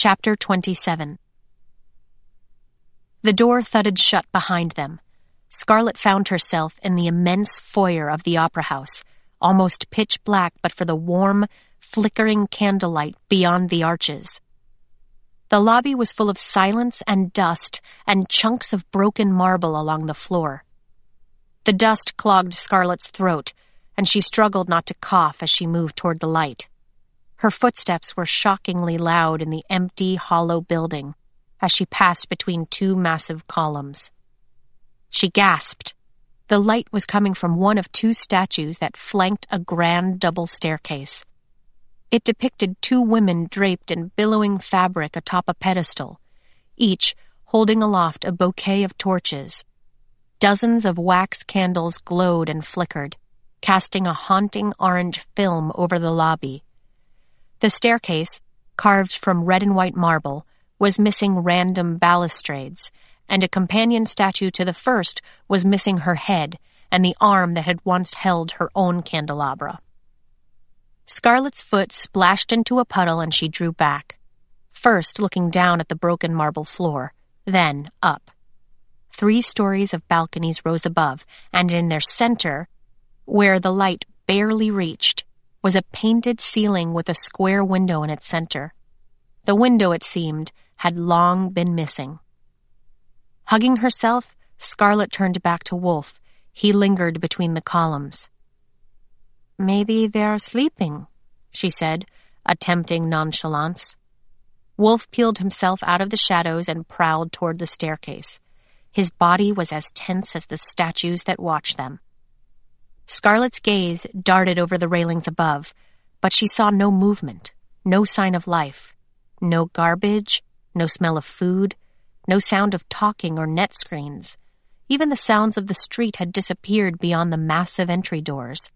Chapter 27 The door thudded shut behind them. Scarlet found herself in the immense foyer of the opera house, almost pitch black but for the warm, flickering candlelight beyond the arches. The lobby was full of silence and dust and chunks of broken marble along the floor. The dust clogged Scarlet's throat, and she struggled not to cough as she moved toward the light. Her footsteps were shockingly loud in the empty, hollow building as she passed between two massive columns. She gasped. The light was coming from one of two statues that flanked a grand double staircase. It depicted two women draped in billowing fabric atop a pedestal, each holding aloft a bouquet of torches. Dozens of wax candles glowed and flickered, casting a haunting orange film over the lobby. The staircase, carved from red and white marble, was missing random balustrades, and a companion statue to the first was missing her head and the arm that had once held her own candelabra. Scarlet's foot splashed into a puddle and she drew back, first looking down at the broken marble floor, then up. Three stories of balconies rose above, and in their center, where the light barely reached, was a painted ceiling with a square window in its center. The window, it seemed, had long been missing. Hugging herself, Scarlet turned back to Wolf. He lingered between the columns. Maybe they're sleeping, she said, attempting nonchalance. Wolf peeled himself out of the shadows and prowled toward the staircase. His body was as tense as the statues that watched them. Scarlet's gaze darted over the railings above, but she saw no movement, no sign of life, no garbage, no smell of food, no sound of talking or netscreens. Even the sounds of the street had disappeared beyond the massive entry doors.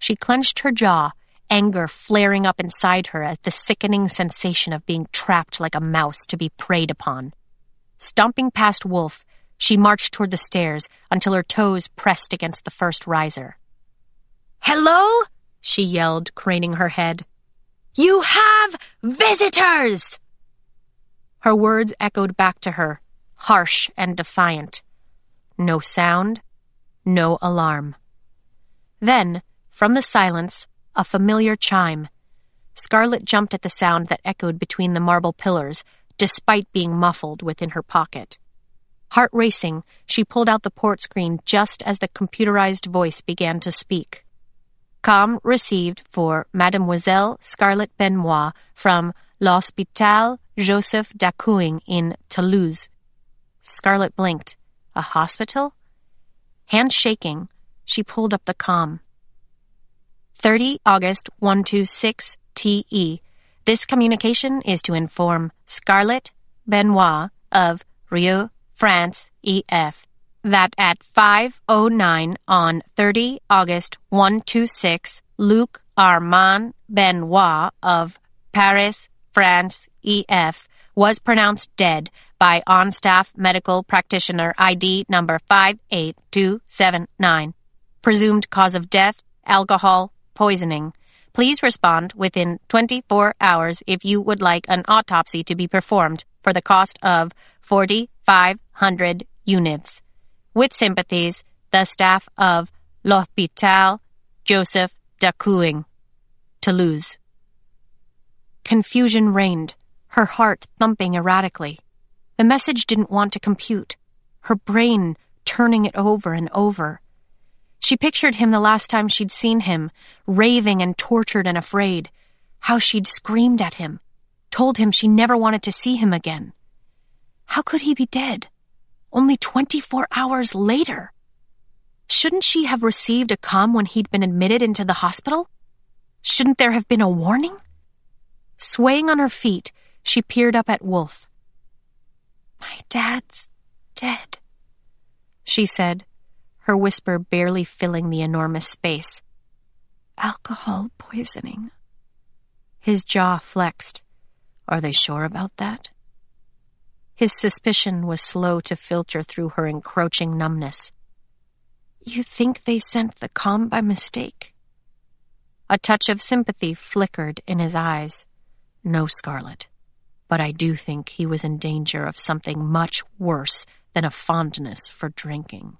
She clenched her jaw, anger flaring up inside her at the sickening sensation of being trapped like a mouse to be preyed upon. Stomping past Wolf, she marched toward the stairs until her toes pressed against the first riser. Hello? she yelled, craning her head. You have visitors! Her words echoed back to her, harsh and defiant. No sound, no alarm. Then, from the silence, a familiar chime. Scarlet jumped at the sound that echoed between the marble pillars, despite being muffled within her pocket. Heart racing, she pulled out the port screen just as the computerized voice began to speak. Com received for Mademoiselle Scarlet Benoit from L'Hospital Joseph Dacuing in Toulouse. Scarlet blinked. A hospital? Hand shaking, she pulled up the com. 30 August 126 TE. This communication is to inform Scarlet Benoit of Rieux France, EF, that at 5.09 on 30 August 126, Luc Armand Benoit of Paris, France, EF, was pronounced dead by on-staff medical practitioner ID number 58279. Presumed cause of death, alcohol poisoning. Please respond within 24 hours if you would like an autopsy to be performed for the cost of 4,500 units. With sympathies, the staff of L'Hôpital Joseph Dacuing, Toulouse. Confusion reigned, her heart thumping erratically. The message didn't want to compute, her brain turning it over and over. She pictured him the last time she'd seen him, raving and tortured and afraid, how she'd screamed at him, told him she never wanted to see him again. How could he be dead? Only 24 hours later. Shouldn't she have received a com when he'd been admitted into the hospital? Shouldn't there have been a warning? Swaying on her feet, she peered up at Wolf. My dad's dead, she said, her whisper barely filling the enormous space. Alcohol poisoning. His jaw flexed. Are they sure about that? His suspicion was slow to filter through her encroaching numbness. You think they sent the com by mistake? A touch of sympathy flickered in his eyes. No, Scarlet. but I do think he was in danger of something much worse than a fondness for drinking.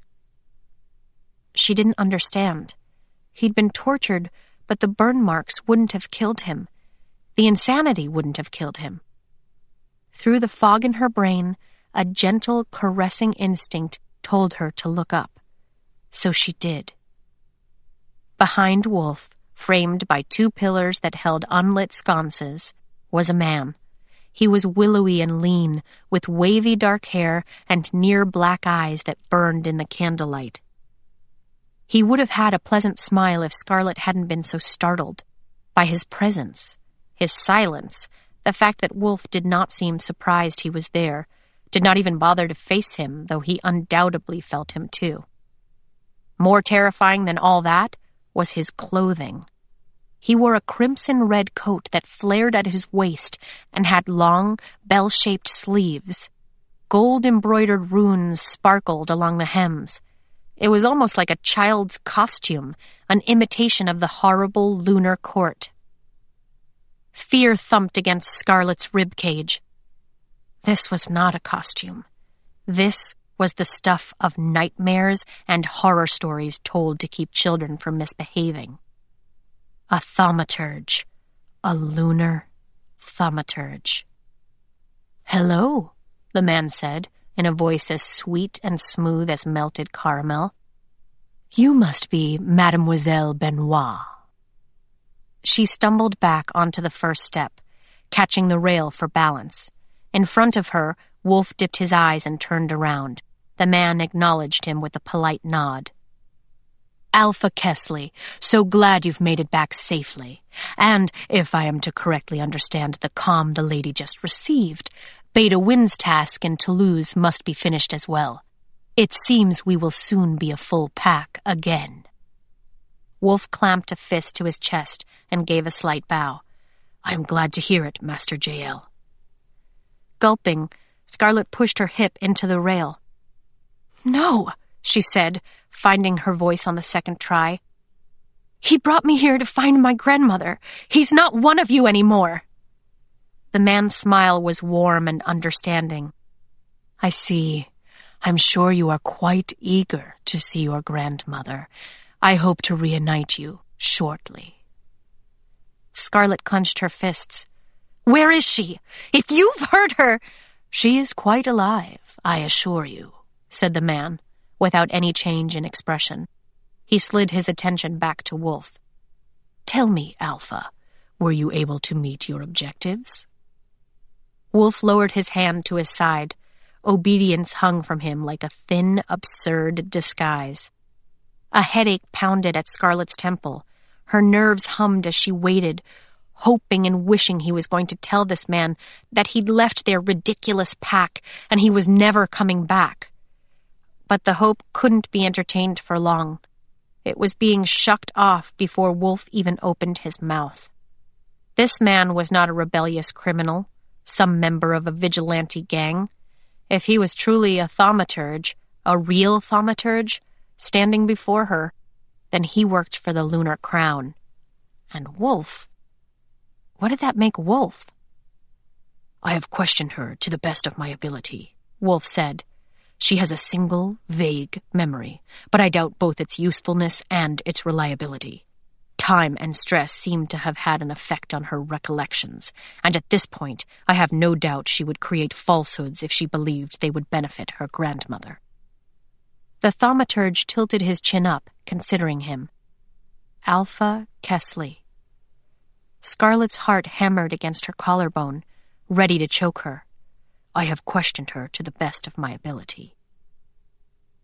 She didn't understand. He'd been tortured, but the burn marks wouldn't have killed him. The insanity wouldn't have killed him. Through the fog in her brain, a gentle, caressing instinct told her to look up. So she did. Behind Wolf, framed by two pillars that held unlit sconces, was a man. He was willowy and lean, with wavy dark hair and near black eyes that burned in the candlelight. He would have had a pleasant smile if Scarlet hadn't been so startled by his presence, his silence, the fact that Wolf did not seem surprised he was there, did not even bother to face him, though he undoubtedly felt him too. More terrifying than all that was his clothing. He wore a crimson red coat that flared at his waist and had long, bell shaped sleeves. Gold embroidered runes sparkled along the hems. It was almost like a child's costume, an imitation of the horrible lunar court. Fear thumped against Scarlet's rib cage. This was not a costume. This was the stuff of nightmares and horror stories told to keep children from misbehaving. A thaumaturge. A lunar thaumaturge. Hello, the man said, in a voice as sweet and smooth as melted caramel. You must be Mademoiselle Benoit. She stumbled back onto the first step, catching the rail for balance. In front of her, Wolf dipped his eyes and turned around. The man acknowledged him with a polite nod. Alpha Kesley, so glad you've made it back safely. And, if I am to correctly understand the com the lady just received, Beta Wind's task in Toulouse must be finished as well. It seems we will soon be a full pack again. Wolf clamped a fist to his chest and gave a slight bow. I am glad to hear it, Master Jael. Gulping, Scarlet pushed her hip into the rail. No, she said, finding her voice on the second try. He brought me here to find my grandmother. He's not one of you anymore. The man's smile was warm and understanding. I see. I'm sure you are quite eager to see your grandmother. I hope to reunite you shortly. Scarlet clenched her fists. Where is she? If you've heard her. She is quite alive, I assure you, said the man, without any change in expression. He slid his attention back to Wolf. Tell me, Alpha, were you able to meet your objectives? Wolf lowered his hand to his side. Obedience hung from him like a thin, absurd disguise. A headache pounded at Scarlet's temple. Her nerves hummed as she waited, hoping and wishing he was going to tell this man that he'd left their ridiculous pack and he was never coming back. But the hope couldn't be entertained for long. It was being shucked off before Wolf even opened his mouth. This man was not a rebellious criminal some member of a vigilante gang. If he was truly a thaumaturge, a real thaumaturge, standing before her, then he worked for the Lunar Crown. And Wolf? What did that make Wolf? I have questioned her to the best of my ability, Wolf said. She has a single, vague memory, but I doubt both its usefulness and its reliability. Time and stress seem to have had an effect on her recollections, and at this point I have no doubt she would create falsehoods if she believed they would benefit her grandmother. The thaumaturge tilted his chin up, considering him. Alpha Kesley. Scarlet's heart hammered against her collarbone, ready to choke her. I have questioned her to the best of my ability.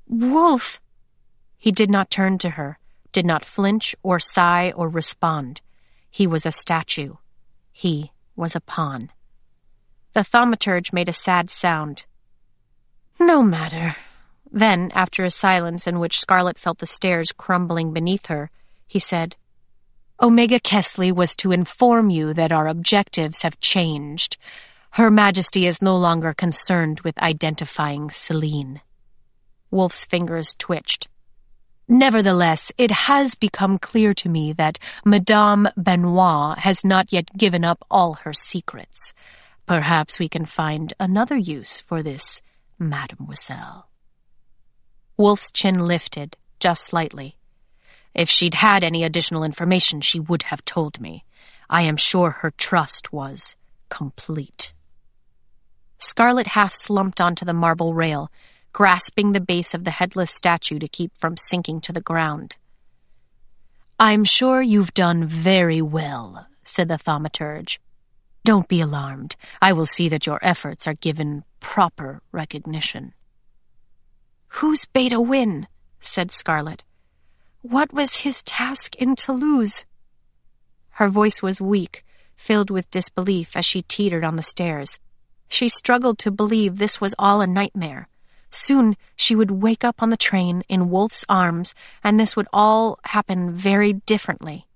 Wolf! He did not turn to her did not flinch or sigh or respond. He was a statue. He was a pawn. The thaumaturge made a sad sound. No matter. Then, after a silence in which Scarlet felt the stairs crumbling beneath her, he said, Omega Kesley was to inform you that our objectives have changed. Her Majesty is no longer concerned with identifying Selene. Wolf's fingers twitched. Nevertheless, it has become clear to me that Madame Benoit has not yet given up all her secrets. Perhaps we can find another use for this mademoiselle. Wolf's chin lifted, just slightly. If she'd had any additional information, she would have told me. I am sure her trust was complete. Scarlet half slumped onto the marble rail, grasping the base of the headless statue to keep from sinking to the ground. I'm sure you've done very well, said the thaumaturge. Don't be alarmed. I will see that your efforts are given proper recognition. Who's Beta Win? said Scarlet. What was his task in Toulouse? Her voice was weak, filled with disbelief as she teetered on the stairs. She struggled to believe this was all a nightmare. Soon she would wake up on the train in Wolf's arms, and this would all happen very differently.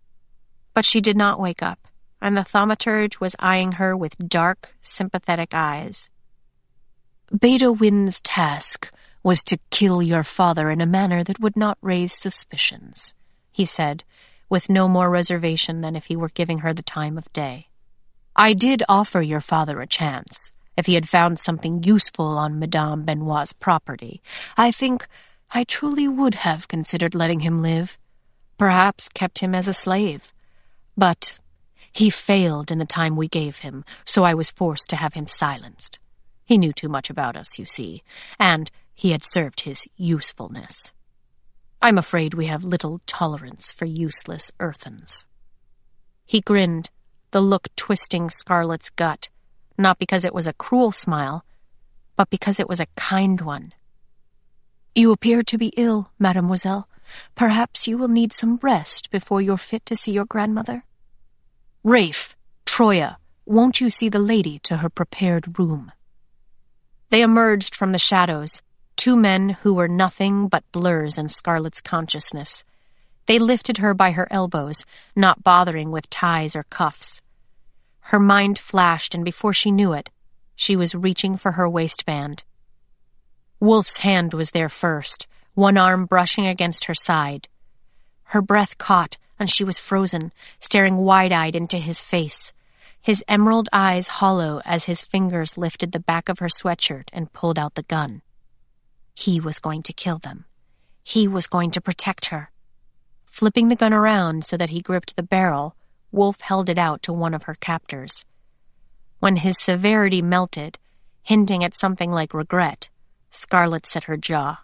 But she did not wake up, and the thaumaturge was eyeing her with dark, sympathetic eyes. Beta Win's task was to kill your father in a manner that would not raise suspicions, he said, with no more reservation than if he were giving her the time of day. I did offer your father a chance. If he had found something useful on Madame Benoit's property, I think I truly would have considered letting him live. Perhaps kept him as a slave. But he failed in the time we gave him, so I was forced to have him silenced. He knew too much about us, you see, and he had served his usefulness. I'm afraid we have little tolerance for useless earthens. He grinned, the look twisting Scarlet's gut not because it was a cruel smile, but because it was a kind one. You appear to be ill, mademoiselle. Perhaps you will need some rest before you're fit to see your grandmother. Rafe, Troya, won't you see the lady to her prepared room? They emerged from the shadows, two men who were nothing but blurs in Scarlet's consciousness. They lifted her by her elbows, not bothering with ties or cuffs. Her mind flashed, and before she knew it, she was reaching for her waistband. Wolf's hand was there first, one arm brushing against her side. Her breath caught, and she was frozen, staring wide eyed into his face, his emerald eyes hollow as his fingers lifted the back of her sweatshirt and pulled out the gun. He was going to kill them. He was going to protect her. Flipping the gun around so that he gripped the barrel, Wolf held it out to one of her captors. When his severity melted, hinting at something like regret, Scarlet set her jaw.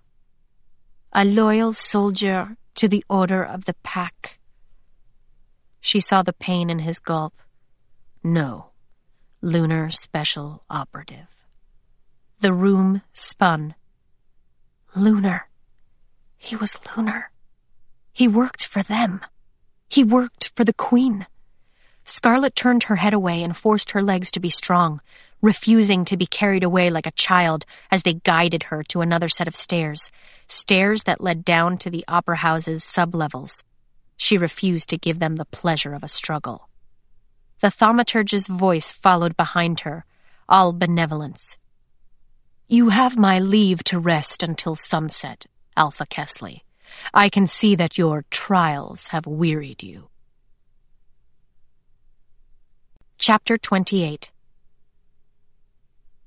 A loyal soldier to the order of the pack. She saw the pain in his gulp. No, lunar special operative. The room spun. Lunar. He was lunar. He worked for them. He worked for the Queen. Scarlet turned her head away and forced her legs to be strong, refusing to be carried away like a child as they guided her to another set of stairs, stairs that led down to the opera house's sublevels. She refused to give them the pleasure of a struggle. The thaumaturge's voice followed behind her, all benevolence. You have my leave to rest until sunset, Alpha Kesley. I can see that your trials have wearied you. Chapter 28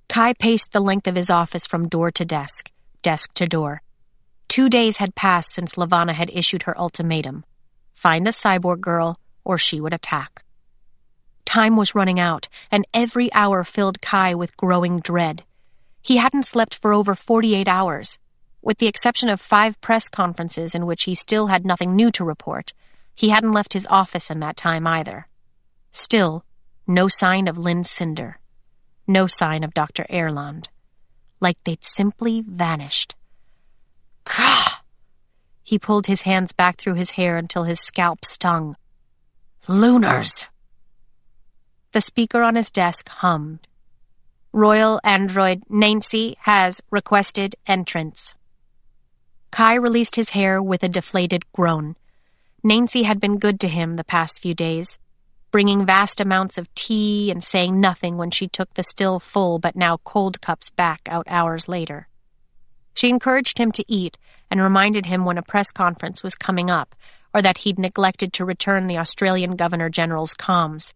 Kai paced the length of his office from door to desk, desk to door. Two days had passed since Levana had issued her ultimatum find the cyborg girl, or she would attack. Time was running out, and every hour filled Kai with growing dread. He hadn't slept for over 48 hours. With the exception of five press conferences in which he still had nothing new to report, he hadn't left his office in that time either. Still, no sign of Linh Cinder. No sign of Dr. Erland. Like they'd simply vanished. Gah! He pulled his hands back through his hair until his scalp stung. Lunars! The speaker on his desk hummed. Royal android Nancy has requested entrance. Kai released his hair with a deflated groan. Nancy had been good to him the past few days bringing vast amounts of tea and saying nothing when she took the still full but now cold cups back out hours later. She encouraged him to eat and reminded him when a press conference was coming up or that he'd neglected to return the Australian Governor General's comms.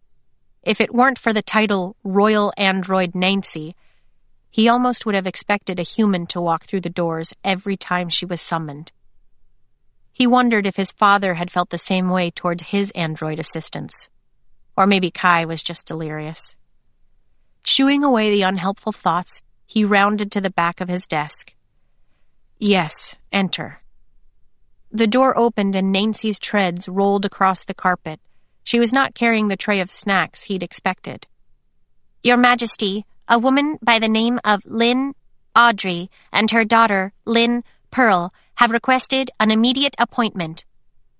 If it weren't for the title Royal Android Nancy, he almost would have expected a human to walk through the doors every time she was summoned. He wondered if his father had felt the same way toward his android assistants. Or maybe Kai was just delirious. Chewing away the unhelpful thoughts, he rounded to the back of his desk. Yes, enter. The door opened and Nancy's treads rolled across the carpet. She was not carrying the tray of snacks he'd expected. Your Majesty, a woman by the name of Linh Adri and her daughter, Linh Pearl, have requested an immediate appointment.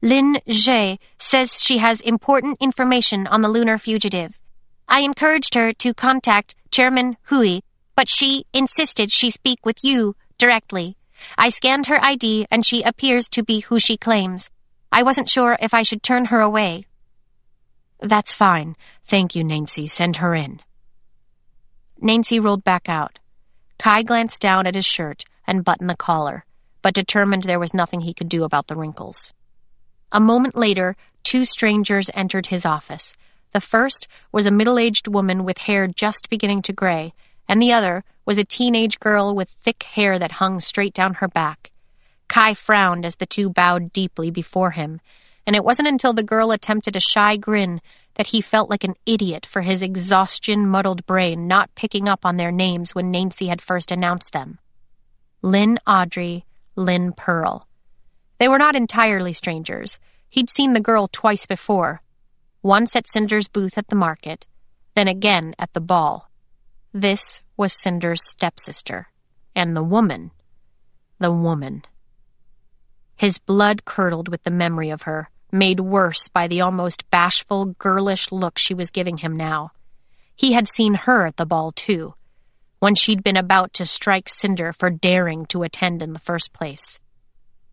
Linh-jie says she has important information on the lunar fugitive. I encouraged her to contact Chairman Huy, but she insisted she speak with you directly. I scanned her ID and she appears to be who she claims. I wasn't sure if I should turn her away. That's fine. Thank you, Nancy. Send her in. Nancy rolled back out. Kai glanced down at his shirt and buttoned the collar, but determined there was nothing he could do about the wrinkles. A moment later, two strangers entered his office. The first was a middle aged woman with hair just beginning to gray, and the other was a teenage girl with thick hair that hung straight down her back. Kai frowned as the two bowed deeply before him, and it wasn't until the girl attempted a shy grin that he felt like an idiot for his exhaustion muddled brain not picking up on their names when Nancy had first announced them. Linh Adri, Linh Pearl. They were not entirely strangers. He'd seen the girl twice before, once at Cinder's booth at the market, then again at the ball. This was Cinder's stepsister, and the woman, the woman. His blood curdled with the memory of her, made worse by the almost bashful, girlish look she was giving him now. He had seen her at the ball, too, when she'd been about to strike Cinder for daring to attend in the first place.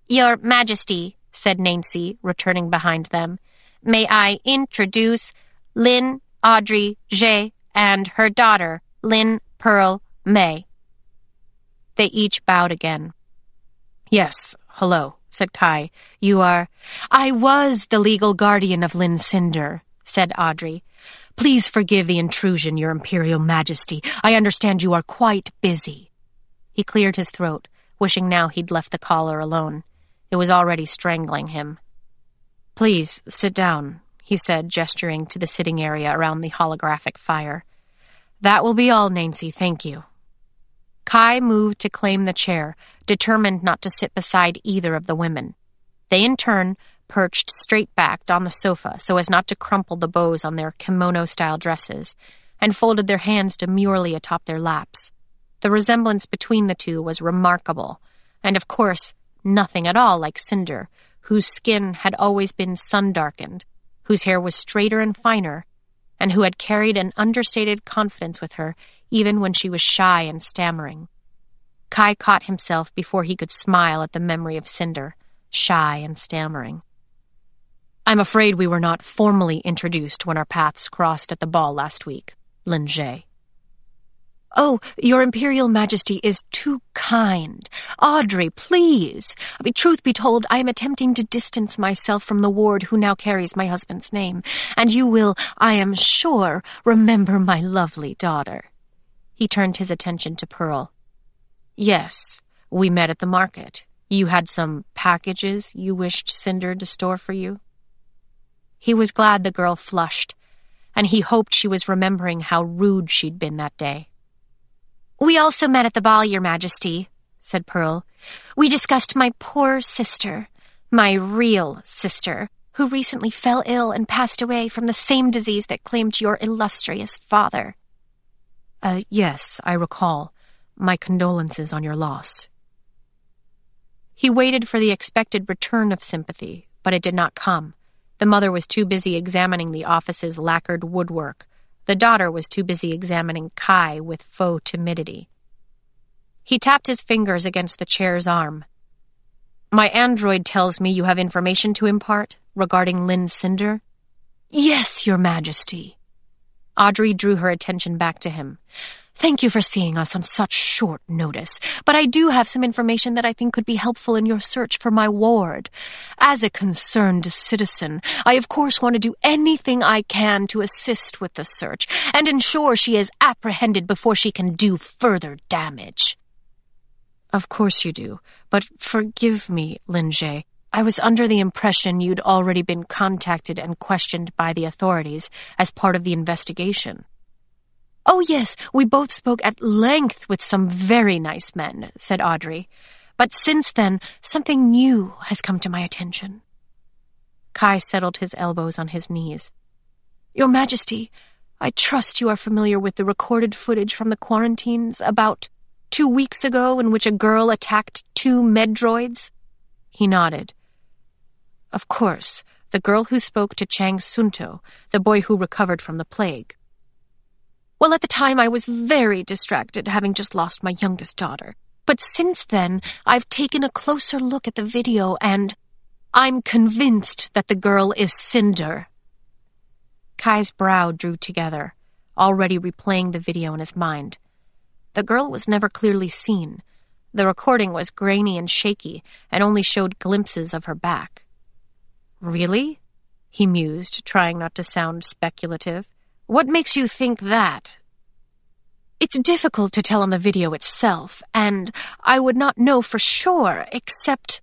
Your Majesty, said Nancy, returning behind them, may I introduce Linh Adri J and her daughter, Linh Pearl May. They each bowed again. Yes, hello, said Kai. You are. I was the legal guardian of Linh Cinder, said Adri. Please forgive the intrusion, Your Imperial Majesty. I understand you are quite busy. He cleared his throat, wishing now he'd left the collar alone. It was already strangling him. Please, sit down, he said, gesturing to the sitting area around the holographic fire. That will be all, Nancy, thank you. Kai moved to claim the chair, determined not to sit beside either of the women. They, in turn, perched straight backed on the sofa so as not to crumple the bows on their kimono style dresses, and folded their hands demurely atop their laps. The resemblance between the two was remarkable, and of course, nothing at all like Cinder, whose skin had always been sun darkened, whose hair was straighter and finer, and who had carried an understated confidence with her even when she was shy and stammering. Kai caught himself before he could smile at the memory of Cinder, shy and stammering. I'm afraid we were not formally introduced when our paths crossed at the ball last week, Linh-jie. Oh, your Imperial Majesty is too kind. Adri, please. I mean, truth be told, I am attempting to distance myself from the ward who now carries my husband's name, and you will, I am sure, remember my lovely daughter. He turned his attention to Pearl. Yes, we met at the market. You had some packages you wished Cinder to store for you? He was glad the girl flushed, and he hoped she was remembering how rude she'd been that day. We also met at the ball, Your Majesty, said Pearl. We discussed my poor sister, my real sister, who recently fell ill and passed away from the same disease that claimed your illustrious father. Uh, yes, I recall. My condolences on your loss. He waited for the expected return of sympathy, but it did not come. The mother was too busy examining the office's lacquered woodwork, the daughter was too busy examining Kai with faux timidity. He tapped his fingers against the chair's arm. My android tells me you have information to impart regarding Linh Cinder? Yes, Your Majesty. Adri drew her attention back to him. Thank you for seeing us on such short notice, but I do have some information that I think could be helpful in your search for my ward. As a concerned citizen, I of course want to do anything I can to assist with the search and ensure she is apprehended before she can do further damage. Of course you do, but forgive me, Linh. I was under the impression you'd already been contacted and questioned by the authorities as part of the investigation. Oh, yes, we both spoke at length with some very nice men, said Adri. But since then, something new has come to my attention. Kai settled his elbows on his knees. Your Majesty, I trust you are familiar with the recorded footage from the quarantines about two weeks ago in which a girl attacked two medroids? He nodded. Of course, the girl who spoke to Chang Sunto, the boy who recovered from the plague. Well, at the time I was very distracted, having just lost my youngest daughter. But since then, I've taken a closer look at the video and I'm convinced that the girl is Cinder. Kai's brow drew together, already replaying the video in his mind. The girl was never clearly seen. The recording was grainy and shaky and only showed glimpses of her back. Really? He mused, trying not to sound speculative. What makes you think that? It's difficult to tell on the video itself, and I would not know for sure, except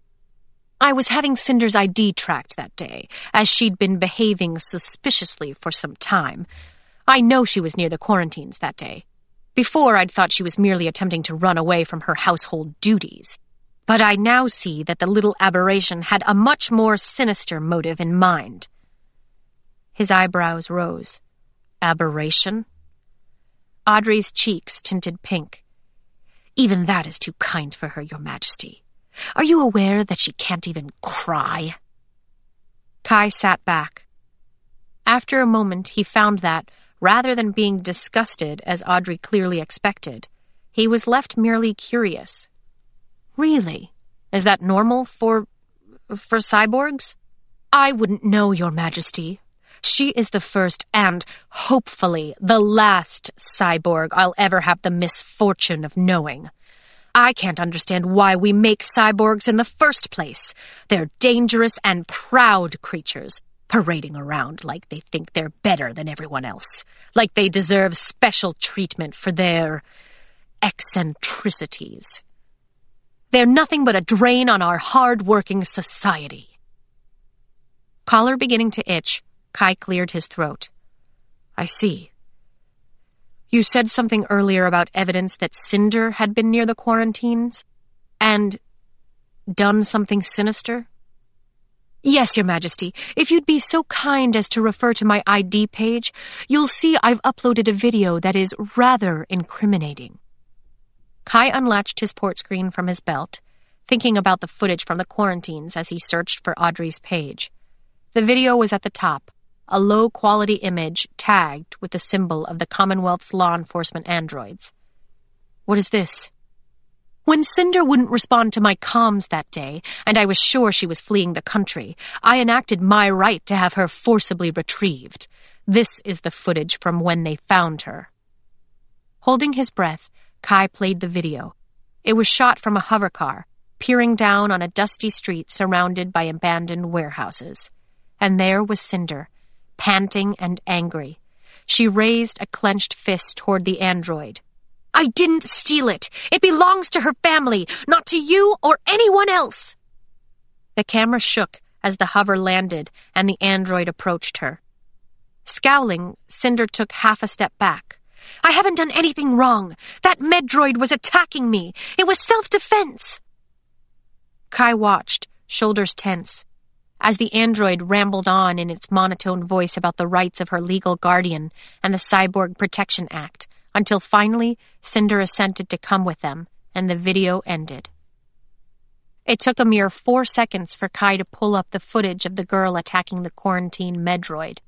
I was having Cinder's ID tracked that day, as she'd been behaving suspiciously for some time. I know she was near the quarantines that day. Before, I'd thought she was merely attempting to run away from her household duties. But I now see that the little aberration had a much more sinister motive in mind. His eyebrows rose aberration? Adri's cheeks tinted pink. Even that is too kind for her, Your Majesty. Are you aware that she can't even cry? Kai sat back. After a moment, he found that, rather than being disgusted, as Adri clearly expected, he was left merely curious. Really? Is that normal for. for cyborgs? I wouldn't know, Your Majesty, she is the first and, hopefully, the last cyborg I'll ever have the misfortune of knowing. I can't understand why we make cyborgs in the first place. They're dangerous and proud creatures, parading around like they think they're better than everyone else, like they deserve special treatment for their eccentricities. They're nothing but a drain on our hard-working society. Collar beginning to itch, Kai cleared his throat. I see. You said something earlier about evidence that Cinder had been near the quarantines and done something sinister? Yes, Your Majesty. If you'd be so kind as to refer to my ID page, you'll see I've uploaded a video that is rather incriminating. Kai unlatched his port screen from his belt, thinking about the footage from the quarantines as he searched for Adri's page. The video was at the top, a low quality image tagged with the symbol of the Commonwealth's law enforcement androids. What is this? When Cinder wouldn't respond to my comms that day, and I was sure she was fleeing the country, I enacted my right to have her forcibly retrieved. This is the footage from when they found her. Holding his breath, Kai played the video. It was shot from a hovercar, peering down on a dusty street surrounded by abandoned warehouses. And there was Cinder, panting and angry. She raised a clenched fist toward the android. I didn't steal it. It belongs to her family, not to you or anyone else. The camera shook as the hover landed and the android approached her. Scowling, Cinder took half a step back. I haven't done anything wrong. That medroid was attacking me. It was self-defense. Kai watched, shoulders tense as the android rambled on in its monotone voice about the rights of her legal guardian and the Cyborg Protection Act, until finally Cinder assented to come with them, and the video ended. It took a mere four seconds for Kai to pull up the footage of the girl attacking the quarantine medroid,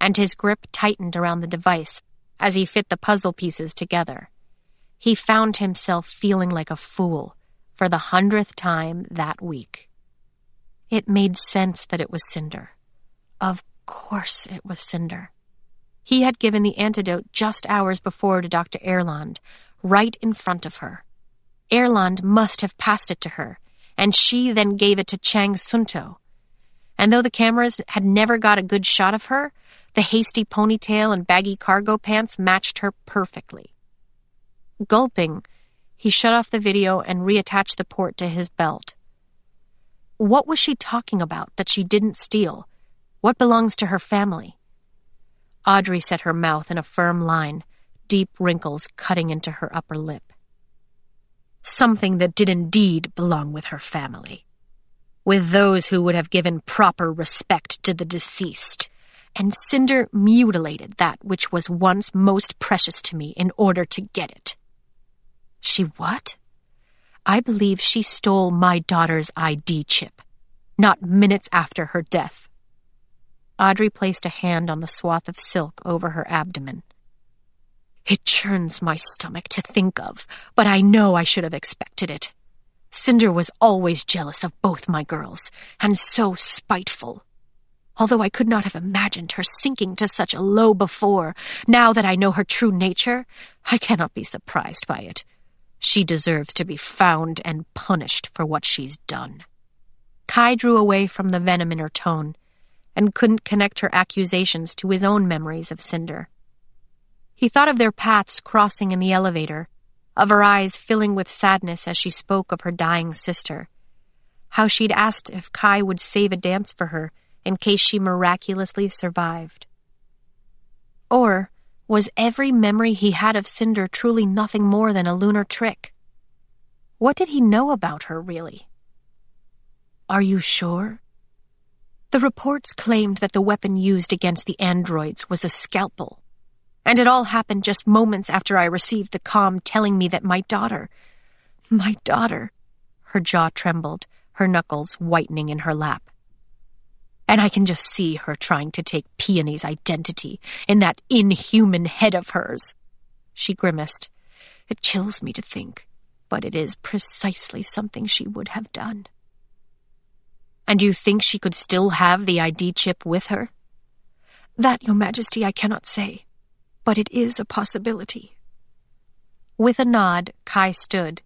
and his grip tightened around the device as he fit the puzzle pieces together. He found himself feeling like a fool for the hundredth time that week. It made sense that it was Cinder. Of course it was Cinder. He had given the antidote just hours before to Dr. Erland, right in front of her. Erland must have passed it to her, and she then gave it to Chang Sunto. And though the cameras had never got a good shot of her, the hasty ponytail and baggy cargo pants matched her perfectly. Gulping, he shut off the video and reattached the port to his belt. What was she talking about that she didn't steal? What belongs to her family? Adri set her mouth in a firm line, deep wrinkles cutting into her upper lip. Something that did indeed belong with her family. With those who would have given proper respect to the deceased. And Cinder mutilated that which was once most precious to me in order to get it. She what? I believe she stole my daughter's ID chip, not minutes after her death. Adri placed a hand on the swath of silk over her abdomen. It churns my stomach to think of, but I know I should have expected it. Cinder was always jealous of both my girls, and so spiteful. Although I could not have imagined her sinking to such a low before, now that I know her true nature, I cannot be surprised by it. She deserves to be found and punished for what she's done. Kai drew away from the venom in her tone and couldn't connect her accusations to his own memories of Cinder. He thought of their paths crossing in the elevator, of her eyes filling with sadness as she spoke of her dying sister, how she'd asked if Kai would save a dance for her in case she miraculously survived. Or was every memory he had of Cinder truly nothing more than a lunar trick? What did he know about her, really? Are you sure? The reports claimed that the weapon used against the androids was a scalpel. And it all happened just moments after I received the com telling me that my daughter, my daughter, her jaw trembled, her knuckles whitening in her lap. And I can just see her trying to take Peony's identity in that inhuman head of hers. She grimaced. It chills me to think, but it is precisely something she would have done. And you think she could still have the ID chip with her? That, Your Majesty, I cannot say, but it is a possibility. With a nod, Kai stood.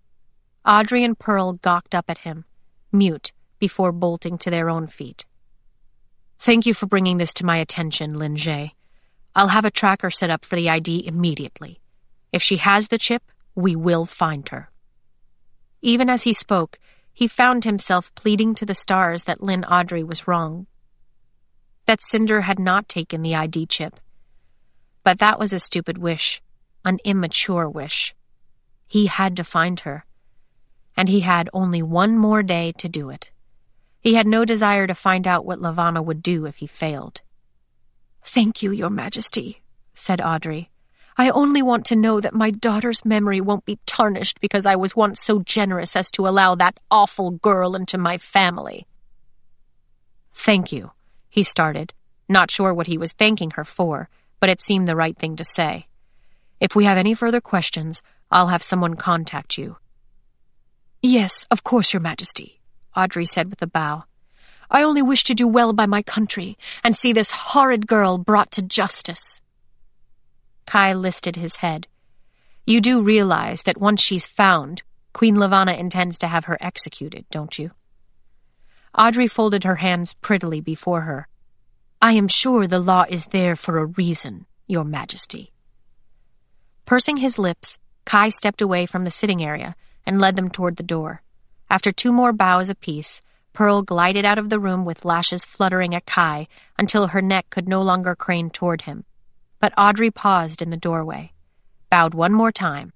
Adri and Pearl gawked up at him, mute, before bolting to their own feet. Thank you for bringing this to my attention, Linh-jie. I'll have a tracker set up for the ID immediately. If she has the chip, we will find her. Even as he spoke, he found himself pleading to the stars that Linh Adri was wrong. That Cinder had not taken the ID chip. But that was a stupid wish, an immature wish. He had to find her. And he had only one more day to do it. He had no desire to find out what Levana would do if he failed. Thank you, Your Majesty, said Adri. I only want to know that my daughter's memory won't be tarnished because I was once so generous as to allow that awful girl into my family. Thank you, he started, not sure what he was thanking her for, but it seemed the right thing to say. If we have any further questions, I'll have someone contact you. Yes, of course, Your Majesty, Adri said with a bow. I only wish to do well by my country and see this horrid girl brought to justice. Kai listed his head. You do realize that once she's found, Queen Levana intends to have her executed, don't you? Adri folded her hands prettily before her. I am sure the law is there for a reason, Your Majesty. Pursing his lips, Kai stepped away from the sitting area and led them toward the door. After two more bows apiece, Pearl glided out of the room with lashes fluttering at Kai until her neck could no longer crane toward him. But Adri paused in the doorway, bowed one more time.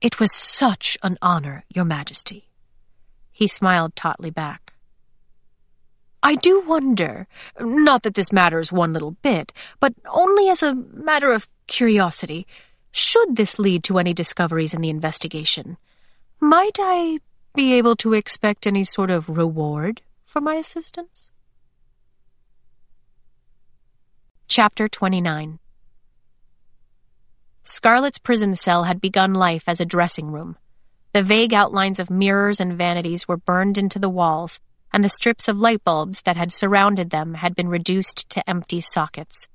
It was such an honor, Your Majesty. He smiled tautly back. I do wonder, not that this matters one little bit, but only as a matter of curiosity, should this lead to any discoveries in the investigation, might I be able to expect any sort of reward for my assistance? Chapter 29 Scarlet's prison cell had begun life as a dressing room. The vague outlines of mirrors and vanities were burned into the walls, and the strips of light bulbs that had surrounded them had been reduced to empty sockets.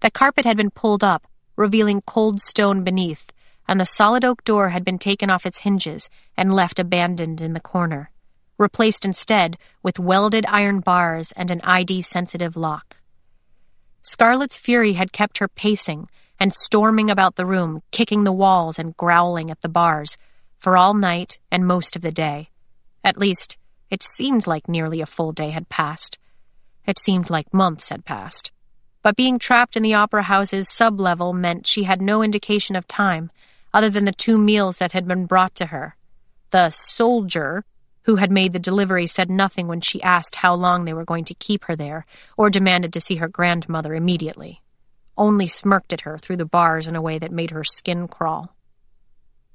The carpet had been pulled up, revealing cold stone beneath, and the solid oak door had been taken off its hinges and left abandoned in the corner, replaced instead with welded iron bars and an ID sensitive lock. Scarlet's fury had kept her pacing and storming about the room, kicking the walls and growling at the bars, for all night and most of the day. At least, it seemed like nearly a full day had passed. It seemed like months had passed. But being trapped in the opera house's sublevel meant she had no indication of time, other than the two meals that had been brought to her. The soldier who had made the delivery said nothing when she asked how long they were going to keep her there, or demanded to see her grandmother immediately. Only smirked at her through the bars in a way that made her skin crawl.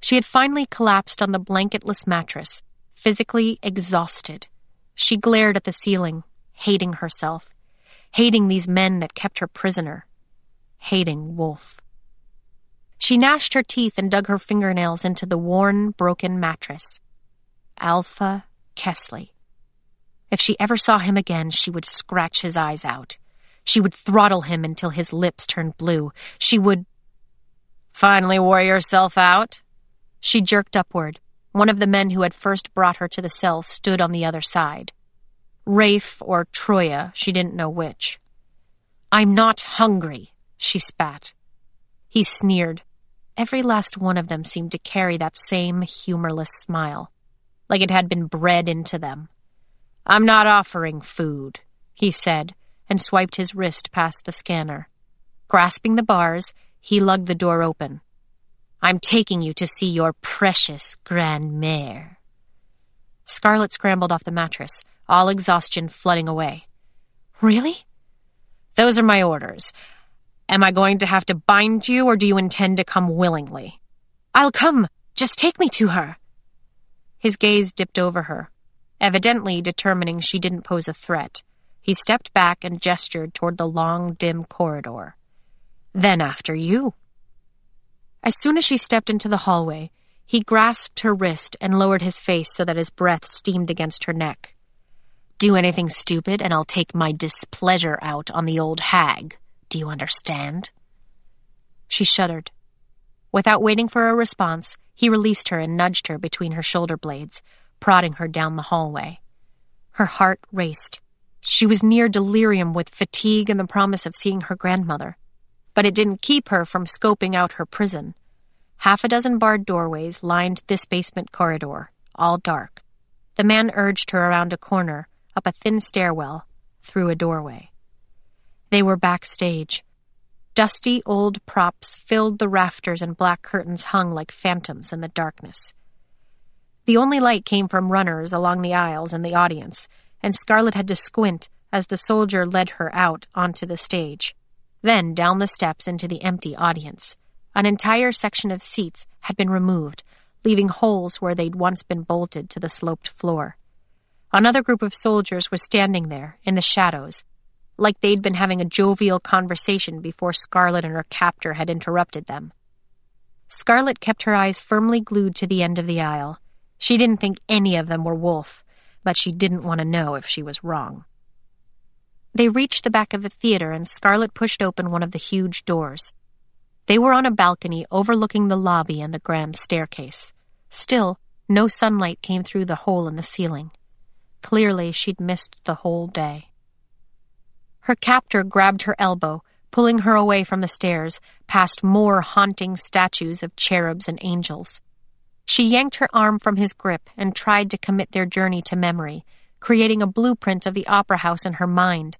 She had finally collapsed on the blanketless mattress, physically exhausted. She glared at the ceiling, hating herself, hating these men that kept her prisoner, hating Wolf. She gnashed her teeth and dug her fingernails into the worn, broken mattress. Alpha Kesley. If she ever saw him again, she would scratch his eyes out. She would throttle him until his lips turned blue. She would. Finally wore yourself out? She jerked upward. One of the men who had first brought her to the cell stood on the other side. Rafe or Troya, she didn't know which. I'm not hungry, she spat. He sneered. Every last one of them seemed to carry that same humorless smile like it had been bred into them. I'm not offering food, he said, and swiped his wrist past the scanner. Grasping the bars, he lugged the door open. I'm taking you to see your precious grandmère. Scarlet scrambled off the mattress, all exhaustion flooding away. Really? Those are my orders. Am I going to have to bind you, or do you intend to come willingly? I'll come. Just take me to her. His gaze dipped over her, evidently determining she didn't pose a threat. He stepped back and gestured toward the long, dim corridor. Then after you. As soon as she stepped into the hallway, he grasped her wrist and lowered his face so that his breath steamed against her neck. Do anything stupid, and I'll take my displeasure out on the old hag. Do you understand? She shuddered. Without waiting for a response, he released her and nudged her between her shoulder blades, prodding her down the hallway. Her heart raced. She was near delirium with fatigue and the promise of seeing her grandmother. But it didn't keep her from scoping out her prison. Half a dozen barred doorways lined this basement corridor, all dark. The man urged her around a corner, up a thin stairwell, through a doorway. They were backstage, Dusty old props filled the rafters and black curtains hung like phantoms in the darkness. The only light came from runners along the aisles and the audience, and Scarlet had to squint as the soldier led her out onto the stage, then down the steps into the empty audience. An entire section of seats had been removed, leaving holes where they'd once been bolted to the sloped floor. Another group of soldiers was standing there, in the shadows, like they'd been having a jovial conversation before Scarlet and her captor had interrupted them. Scarlet kept her eyes firmly glued to the end of the aisle. She didn't think any of them were Wolf, but she didn't want to know if she was wrong. They reached the back of the theater, and Scarlet pushed open one of the huge doors. They were on a balcony overlooking the lobby and the grand staircase. Still, no sunlight came through the hole in the ceiling. Clearly, she'd missed the whole day. Her captor grabbed her elbow, pulling her away from the stairs, past more haunting statues of cherubs and angels. She yanked her arm from his grip and tried to commit their journey to memory, creating a blueprint of the opera house in her mind.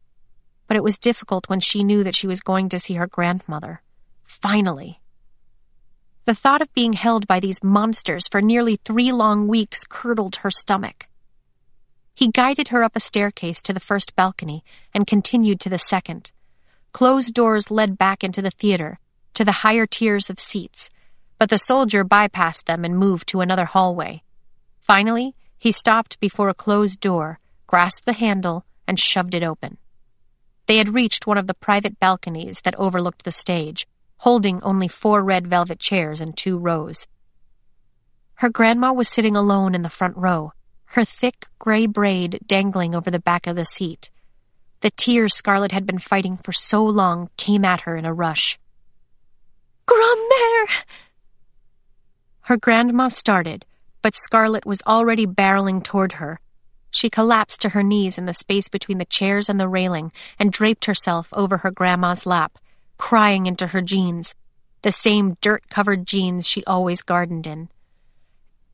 But it was difficult when she knew that she was going to see her grandmother. Finally. The thought of being held by these monsters for nearly three long weeks curdled her stomach. He guided her up a staircase to the first balcony and continued to the second. Closed doors led back into the theater, to the higher tiers of seats, but the soldier bypassed them and moved to another hallway. Finally, he stopped before a closed door, grasped the handle, and shoved it open. They had reached one of the private balconies that overlooked the stage, holding only four red velvet chairs in two rows. Her grandma was sitting alone in the front row, her thick gray braid dangling over the back of the seat. The tears Scarlet had been fighting for so long came at her in a rush. Grand-mère! Her grandma started, but Scarlet was already barreling toward her. She collapsed to her knees in the space between the chairs and the railing and draped herself over her grandma's lap, crying into her jeans, the same dirt covered jeans she always gardened in.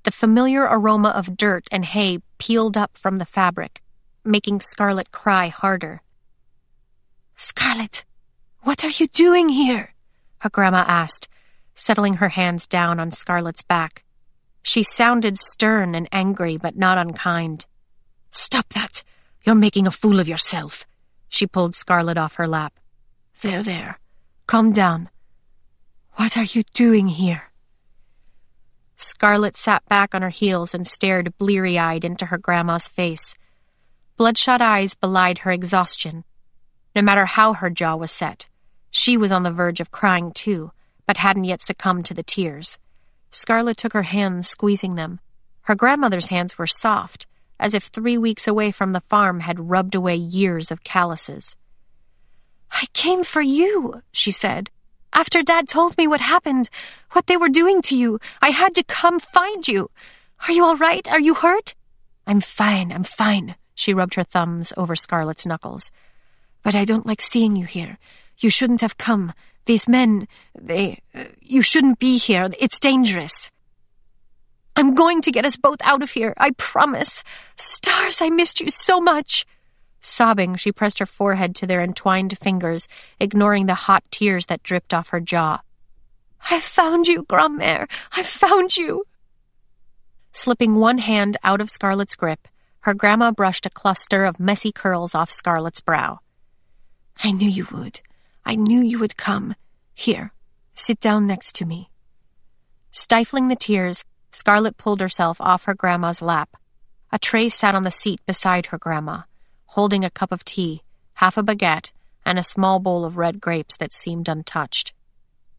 The familiar aroma of dirt and hay peeled up from the fabric, making Scarlet cry harder. Scarlet, what are you doing here? Her grandma asked, settling her hands down on Scarlet's back. She sounded stern and angry, but not unkind. Stop that! You're making a fool of yourself. She pulled Scarlet off her lap. There, there. Calm down. What are you doing here? Scarlet sat back on her heels and stared bleary eyed into her grandma's face. Bloodshot eyes belied her exhaustion. No matter how her jaw was set, she was on the verge of crying too, but hadn't yet succumbed to the tears. Scarlet took her hands, squeezing them. Her grandmother's hands were soft, as if three weeks away from the farm had rubbed away years of calluses. I came for you, she said. After Dad told me what happened, what they were doing to you, I had to come find you. Are you all right? Are you hurt? I'm fine, I'm fine, she rubbed her thumbs over Scarlet's knuckles. But I don't like seeing you here. You shouldn't have come. These men, they. Uh, you shouldn't be here. It's dangerous. I'm going to get us both out of here, I promise. Stars, I missed you so much. Sobbing, she pressed her forehead to their entwined fingers, ignoring the hot tears that dripped off her jaw. I found you, Grand-mère. I found you. Slipping one hand out of Scarlet's grip, her grandma brushed a cluster of messy curls off Scarlet's brow. I knew you would. I knew you would come. Here, sit down next to me. Stifling the tears, Scarlet pulled herself off her grandma's lap. A tray sat on the seat beside her grandma holding a cup of tea, half a baguette, and a small bowl of red grapes that seemed untouched.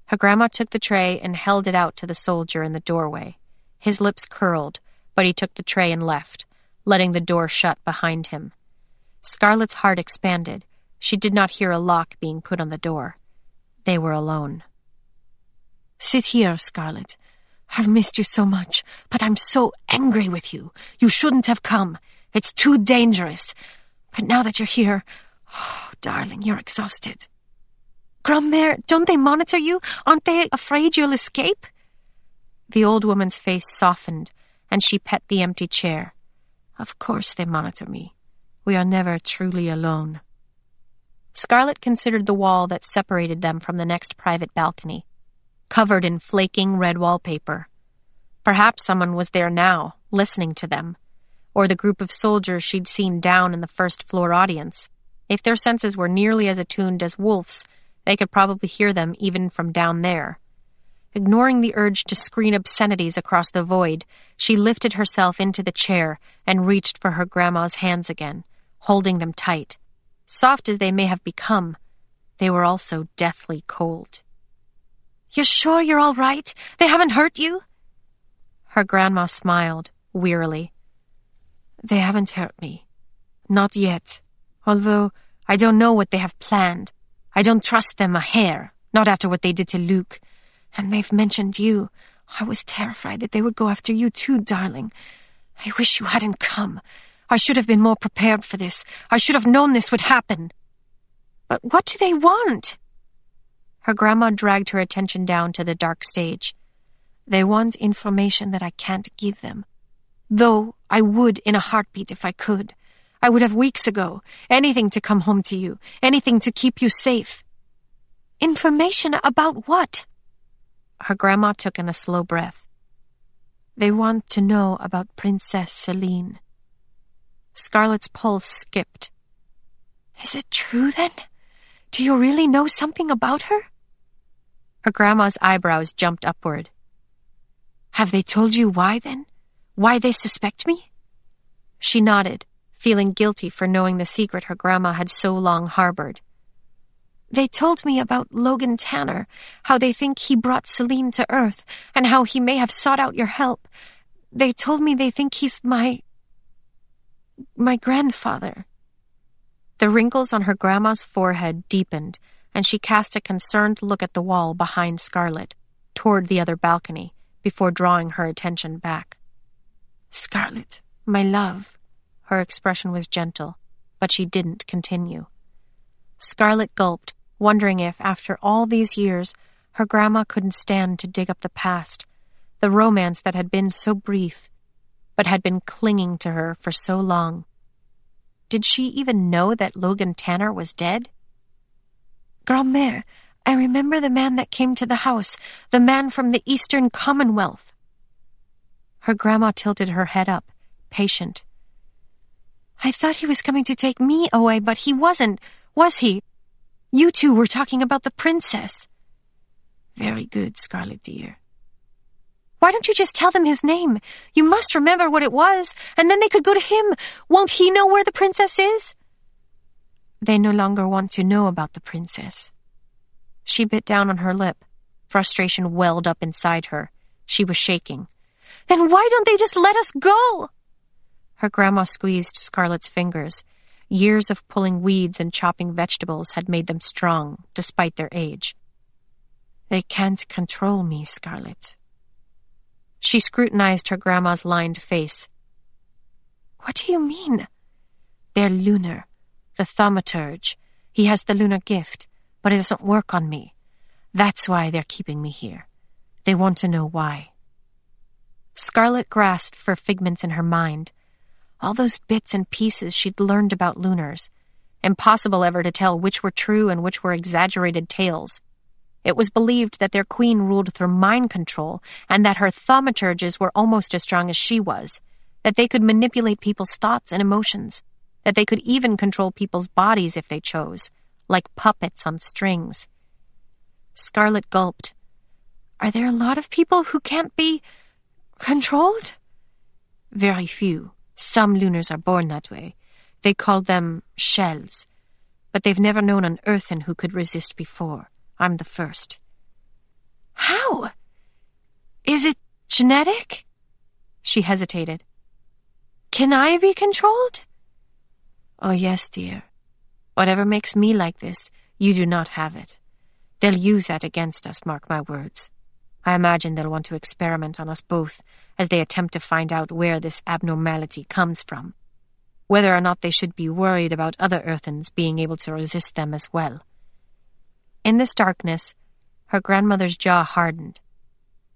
Her grandma took the tray and held it out to the soldier in the doorway. His lips curled, but he took the tray and left, letting the door shut behind him. Scarlet's heart expanded. She did not hear a lock being put on the door. They were alone. Sit here, Scarlet. I've missed you so much, but I'm so angry with you. You shouldn't have come. It's too dangerous. But now that you're here, oh, darling, you're exhausted. Grand-mère, don't they monitor you? Aren't they afraid you'll escape? The old woman's face softened, and she pet the empty chair. Of course they monitor me. We are never truly alone. Scarlet considered the wall that separated them from the next private balcony, covered in flaking red wallpaper. Perhaps someone was there now, listening to them or the group of soldiers she'd seen down in the first floor audience. If their senses were nearly as attuned as Wolf's, they could probably hear them even from down there. Ignoring the urge to screen obscenities across the void, she lifted herself into the chair and reached for her grandma's hands again, holding them tight. Soft as they may have become, they were also deathly cold. You're sure you're all right? They haven't hurt you? Her grandma smiled, wearily. They haven't hurt me. Not yet. Although I don't know what they have planned. I don't trust them a hair, not after what they did to Luke. And they've mentioned you. I was terrified that they would go after you too, darling. I wish you hadn't come. I should have been more prepared for this. I should have known this would happen. But what do they want? Her grandma dragged her attention down to the dark stage. They want information that I can't give them. Though I would in a heartbeat if I could. I would have weeks ago. Anything to come home to you. Anything to keep you safe. Information about what? Her grandma took in a slow breath. They want to know about Princess Selene. Scarlet's pulse skipped. Is it true then? Do you really know something about her? Her grandma's eyebrows jumped upward. Have they told you why then? Why they suspect me? She nodded, feeling guilty for knowing the secret her grandma had so long harbored. They told me about Logan Tanner, how they think he brought Selene to Earth, and how he may have sought out your help. They told me they think he's my. my grandfather. The wrinkles on her grandma's forehead deepened, and she cast a concerned look at the wall behind Scarlet, toward the other balcony, before drawing her attention back. Scarlet, my love. Her expression was gentle, but she didn't continue. Scarlet gulped, wondering if, after all these years, her grandma couldn't stand to dig up the past, the romance that had been so brief, but had been clinging to her for so long. Did she even know that Logan Tanner was dead? Grand-mère, I remember the man that came to the house, the man from the Eastern Commonwealth. Her grandma tilted her head up, patient. I thought he was coming to take me away, but he wasn't, was he? You two were talking about the princess. Very good, Scarlet dear. Why don't you just tell them his name? You must remember what it was, and then they could go to him. Won't he know where the princess is? They no longer want to know about the princess. She bit down on her lip. Frustration welled up inside her. She was shaking. Then why don't they just let us go? Her grandma squeezed Scarlet's fingers. Years of pulling weeds and chopping vegetables had made them strong, despite their age. They can't control me, Scarlett. She scrutinized her grandma's lined face. What do you mean? They're lunar. The thaumaturge. He has the lunar gift, but it doesn't work on me. That's why they're keeping me here. They want to know why. Scarlet grasped for figments in her mind. All those bits and pieces she'd learned about lunars. Impossible ever to tell which were true and which were exaggerated tales. It was believed that their queen ruled through mind control and that her thaumaturges were almost as strong as she was, that they could manipulate people's thoughts and emotions, that they could even control people's bodies if they chose, like puppets on strings. Scarlet gulped. Are there a lot of people who can't be controlled? Very few. Some lunars are born that way. They call them shells. But they've never known an earthen who could resist before. I'm the first. How? Is it genetic? She hesitated. Can I be controlled? Oh, yes, dear. Whatever makes me like this, you do not have it. They'll use that against us, mark my words. I imagine they'll want to experiment on us both as they attempt to find out where this abnormality comes from. Whether or not they should be worried about other Earthens being able to resist them as well. In this darkness, her grandmother's jaw hardened.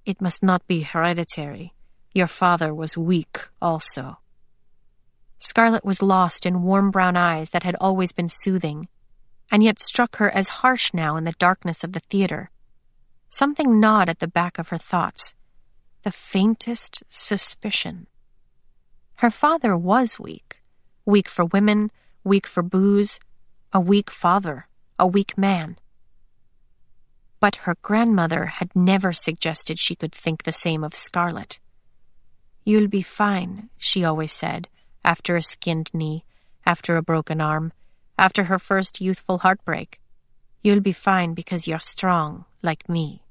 It must not be hereditary. Your father was weak also. Scarlet was lost in warm brown eyes that had always been soothing, and yet struck her as harsh now in the darkness of the theater. Something gnawed at the back of her thoughts. The faintest suspicion. Her father was weak. Weak for women, weak for booze, a weak father, a weak man. But her grandmother had never suggested she could think the same of Scarlet. You'll be fine, she always said, after a skinned knee, after a broken arm, after her first youthful heartbreak. You'll be fine because you're strong, like me.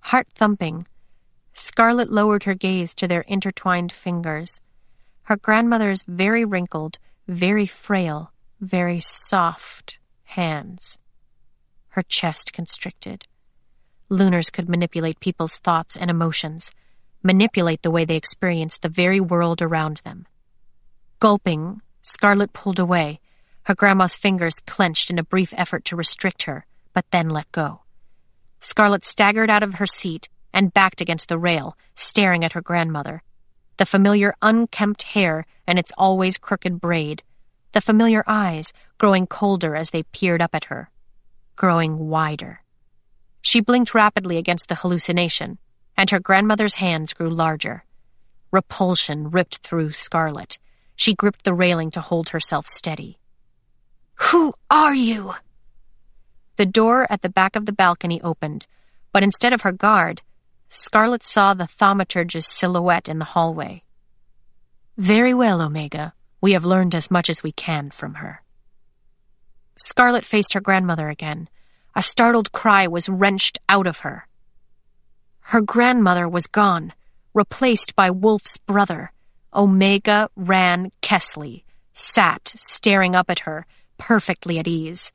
Heart thumping, Scarlet lowered her gaze to their intertwined fingers. Her grandmother's very wrinkled, very frail, very soft hands her chest constricted. Lunars could manipulate people's thoughts and emotions, manipulate the way they experienced the very world around them. Gulping, Scarlet pulled away, her grandma's fingers clenched in a brief effort to restrict her, but then let go. Scarlet staggered out of her seat and backed against the rail, staring at her grandmother. The familiar unkempt hair and its always crooked braid, the familiar eyes growing colder as they peered up at her growing wider. She blinked rapidly against the hallucination, and her grandmother's hands grew larger. Repulsion ripped through Scarlet. She gripped the railing to hold herself steady. Who are you? The door at the back of the balcony opened, but instead of her guard, Scarlet saw the thaumaturge's silhouette in the hallway. Very well, Omega. We have learned as much as we can from her. Scarlet faced her grandmother again. A startled cry was wrenched out of her. Her grandmother was gone, replaced by Wolf's brother, Omega Ran Kesley, sat, staring up at her, perfectly at ease.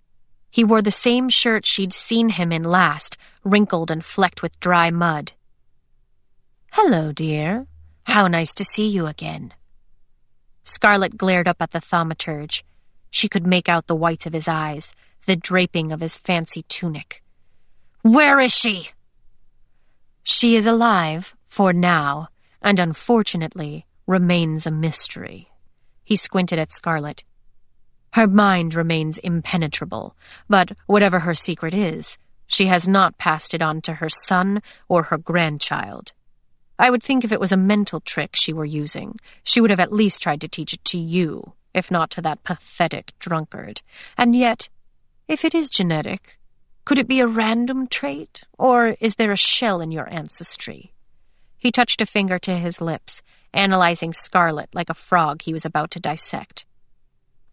He wore the same shirt she'd seen him in last, wrinkled and flecked with dry mud. Hello, dear. How nice to see you again. Scarlet glared up at the thaumaturge. She could make out the whites of his eyes, the draping of his fancy tunic. Where is she? She is alive, for now, and unfortunately remains a mystery. He squinted at Scarlet. Her mind remains impenetrable, but whatever her secret is, she has not passed it on to her son or her grandchild. I would think if it was a mental trick she were using, she would have at least tried to teach it to you, if not to that pathetic drunkard. And yet, if it is genetic, could it be a random trait, or is there a shell in your ancestry? He touched a finger to his lips, analyzing Scarlet like a frog he was about to dissect.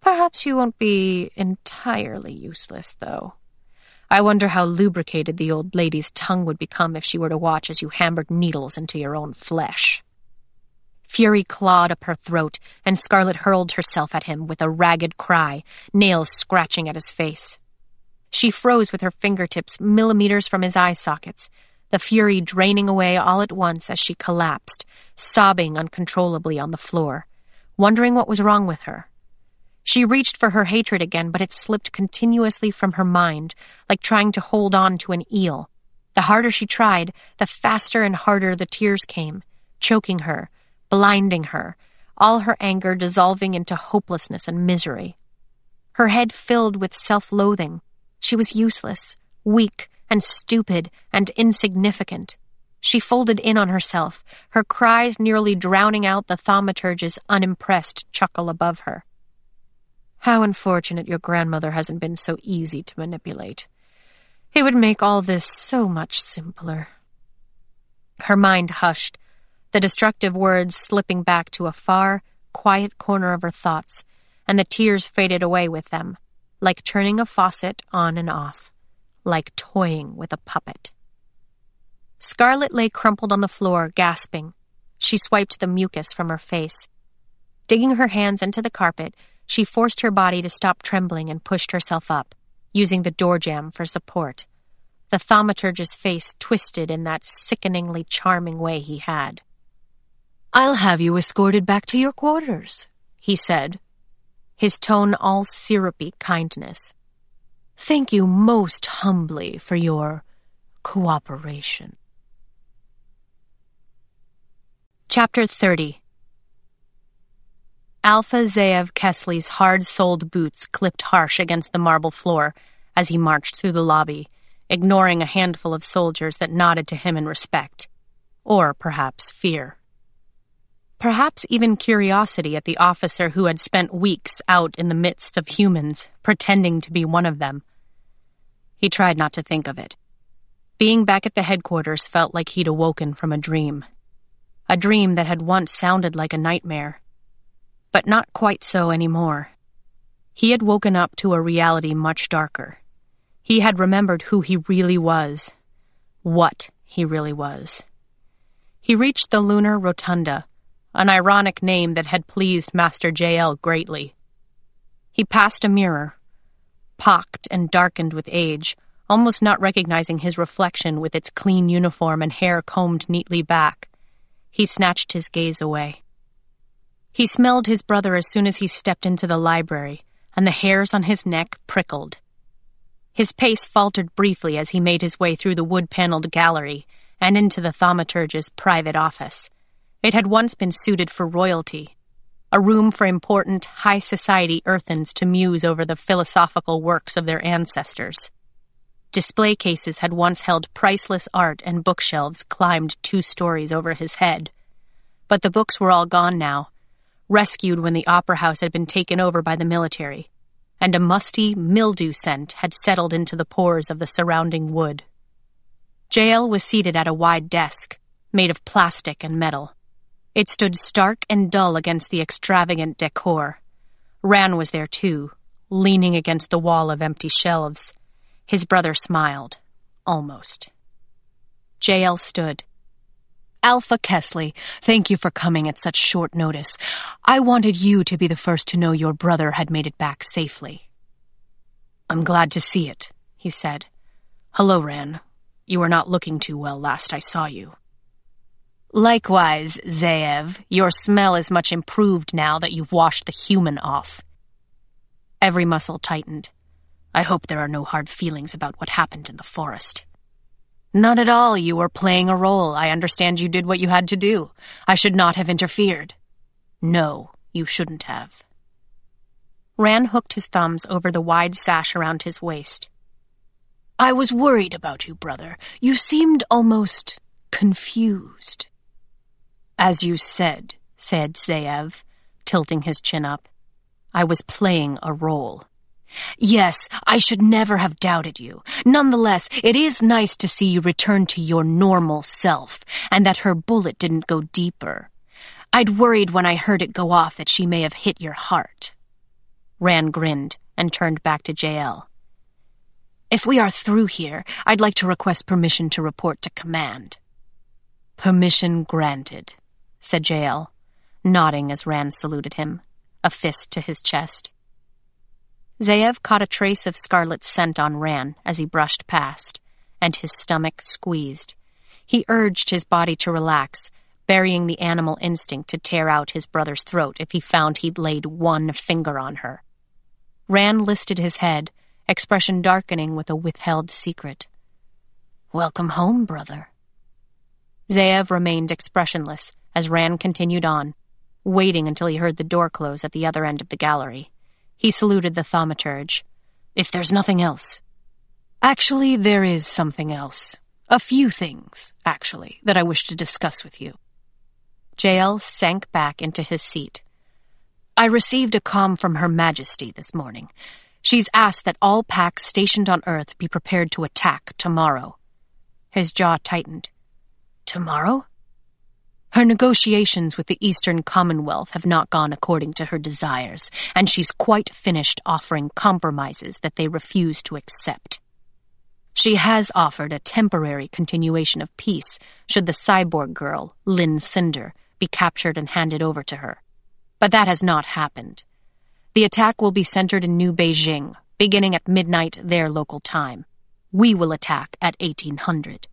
Perhaps you won't be entirely useless, though. I wonder how lubricated the old lady's tongue would become if she were to watch as you hammered needles into your own flesh. Fury clawed up her throat, and Scarlet hurled herself at him with a ragged cry, nails scratching at his face. She froze with her fingertips millimeters from his eye sockets, the fury draining away all at once as she collapsed, sobbing uncontrollably on the floor, wondering what was wrong with her. She reached for her hatred again, but it slipped continuously from her mind, like trying to hold on to an eel. The harder she tried, the faster and harder the tears came, choking her, blinding her, all her anger dissolving into hopelessness and misery. Her head filled with self loathing. She was useless, weak, and stupid, and insignificant. She folded in on herself, her cries nearly drowning out the thaumaturge's unimpressed chuckle above her. How unfortunate your grandmother hasn't been so easy to manipulate. It would make all this so much simpler. Her mind hushed, the destructive words slipping back to a far, quiet corner of her thoughts, and the tears faded away with them, like turning a faucet on and off, like toying with a puppet. Scarlet lay crumpled on the floor, gasping. She swiped the mucus from her face. Digging her hands into the carpet, she forced her body to stop trembling and pushed herself up, using the door jamb for support. The thaumaturge's face twisted in that sickeningly charming way he had. I'll have you escorted back to your quarters, he said, his tone all syrupy kindness. Thank you most humbly for your cooperation. Chapter 30 Alpha Zeev Kesley's hard-soled boots clipped harsh against the marble floor as he marched through the lobby, ignoring a handful of soldiers that nodded to him in respect, or perhaps fear. Perhaps even curiosity at the officer who had spent weeks out in the midst of humans, pretending to be one of them. He tried not to think of it. Being back at the headquarters felt like he'd awoken from a dream. A dream that had once sounded like a nightmare but not quite so anymore. He had woken up to a reality much darker. He had remembered who he really was, what he really was. He reached the Lunar Rotunda, an ironic name that had pleased Master Jael greatly. He passed a mirror, pocked and darkened with age, almost not recognizing his reflection with its clean uniform and hair combed neatly back. He snatched his gaze away. He smelled his brother as soon as he stepped into the library, and the hairs on his neck prickled. His pace faltered briefly as he made his way through the wood paneled gallery and into the thaumaturge's private office. It had once been suited for royalty, a room for important high society earthens to muse over the philosophical works of their ancestors. Display cases had once held priceless art, and bookshelves climbed two stories over his head. But the books were all gone now, rescued when the opera house had been taken over by the military, and a musty mildew scent had settled into the pores of the surrounding wood. Jael was seated at a wide desk, made of plastic and metal. It stood stark and dull against the extravagant decor. Ran was there too, leaning against the wall of empty shelves. His brother smiled, almost. Jael stood. Alpha Kesley, thank you for coming at such short notice. I wanted you to be the first to know your brother had made it back safely. I'm glad to see it, he said. Hello, Ran. You were not looking too well last I saw you. Likewise, Zeev, your smell is much improved now that you've washed the human off. Every muscle tightened. I hope there are no hard feelings about what happened in the forest. Not at all. You were playing a role. I understand you did what you had to do. I should not have interfered. No, you shouldn't have. Ran hooked his thumbs over the wide sash around his waist. I was worried about you, brother. You seemed almost confused. As you said, said Zeev, tilting his chin up, I was playing a role. Yes, I should never have doubted you. Nonetheless, it is nice to see you return to your normal self, and that her bullet didn't go deeper. I'd worried when I heard it go off that she may have hit your heart. Ran grinned and turned back to Jael. If we are through here, I'd like to request permission to report to command. Permission granted, said Jael, nodding as Ran saluted him, a fist to his chest. Zeev caught a trace of Scarlet's scent on Ran as he brushed past, and his stomach squeezed. He urged his body to relax, burying the animal instinct to tear out his brother's throat if he found he'd laid one finger on her. Ran lifted his head, expression darkening with a withheld secret. Welcome home, brother. Zeev remained expressionless as Ran continued on, waiting until he heard the door close at the other end of the gallery. He saluted the thaumaturge. If there's nothing else. Actually, there is something else. A few things, actually, that I wish to discuss with you. Jael sank back into his seat. I received a com from Her Majesty this morning. She's asked that all packs stationed on Earth be prepared to attack tomorrow. His jaw tightened. Tomorrow? Her negotiations with the Eastern Commonwealth have not gone according to her desires, and she's quite finished offering compromises that they refuse to accept. She has offered a temporary continuation of peace should the cyborg girl, Linh Cinder, be captured and handed over to her. But that has not happened. The attack will be centered in New Beijing, beginning at midnight their local time. We will attack at 1800.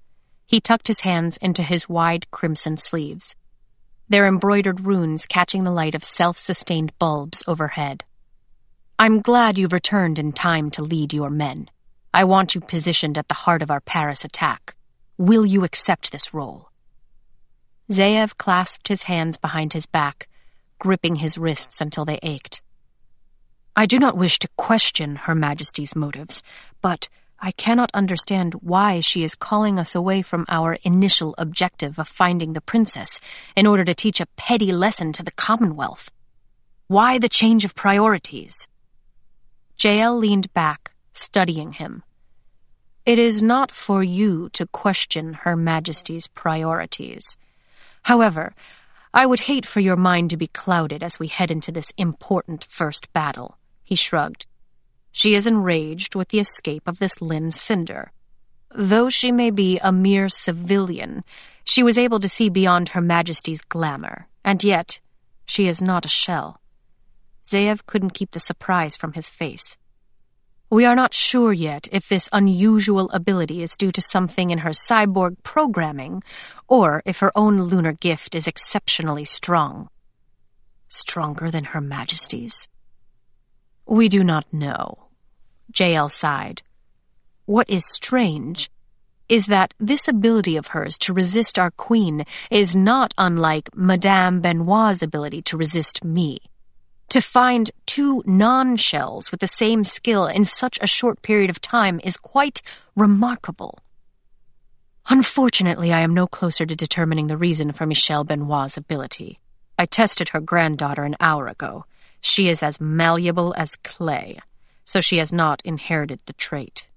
He tucked his hands into his wide crimson sleeves, their embroidered runes catching the light of self sustained bulbs overhead. I'm glad you've returned in time to lead your men. I want you positioned at the heart of our Paris attack. Will you accept this role? Zeev clasped his hands behind his back, gripping his wrists until they ached. I do not wish to question Her Majesty's motives, but I cannot understand why she is calling us away from our initial objective of finding the princess in order to teach a petty lesson to the Commonwealth. Why the change of priorities? Jael leaned back, studying him. It is not for you to question Her Majesty's priorities. However, I would hate for your mind to be clouded as we head into this important first battle, he shrugged. She is enraged with the escape of this Linh Cinder. Though she may be a mere civilian, she was able to see beyond Her Majesty's glamour, and yet she is not a shell. Zeev couldn't keep the surprise from his face. We are not sure yet if this unusual ability is due to something in her cyborg programming, or if her own lunar gift is exceptionally strong. Stronger than Her Majesty's? We do not know. Jael sighed. What is strange is that this ability of hers to resist our queen is not unlike Madame Benoit's ability to resist me. To find two non-shells with the same skill in such a short period of time is quite remarkable. Unfortunately, I am no closer to determining the reason for Michelle Benoit's ability. I tested her granddaughter an hour ago. She is as malleable as clay so she has not inherited the trait.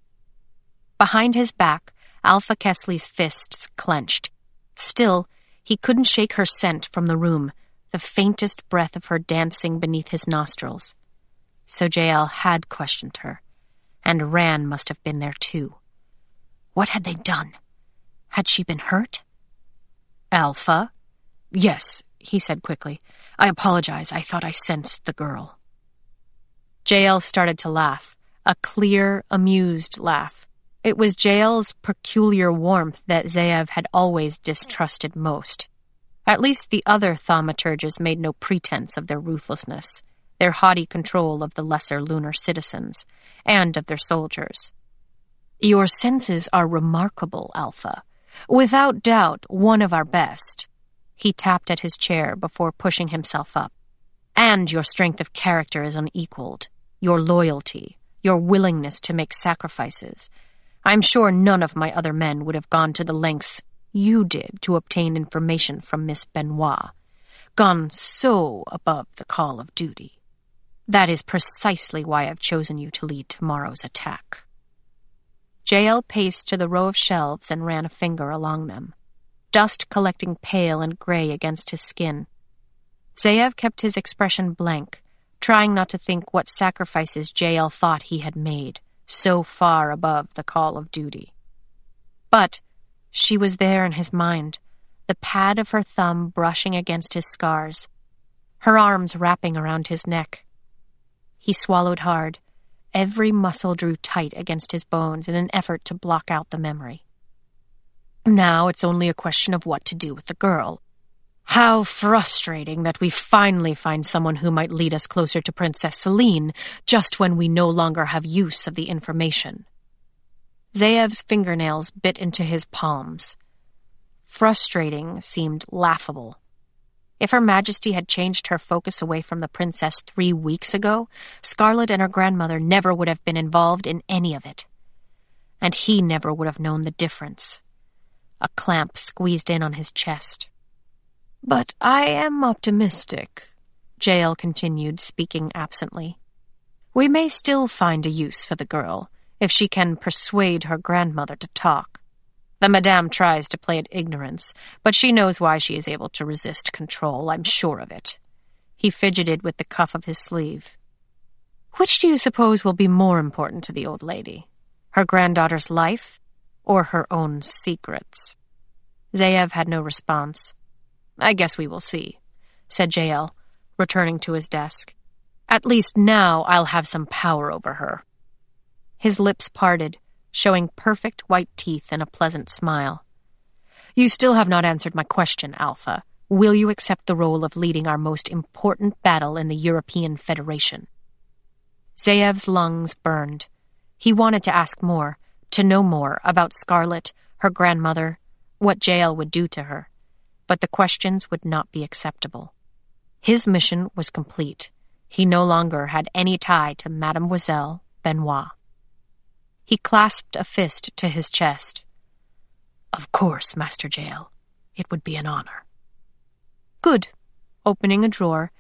Behind his back, Alpha Kesley's fists clenched. Still, he couldn't shake her scent from the room, the faintest breath of her dancing beneath his nostrils. So Jael had questioned her, and Ran must have been there too. What had they done? Had she been hurt? Alpha? Yes, he said quickly. I apologize. I thought I sensed the girl. Jael started to laugh, a clear, amused laugh. It was Jael's peculiar warmth that Zeev had always distrusted most. At least the other thaumaturges made no pretense of their ruthlessness, their haughty control of the lesser lunar citizens, and of their soldiers. Your senses are remarkable, Alpha. Without doubt, one of our best. He tapped at his chair before pushing himself up. And your strength of character is unequaled. Your loyalty, your willingness to make sacrifices. I'm sure none of my other men would have gone to the lengths you did to obtain information from Miss Benoit. Gone so above the call of duty. That is precisely why I've chosen you to lead tomorrow's attack. Jael paced to the row of shelves and ran a finger along them, dust collecting pale and gray against his skin. Zeev kept his expression blank, trying not to think what sacrifices Jael thought he had made, so far above the call of duty. But she was there in his mind, the pad of her thumb brushing against his scars, her arms wrapping around his neck. He swallowed hard. Every muscle drew tight against his bones in an effort to block out the memory. Now it's only a question of what to do with the girl. How frustrating that we finally find someone who might lead us closer to Princess Selene just when we no longer have use of the information. Zeev's fingernails bit into his palms. Frustrating seemed laughable. If Her Majesty had changed her focus away from the princess three weeks ago, Scarlet and her grandmother never would have been involved in any of it. And he never would have known the difference. A clamp squeezed in on his chest. But I am optimistic, Jael continued, speaking absently. We may still find a use for the girl if she can persuade her grandmother to talk. The Madame tries to play at ignorance, but she knows why she is able to resist control, I'm sure of it. He fidgeted with the cuff of his sleeve. Which do you suppose will be more important to the old lady? Her granddaughter's life or her own secrets? Zeev had no response. I guess we will see, said Jael, returning to his desk. At least now I'll have some power over her. His lips parted, showing perfect white teeth and a pleasant smile. You still have not answered my question, Alpha. Will you accept the role of leading our most important battle in the European Federation? Zeev's lungs burned. He wanted to ask more, to know more about Scarlet, her grandmother, what Jael would do to her but the questions would not be acceptable. His mission was complete. He no longer had any tie to Mademoiselle Benoit. He clasped a fist to his chest. Of course, Master Jael. It would be an honor. Good. Opening a drawer,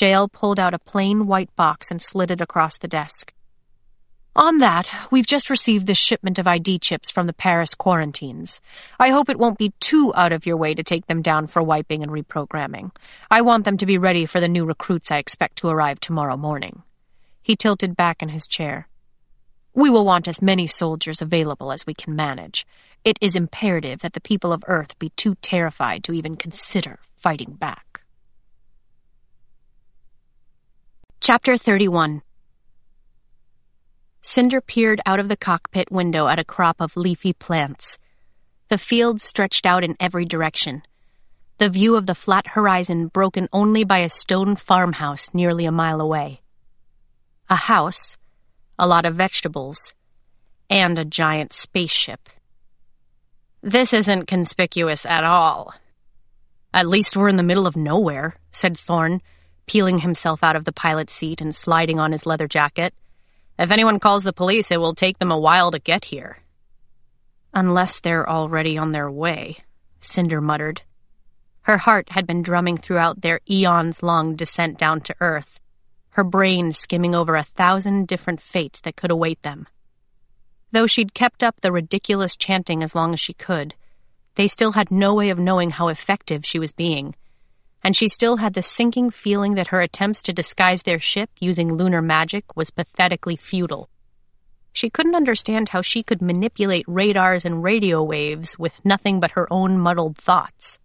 Jael pulled out a plain white box and slid it across the desk. On that, we've just received this shipment of ID chips from the Paris quarantines. I hope it won't be too out of your way to take them down for wiping and reprogramming. I want them to be ready for the new recruits I expect to arrive tomorrow morning. He tilted back in his chair. We will want as many soldiers available as we can manage. It is imperative that the people of Earth be too terrified to even consider fighting back. Chapter 31 Cinder peered out of the cockpit window at a crop of leafy plants. The field stretched out in every direction. The view of the flat horizon broken only by a stone farmhouse nearly a mile away. A house, a lot of vegetables, and a giant spaceship. This isn't conspicuous at all. At least we're in the middle of nowhere, said Thorn, peeling himself out of the pilot's seat and sliding on his leather jacket. If anyone calls the police, it will take them a while to get here. Unless they're already on their way, Cinder muttered. Her heart had been drumming throughout their eons long descent down to earth, her brain skimming over a thousand different fates that could await them. Though she'd kept up the ridiculous chanting as long as she could, they still had no way of knowing how effective she was being and she still had the sinking feeling that her attempts to disguise their ship using lunar magic was pathetically futile. She couldn't understand how she could manipulate radars and radio waves with nothing but her own muddled thoughts.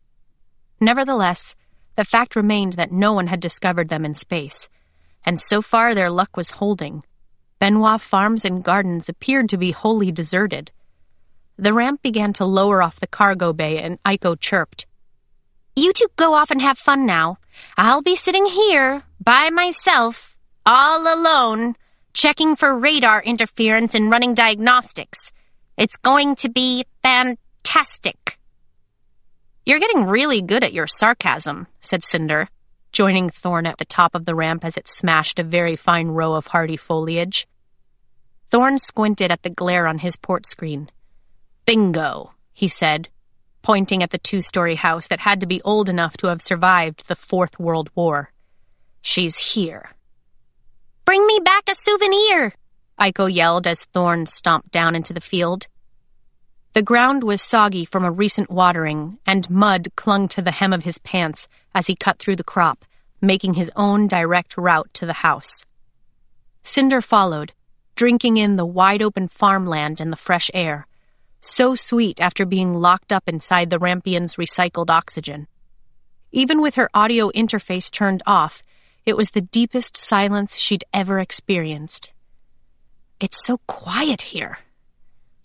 Nevertheless, the fact remained that no one had discovered them in space, and so far their luck was holding. Benoit farms and gardens appeared to be wholly deserted. The ramp began to lower off the cargo bay, and Iko chirped. You two go off and have fun now. I'll be sitting here, by myself, all alone, checking for radar interference and running diagnostics. It's going to be fantastic. You're getting really good at your sarcasm, said Cinder, joining Thorn at the top of the ramp as it smashed a very fine row of hardy foliage. Thorn squinted at the glare on his port screen. Bingo, he said, pointing at the two story house that had to be old enough to have survived the Fourth World War. She's here. Bring me back a souvenir, Iko yelled as Thorn stomped down into the field. The ground was soggy from a recent watering, and mud clung to the hem of his pants as he cut through the crop, making his own direct route to the house. Cinder followed, drinking in the wide open farmland and the fresh air, so sweet after being locked up inside the Rampion's recycled oxygen. Even with her audio interface turned off, it was the deepest silence she'd ever experienced. It's so quiet here.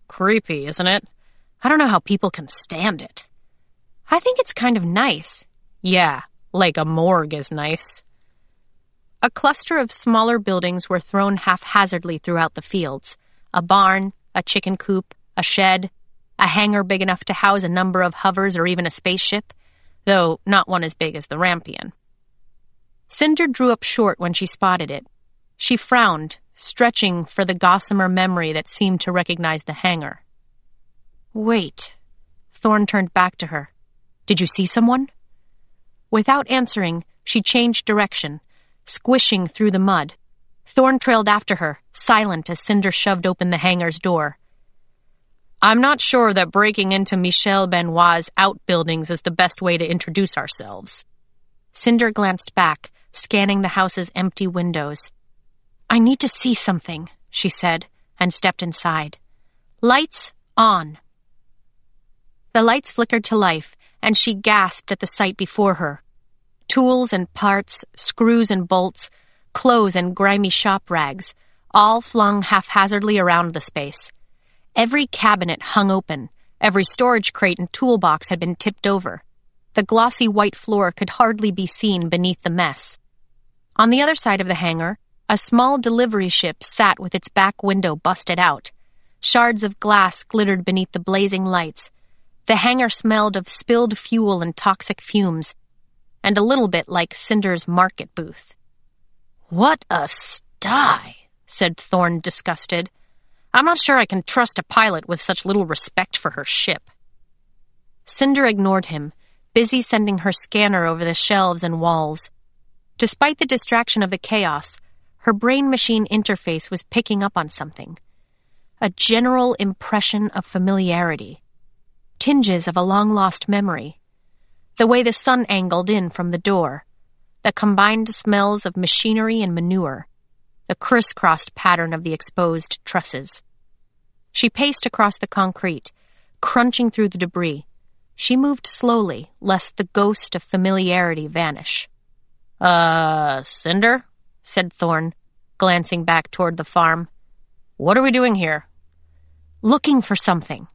Creepy, isn't it? I don't know how people can stand it. I think it's kind of nice. Yeah, like a morgue is nice. A cluster of smaller buildings were thrown haphazardly throughout the fields a barn, a chicken coop, a shed, a hangar big enough to house a number of hovers or even a spaceship, though not one as big as the Rampion. Cinder drew up short when she spotted it. She frowned, stretching for the gossamer memory that seemed to recognize the hangar. Wait. Thorn turned back to her. Did you see someone? Without answering, she changed direction, squishing through the mud. Thorn trailed after her, silent as Cinder shoved open the hangar's door. I'm not sure that breaking into Michelle Benoit's outbuildings is the best way to introduce ourselves. Cinder glanced back, scanning the house's empty windows. I need to see something, she said, and stepped inside. Lights on. The lights flickered to life, and she gasped at the sight before her. Tools and parts, screws and bolts, clothes and grimy shop rags, all flung haphazardly around the space. Every cabinet hung open, every storage crate and toolbox had been tipped over. The glossy white floor could hardly be seen beneath the mess. On the other side of the hangar, a small delivery ship sat with its back window busted out. Shards of glass glittered beneath the blazing lights, the hangar smelled of spilled fuel and toxic fumes, and a little bit like Cinder's market booth. What a sty, said Thorn, disgusted. I'm not sure I can trust a pilot with such little respect for her ship. Cinder ignored him, busy sending her scanner over the shelves and walls. Despite the distraction of the chaos, her brain machine interface was picking up on something. A general impression of familiarity tinges of a long lost memory. The way the sun angled in from the door, the combined smells of machinery and manure, the crisscrossed pattern of the exposed trusses. She paced across the concrete, crunching through the debris. She moved slowly, lest the ghost of familiarity vanish. Uh, Cinder? said Thorn, glancing back toward the farm. What are we doing here? Looking for something.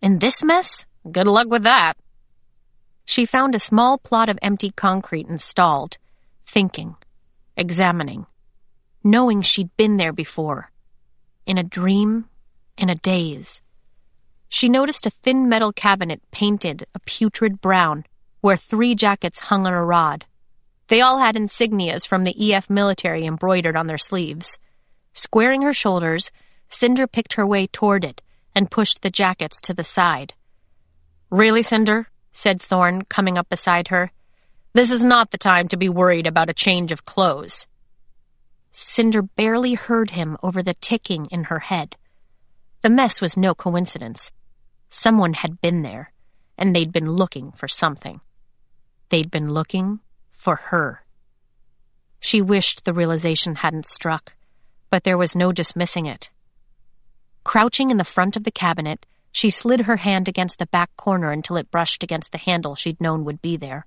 In this mess? Good luck with that. She found a small plot of empty concrete and stalled, thinking, examining, knowing she'd been there before. In a dream, in a daze. She noticed a thin metal cabinet painted a putrid brown, where three jackets hung on a rod. They all had insignias from the EF military embroidered on their sleeves. Squaring her shoulders, Cinder picked her way toward it and pushed the jackets to the side. Really, Cinder? said Thorn, coming up beside her. This is not the time to be worried about a change of clothes. Cinder barely heard him over the ticking in her head. The mess was no coincidence. Someone had been there, and they'd been looking for something. They'd been looking for her. She wished the realization hadn't struck, but there was no dismissing it. Crouching in the front of the cabinet, she slid her hand against the back corner until it brushed against the handle she'd known would be there.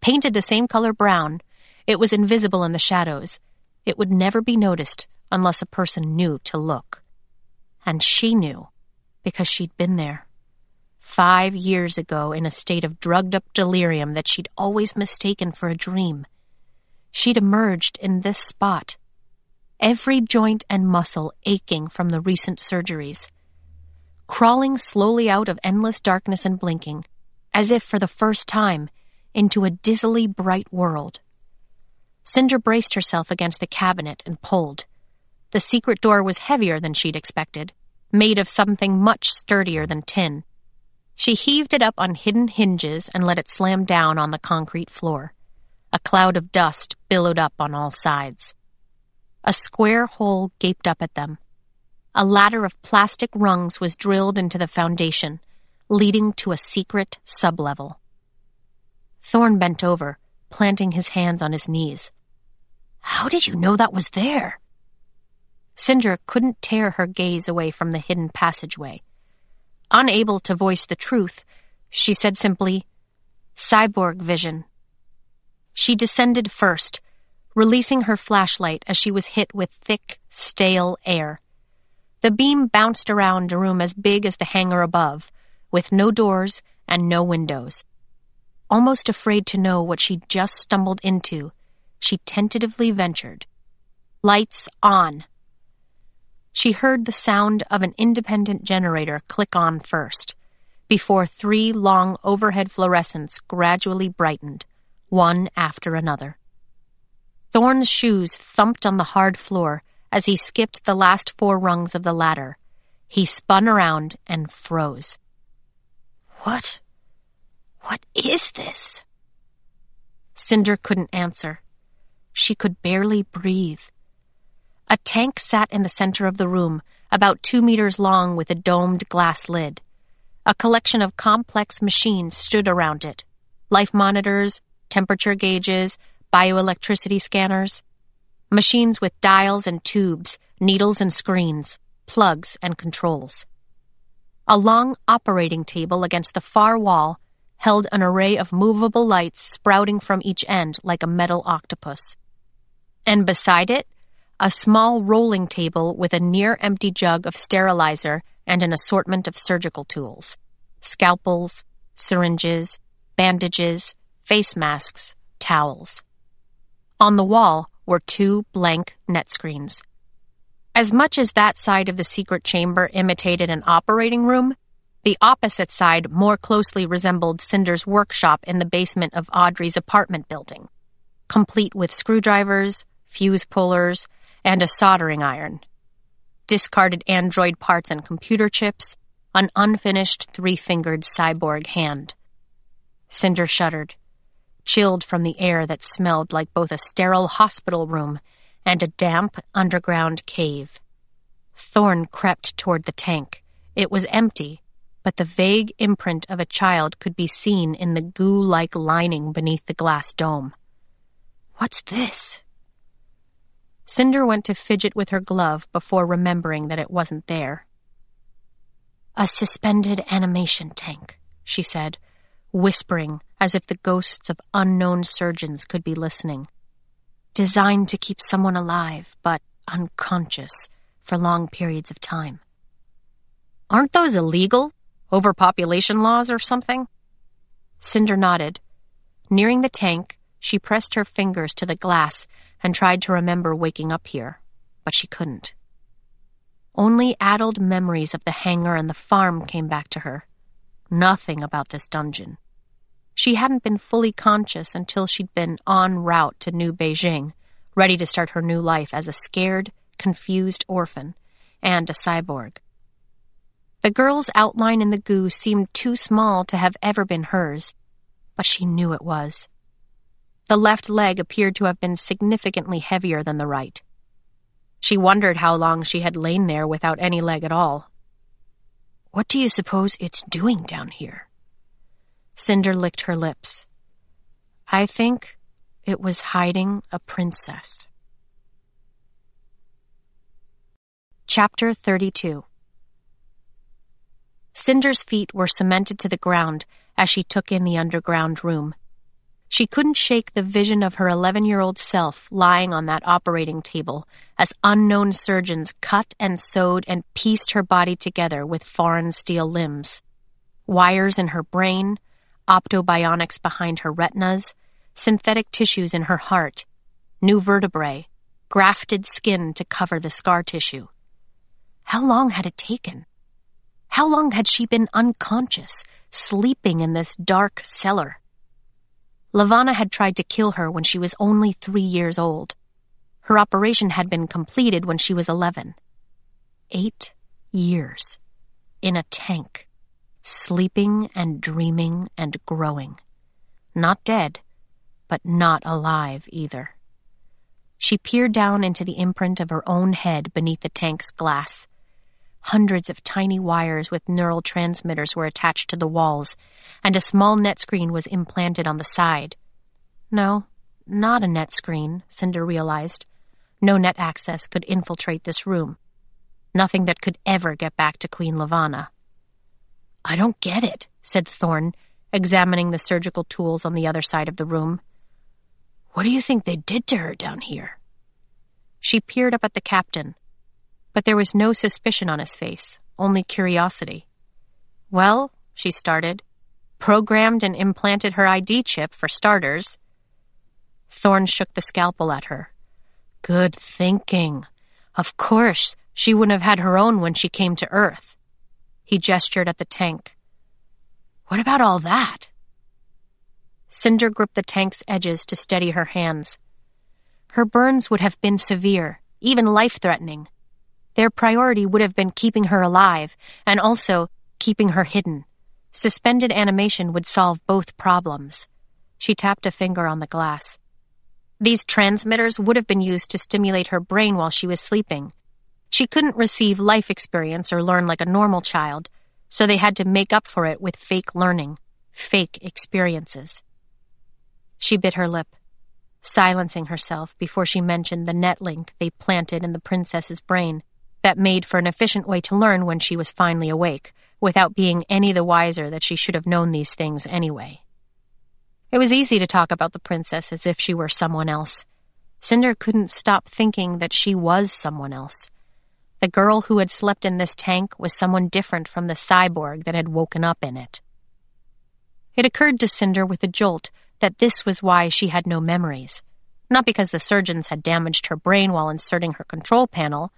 Painted the same color brown, it was invisible in the shadows. It would never be noticed unless a person knew to look. And she knew, because she'd been there. Five years ago, in a state of drugged up delirium that she'd always mistaken for a dream. She'd emerged in this spot, every joint and muscle aching from the recent surgeries. Crawling slowly out of endless darkness and blinking, as if for the first time, into a dizzily bright world. Cinder braced herself against the cabinet and pulled. The secret door was heavier than she'd expected, made of something much sturdier than tin. She heaved it up on hidden hinges and let it slam down on the concrete floor. A cloud of dust billowed up on all sides. A square hole gaped up at them. A ladder of plastic rungs was drilled into the foundation, leading to a secret sublevel. Thorn bent over, planting his hands on his knees. How did you know that was there? Cinder couldn't tear her gaze away from the hidden passageway. Unable to voice the truth, she said simply, Cyborg vision. She descended first, releasing her flashlight as she was hit with thick, stale air. The beam bounced around a room as big as the hangar above, with no doors and no windows. Almost afraid to know what she'd just stumbled into, she tentatively ventured. Lights on. She heard the sound of an independent generator click on first, before three long overhead fluorescents gradually brightened, one after another. Thorn's shoes thumped on the hard floor as he skipped the last four rungs of the ladder. He spun around and froze. What? What is this? Cinder couldn't answer. She could barely breathe. A tank sat in the center of the room, about two meters long with a domed glass lid. A collection of complex machines stood around it life monitors, temperature gauges, bioelectricity scanners. Machines with dials and tubes, needles and screens, plugs and controls. A long operating table against the far wall held an array of movable lights sprouting from each end like a metal octopus and beside it, a small rolling table with a near empty jug of sterilizer and an assortment of surgical tools scalpels, syringes, bandages, face masks, towels. On the wall were two blank netscreens. As much as that side of the secret chamber imitated an operating room, the opposite side more closely resembled Cinder's workshop in the basement of Audrey's apartment building, complete with screwdrivers, fuse pullers, and a soldering iron. Discarded android parts and computer chips, an unfinished three fingered cyborg hand. Cinder shuddered, chilled from the air that smelled like both a sterile hospital room and a damp underground cave. Thorn crept toward the tank. It was empty, but the vague imprint of a child could be seen in the goo like lining beneath the glass dome. What's this? Cinder went to fidget with her glove before remembering that it wasn't there. A suspended animation tank, she said, whispering as if the ghosts of unknown surgeons could be listening. Designed to keep someone alive, but unconscious for long periods of time. Aren't those illegal? Overpopulation laws or something? Cinder nodded. Nearing the tank, she pressed her fingers to the glass and tried to remember waking up here, but she couldn't. Only addled memories of the hangar and the farm came back to her. Nothing about this dungeon. She hadn't been fully conscious until she'd been en route to New Beijing, ready to start her new life as a scared, confused orphan and a cyborg. The girl's outline in the goo seemed too small to have ever been hers, but she knew it was. The left leg appeared to have been significantly heavier than the right. She wondered how long she had lain there without any leg at all. What do you suppose it's doing down here? Cinder licked her lips. I think it was hiding a princess. Chapter 32 Cinder's feet were cemented to the ground as she took in the underground room. She couldn't shake the vision of her 11 year old self lying on that operating table as unknown surgeons cut and sewed and pieced her body together with foreign steel limbs. Wires in her brain, optobionics behind her retinas, synthetic tissues in her heart, new vertebrae, grafted skin to cover the scar tissue. How long had it taken? How long had she been unconscious, sleeping in this dark cellar? Levana had tried to kill her when she was only three years old. Her operation had been completed when she was 11. Eight years. In a tank. Sleeping and dreaming and growing. Not dead, but not alive either. She peered down into the imprint of her own head beneath the tank's glass. Hundreds of tiny wires with neural transmitters were attached to the walls, and a small netscreen was implanted on the side. No, not a netscreen, Cinder realized. No net access could infiltrate this room. Nothing that could ever get back to Queen Levana. I don't get it, said Thorn, examining the surgical tools on the other side of the room. What do you think they did to her down here? She peered up at the captain, but there was no suspicion on his face, only curiosity. Well, she started, programmed and implanted her ID chip, for starters. Thorn shook the scalpel at her. Good thinking. Of course, she wouldn't have had her own when she came to Earth. He gestured at the tank. What about all that? Cinder gripped the tank's edges to steady her hands. Her burns would have been severe, even life threatening. Their priority would have been keeping her alive and also keeping her hidden. Suspended animation would solve both problems. She tapped a finger on the glass. These transmitters would have been used to stimulate her brain while she was sleeping. She couldn't receive life experience or learn like a normal child, so they had to make up for it with fake learning, fake experiences. She bit her lip, silencing herself before she mentioned the netlink they planted in the princess's brain that made for an efficient way to learn when she was finally awake, without being any the wiser that she should have known these things anyway. It was easy to talk about the princess as if she were someone else. Cinder couldn't stop thinking that she was someone else. The girl who had slept in this tank was someone different from the cyborg that had woken up in it. It occurred to Cinder with a jolt that this was why she had no memories. Not because the surgeons had damaged her brain while inserting her control panel,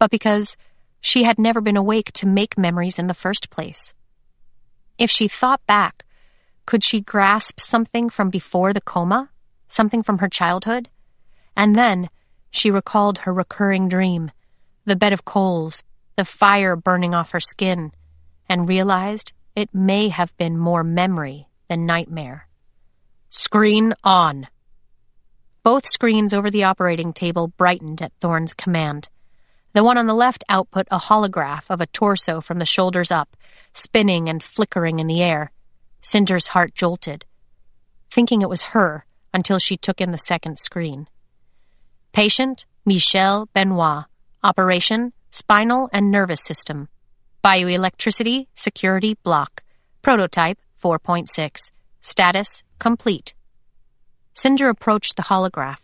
but because she had never been awake to make memories in the first place. If she thought back, could she grasp something from before the coma? Something from her childhood? And then she recalled her recurring dream the bed of coals, the fire burning off her skin, and realized it may have been more memory than nightmare. Screen on. Both screens over the operating table brightened at Thorn's command. The one on the left output a holograph of a torso from the shoulders up, spinning and flickering in the air. Cinder's heart jolted, thinking it was her until she took in the second screen. Patient Michelle Benoit. Operation Spinal and Nervous System. Bioelectricity Security Block. Prototype 4.6. Status Complete. Cinder approached the holograph.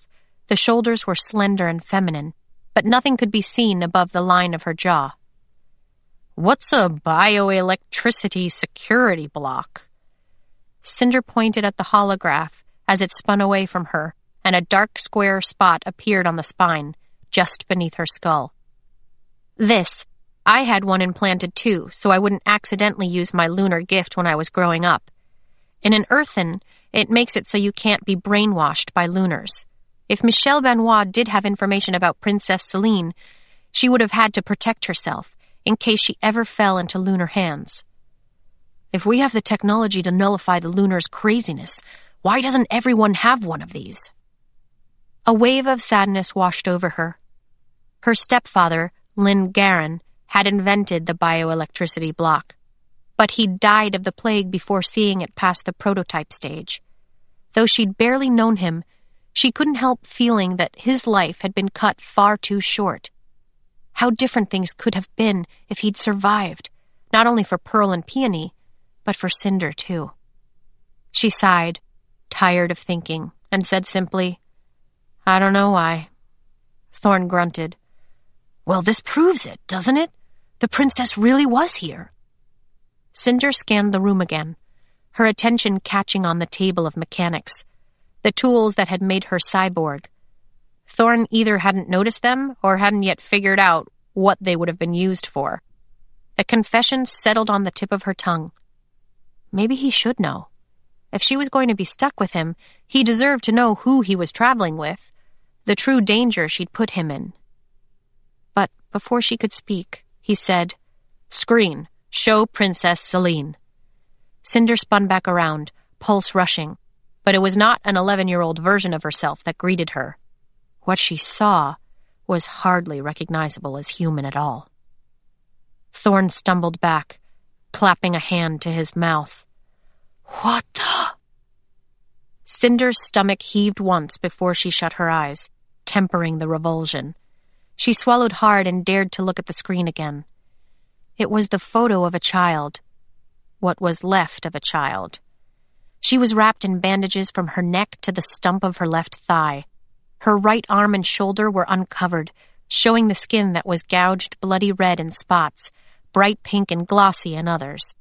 The shoulders were slender and feminine, but nothing could be seen above the line of her jaw. What's a bioelectricity security block? Cinder pointed at the holograph as it spun away from her, and a dark square spot appeared on the spine, just beneath her skull. This, I had one implanted too, so I wouldn't accidentally use my lunar gift when I was growing up. In an earthen, it makes it so you can't be brainwashed by lunars. If Michelle Benoit did have information about Princess Selene, she would have had to protect herself in case she ever fell into lunar hands. If we have the technology to nullify the lunar's craziness, why doesn't everyone have one of these? A wave of sadness washed over her. Her stepfather, Linh Garan, had invented the bioelectricity block, but he'd died of the plague before seeing it past the prototype stage. Though she'd barely known him, she couldn't help feeling that his life had been cut far too short. How different things could have been if he'd survived, not only for Pearl and Peony, but for Cinder, too. She sighed, tired of thinking, and said simply, I don't know why. Thorn grunted. Well, this proves it, doesn't it? The princess really was here. Cinder scanned the room again, her attention catching on the table of mechanics, the tools that had made her cyborg. Thorn either hadn't noticed them or hadn't yet figured out what they would have been used for. The confession settled on the tip of her tongue. Maybe he should know. If she was going to be stuck with him, he deserved to know who he was traveling with, the true danger she'd put him in. But before she could speak, he said, Screen, show Princess Selene. Cinder spun back around, pulse rushing, but it was not an 11 year old version of herself that greeted her. What she saw was hardly recognizable as human at all. Thorn stumbled back, clapping a hand to his mouth. What the? Cinder's stomach heaved once before she shut her eyes, tempering the revulsion. She swallowed hard and dared to look at the screen again. It was the photo of a child. What was left of a child. She was wrapped in bandages from her neck to the stump of her left thigh. Her right arm and shoulder were uncovered, showing the skin that was gouged bloody red in spots, bright pink and glossy in others.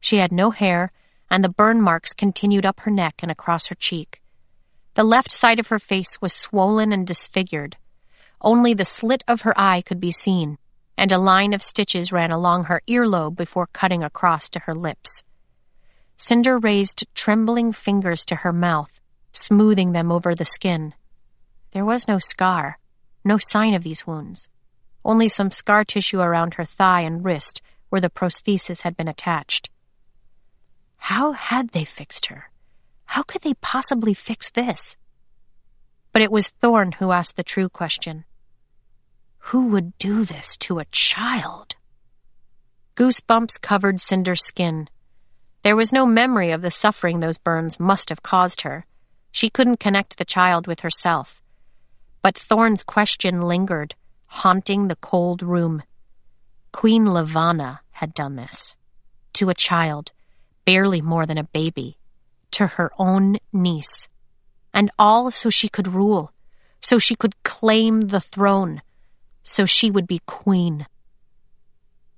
She had no hair, and the burn marks continued up her neck and across her cheek. The left side of her face was swollen and disfigured. Only the slit of her eye could be seen, and a line of stitches ran along her earlobe before cutting across to her lips. Cinder raised trembling fingers to her mouth, smoothing them over the skin. There was no scar, no sign of these wounds only some scar tissue around her thigh and wrist where the prosthesis had been attached. How had they fixed her? How could they possibly fix this? But it was Thorn who asked the true question. Who would do this to a child? Goosebumps covered Cinder's skin. There was no memory of the suffering those burns must have caused her. She couldn't connect the child with herself. But Thorn's question lingered haunting the cold room. Queen Levana had done this. To a child, barely more than a baby. To her own niece. And all so she could rule. So she could claim the throne. So she would be queen.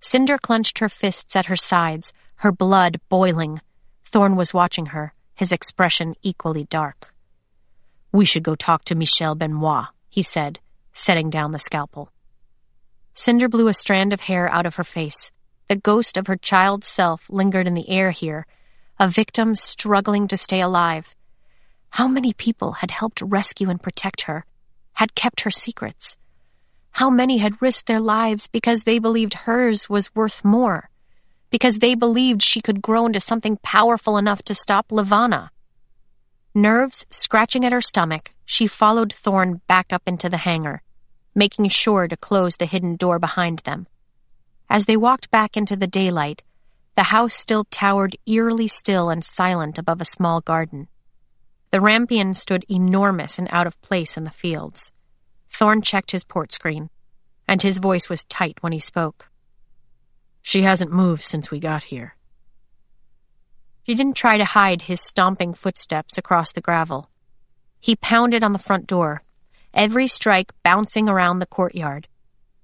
Cinder clenched her fists at her sides, her blood boiling. Thorn was watching her, his expression equally dark. We should go talk to Michelle Benoit, he said, setting down the scalpel. Cinder blew a strand of hair out of her face. The ghost of her child self lingered in the air here, a victim struggling to stay alive. How many people had helped rescue and protect her, had kept her secrets? How many had risked their lives because they believed hers was worth more? Because they believed she could grow into something powerful enough to stop Levana? Nerves scratching at her stomach, she followed Thorn back up into the hangar, making sure to close the hidden door behind them. As they walked back into the daylight, the house still towered eerily still and silent above a small garden. The rampion stood enormous and out of place in the fields. Thorn checked his port screen, and his voice was tight when he spoke. She hasn't moved since we got here. She didn't try to hide his stomping footsteps across the gravel. He pounded on the front door, every strike bouncing around the courtyard.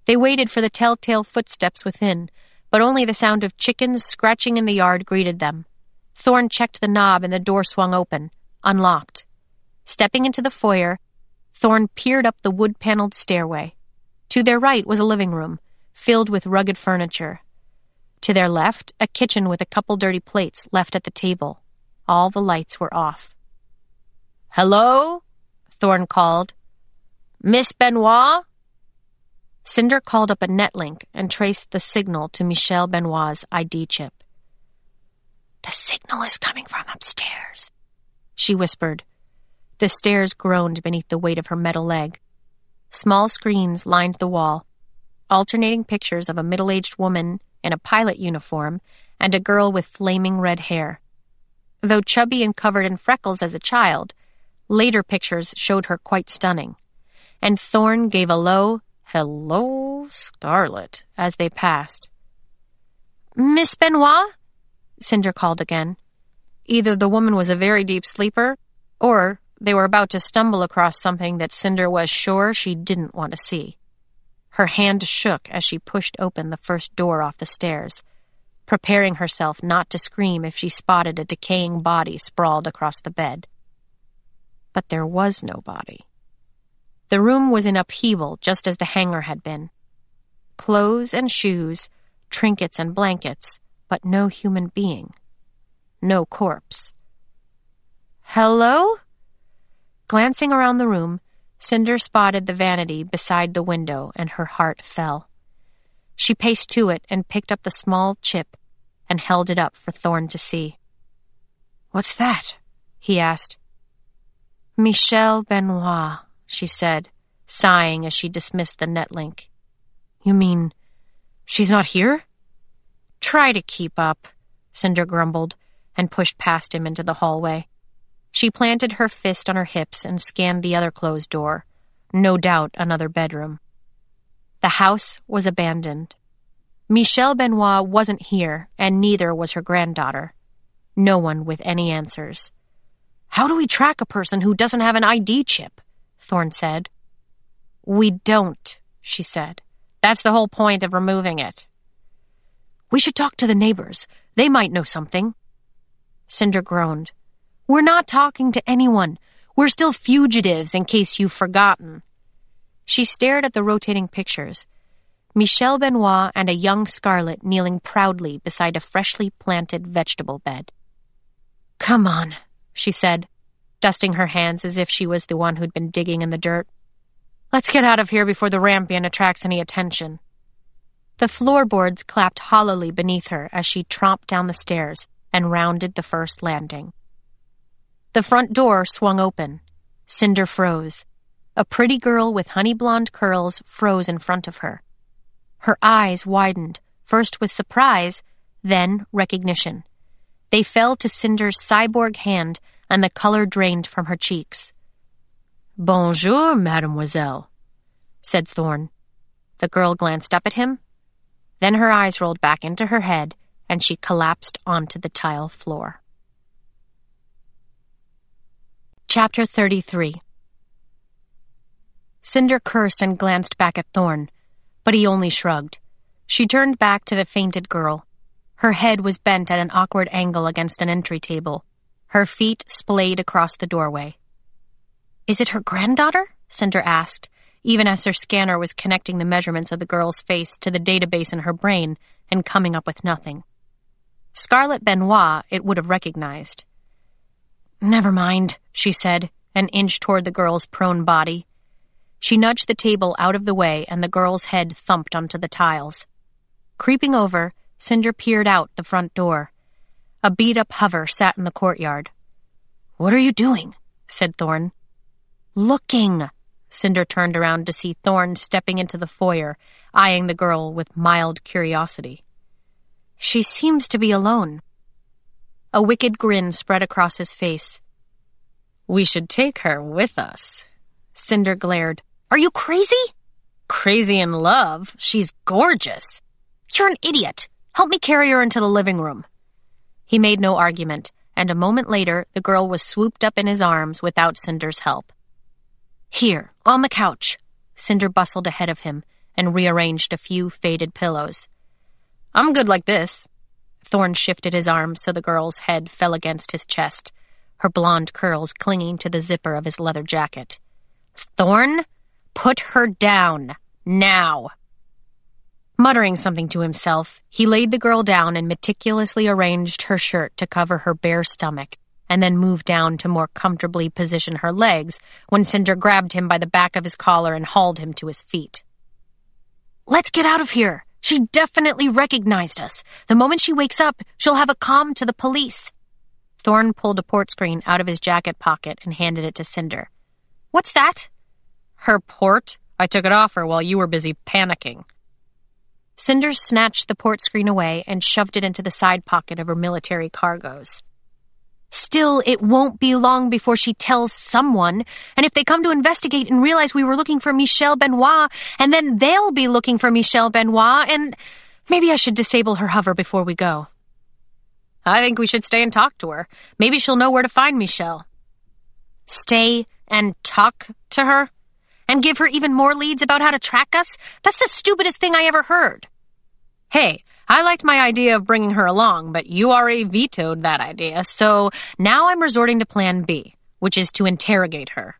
They waited for the telltale footsteps within, but only the sound of chickens scratching in the yard greeted them. Thorn checked the knob and the door swung open, unlocked. Stepping into the foyer, Thorn peered up the wood paneled stairway. To their right was a living room, filled with rugged furniture. To their left, a kitchen with a couple dirty plates left at the table. All the lights were off. Hello? Thorn called. Miss Benoit? Cinder called up a netlink and traced the signal to Michelle Benoit's ID chip. The signal is coming from upstairs, she whispered. The stairs groaned beneath the weight of her metal leg. Small screens lined the wall, alternating pictures of a middle aged woman in a pilot uniform and a girl with flaming red hair. Though chubby and covered in freckles as a child, Later pictures showed her quite stunning. And Thorn gave a low, Hello, Scarlet, as they passed. Miss Benoit? Cinder called again. Either the woman was a very deep sleeper, Or they were about to stumble across something that Cinder was sure she didn't want to see. Her hand shook as she pushed open the first door off the stairs, preparing herself not to scream if she spotted a decaying body sprawled across the bed. But there was no body. The room was in upheaval just as the hangar had been. Clothes and shoes, trinkets and blankets, but no human being. No corpse. Hello? Glancing around the room, Cinder spotted the vanity beside the window and her heart fell. She paced to it and picked up the small chip and held it up for Thorn to see. What's that? he asked. Michelle Benoit, she said, sighing as she dismissed the netlink. You mean she's not here? Try to keep up, Cinder grumbled and pushed past him into the hallway. She planted her fist on her hips and scanned the other closed door. No doubt another bedroom. The house was abandoned. Michelle Benoit wasn't here, and neither was her granddaughter. No one with any answers. How do we track a person who doesn't have an ID chip? Thorn said. We don't, she said. That's the whole point of removing it. We should talk to the neighbors. They might know something. Cinder groaned. We're not talking to anyone. We're still fugitives, in case you've forgotten. She stared at the rotating pictures. Michelle Benoit and a young Scarlet kneeling proudly beside a freshly planted vegetable bed. Come on, she said, dusting her hands as if she was the one who'd been digging in the dirt. Let's get out of here before the rampion attracts any attention. The floorboards clapped hollowly beneath her as she tromped down the stairs and rounded the first landing. The front door swung open. Cinder froze. A pretty girl with honey blonde curls froze in front of her. Her eyes widened, first with surprise, then recognition. They fell to Cinder's cyborg hand, and the color drained from her cheeks. Bonjour, mademoiselle, said Thorn. The girl glanced up at him. Then her eyes rolled back into her head, and she collapsed onto the tile floor. Chapter 33 Cinder cursed and glanced back at Thorn, but he only shrugged. She turned back to the fainted girl. Her head was bent at an awkward angle against an entry table. Her feet splayed across the doorway. Is it her granddaughter? Cinder asked, even as her scanner was connecting the measurements of the girl's face to the database in her brain and coming up with nothing. Scarlet Benoit it would have recognized. Never mind, she said, and inched toward the girl's prone body. She nudged the table out of the way, and the girl's head thumped onto the tiles. Creeping over, Cinder peered out the front door. A beat up hover sat in the courtyard. What are you doing? said Thorn. Looking. Cinder turned around to see Thorn stepping into the foyer, eyeing the girl with mild curiosity. She seems to be alone. A wicked grin spread across his face. We should take her with us. Cinder glared. Are you crazy? Crazy in love. She's gorgeous. You're an idiot. Help me carry her into the living room. He made no argument, and a moment later the girl was swooped up in his arms without Cinder's help. Here, on the couch. Cinder bustled ahead of him and rearranged a few faded pillows. I'm good like this. Thorn shifted his arms so the girl's head fell against his chest, her blonde curls clinging to the zipper of his leather jacket. Thorn, put her down. Now. Muttering something to himself, he laid the girl down and meticulously arranged her shirt to cover her bare stomach, and then moved down to more comfortably position her legs when Cinder grabbed him by the back of his collar and hauled him to his feet. Let's get out of here, she definitely recognized us. The moment she wakes up, she'll have a comm to the police. Thorn pulled a port screen out of his jacket pocket and handed it to Cinder. What's that? Her port? I took it off her while you were busy panicking. Cinder snatched the port screen away and shoved it into the side pocket of her military cargoes. Still, it won't be long before she tells someone, and if they come to investigate and realize we were looking for Michelle Benoit, and then they'll be looking for Michelle Benoit, and maybe I should disable her hover before we go. I think we should stay and talk to her. Maybe she'll know where to find Michelle. Stay and talk to her? And give her even more leads about how to track us? That's the stupidest thing I ever heard. Hey, I liked my idea of bringing her along, but you already vetoed that idea, so now I'm resorting to plan B, which is to interrogate her.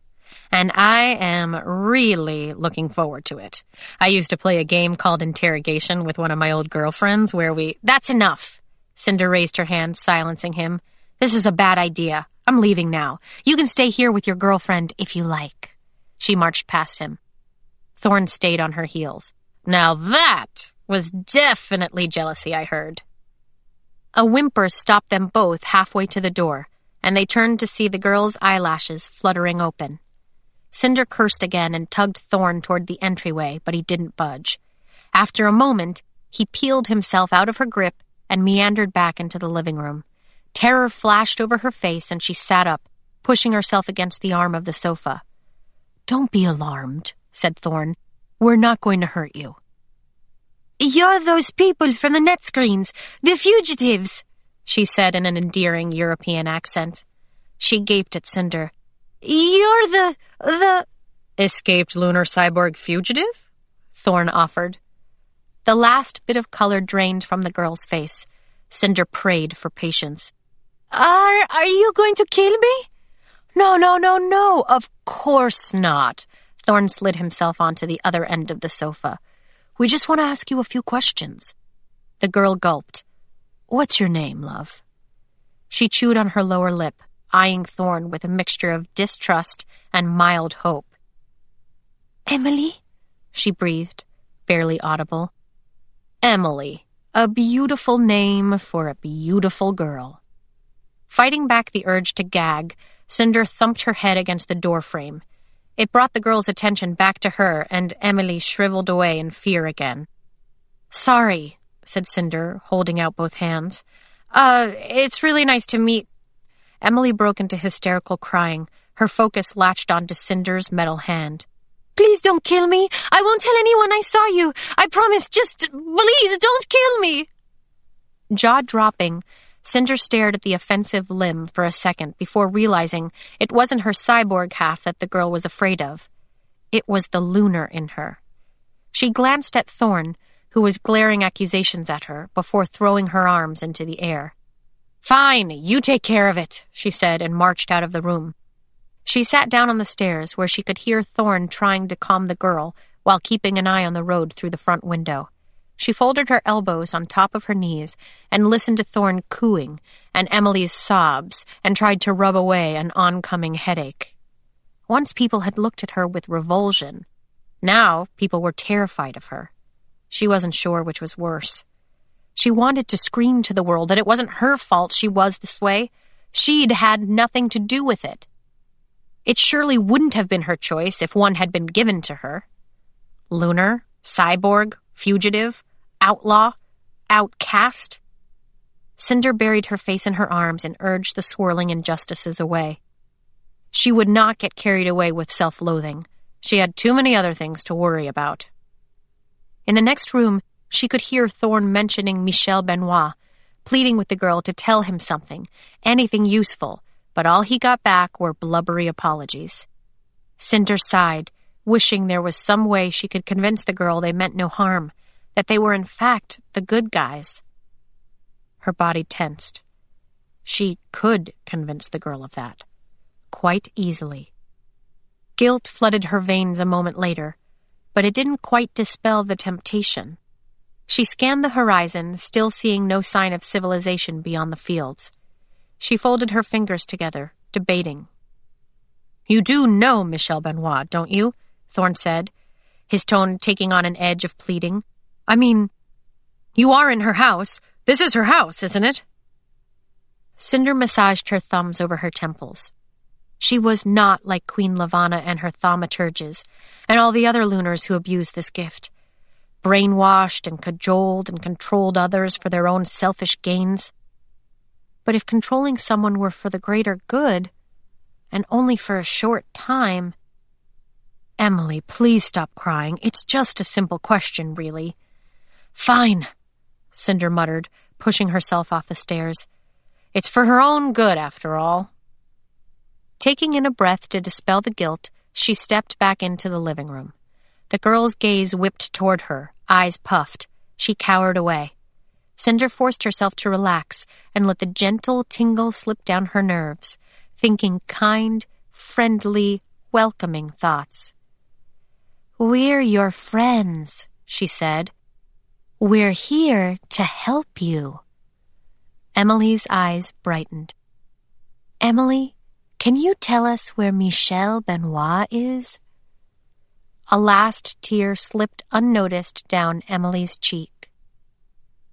And I am really looking forward to it. I used to play a game called Interrogation with one of my old girlfriends where we. That's enough. Cinder raised her hand, silencing him. This is a bad idea. I'm leaving now. You can stay here with your girlfriend if you like. She marched past him. Thorn stayed on her heels. Now that was definitely jealousy, I heard. A whimper stopped them both halfway to the door, and they turned to see the girl's eyelashes fluttering open. Cinder cursed again and tugged Thorn toward the entryway, but he didn't budge. After a moment, he peeled himself out of her grip and meandered back into the living room. Terror flashed over her face and she sat up, pushing herself against the arm of the sofa. Don't be alarmed, said Thorn. We're not going to hurt you. You're those people from the netscreens, the fugitives, she said in an endearing European accent. She gaped at Cinder. You're the. the. Escaped lunar cyborg fugitive? Thorn offered. The last bit of color drained from the girl's face. Cinder prayed for patience. Are. are you going to kill me? No, no, no, no, of course not. Thorn slid himself onto the other end of the sofa. We just want to ask you a few questions. The girl gulped. What's your name, love? She chewed on her lower lip, eyeing Thorn with a mixture of distrust and mild hope. Émilie? She breathed, barely audible. Émilie, a beautiful name for a beautiful girl. Fighting back the urge to gag, Cinder thumped her head against the doorframe. It brought the girl's attention back to her, and Émilie shriveled away in fear again. Sorry, said Cinder, holding out both hands. Uh, it's really nice to meet. Émilie broke into hysterical crying. Her focus latched onto Cinder's metal hand. Please don't kill me. I won't tell anyone I saw you. I promise. Just please don't kill me. Jaw dropping, Cinder stared at the offensive limb for a second before realizing it wasn't her cyborg half that the girl was afraid of. It was the lunar in her. She glanced at Thorn, who was glaring accusations at her, before throwing her arms into the air. Fine, you take care of it, she said and marched out of the room. She sat down on the stairs where she could hear Thorn trying to calm the girl while keeping an eye on the road through the front window. She folded her elbows on top of her knees and listened to Thorn cooing and Émilie's sobs and tried to rub away an oncoming headache. Once people had looked at her with revulsion. Now people were terrified of her. She wasn't sure which was worse. She wanted to scream to the world that it wasn't her fault she was this way. She'd had nothing to do with it. It surely wouldn't have been her choice if one had been given to her. Lunar, cyborg, fugitive, outlaw, outcast. Cinder buried her face in her arms and urged the swirling injustices away. She would not get carried away with self loathing. She had too many other things to worry about. In the next room, she could hear Thorn mentioning Michelle Benoit, pleading with the girl to tell him something, anything useful, but all he got back were blubbery apologies. Cinder sighed, wishing there was some way she could convince the girl they meant no harm, that they were in fact the good guys. Her body tensed. She could convince the girl of that. Quite easily. Guilt flooded her veins a moment later, but it didn't quite dispel the temptation. She scanned the horizon, still seeing no sign of civilization beyond the fields. She folded her fingers together, debating. You do know Michelle Benoit, don't you? Thorn said, his tone taking on an edge of pleading. I mean, you are in her house. This is her house, isn't it? Cinder massaged her thumbs over her temples. She was not like Queen Levana and her thaumaturges, and all the other lunars who abused this gift. Brainwashed and cajoled and controlled others for their own selfish gains. But if controlling someone were for the greater good, and only for a short time. Émilie, please stop crying. It's just a simple question, really. Fine, Cinder muttered, pushing herself off the stairs. It's for her own good, after all. Taking in a breath to dispel the guilt, she stepped back into the living room. The girl's gaze whipped toward her, eyes puffed. She cowered away. Cinder forced herself to relax and let the gentle tingle slip down her nerves, thinking kind, friendly, welcoming thoughts. We're your friends, she said. We're here to help you. Émilie's eyes brightened. Émilie, can you tell us where Michelle Benoit is? A last tear slipped unnoticed down Émilie's cheek.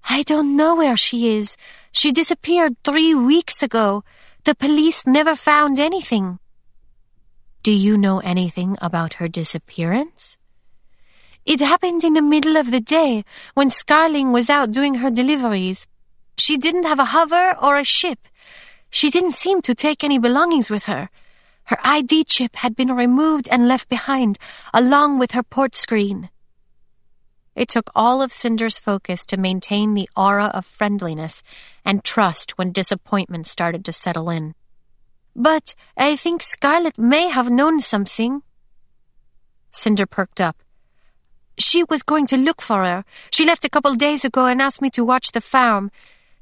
I don't know where she is. She disappeared three weeks ago. The police never found anything. Do you know anything about her disappearance? It happened in the middle of the day when Scarlet was out doing her deliveries. She didn't have a hover or a ship. She didn't seem to take any belongings with her. Her ID chip had been removed and left behind, along with her portscreen. It took all of Cinder's focus to maintain the aura of friendliness and trust when disappointment started to settle in. But I think Scarlet may have known something. Cinder perked up. She was going to look for her. She left a couple days ago and asked me to watch the farm.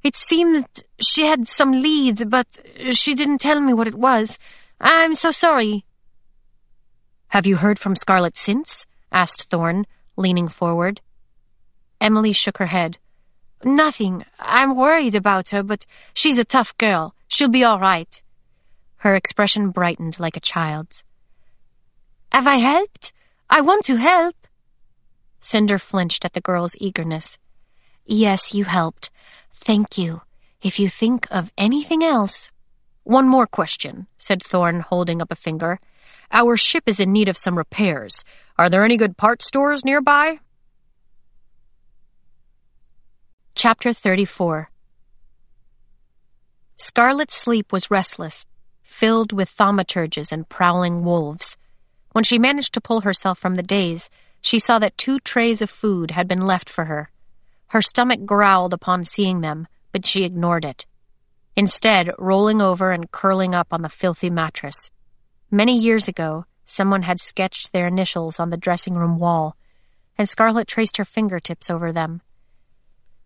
It seemed she had some lead, but she didn't tell me what it was. I'm so sorry. Have you heard from Scarlet since? asked Thorn, leaning forward. Émilie shook her head. Nothing. I'm worried about her, but she's a tough girl. She'll be all right. Her expression brightened like a child's. Have I helped? I want to help. Cinder flinched at the girl's eagerness. Yes, you helped. Thank you. If you think of anything else. One more question, said Thorn, holding up a finger. Our ship is in need of some repairs. Are there any good part stores nearby? Chapter 34 Scarlet's sleep was restless, filled with thaumaturges and prowling wolves. When she managed to pull herself from the daze, she saw that two trays of food had been left for her. Her stomach growled upon seeing them, but she ignored it. Instead, rolling over and curling up on the filthy mattress. Many years ago, someone had sketched their initials on the dressing room wall, and Scarlet traced her fingertips over them.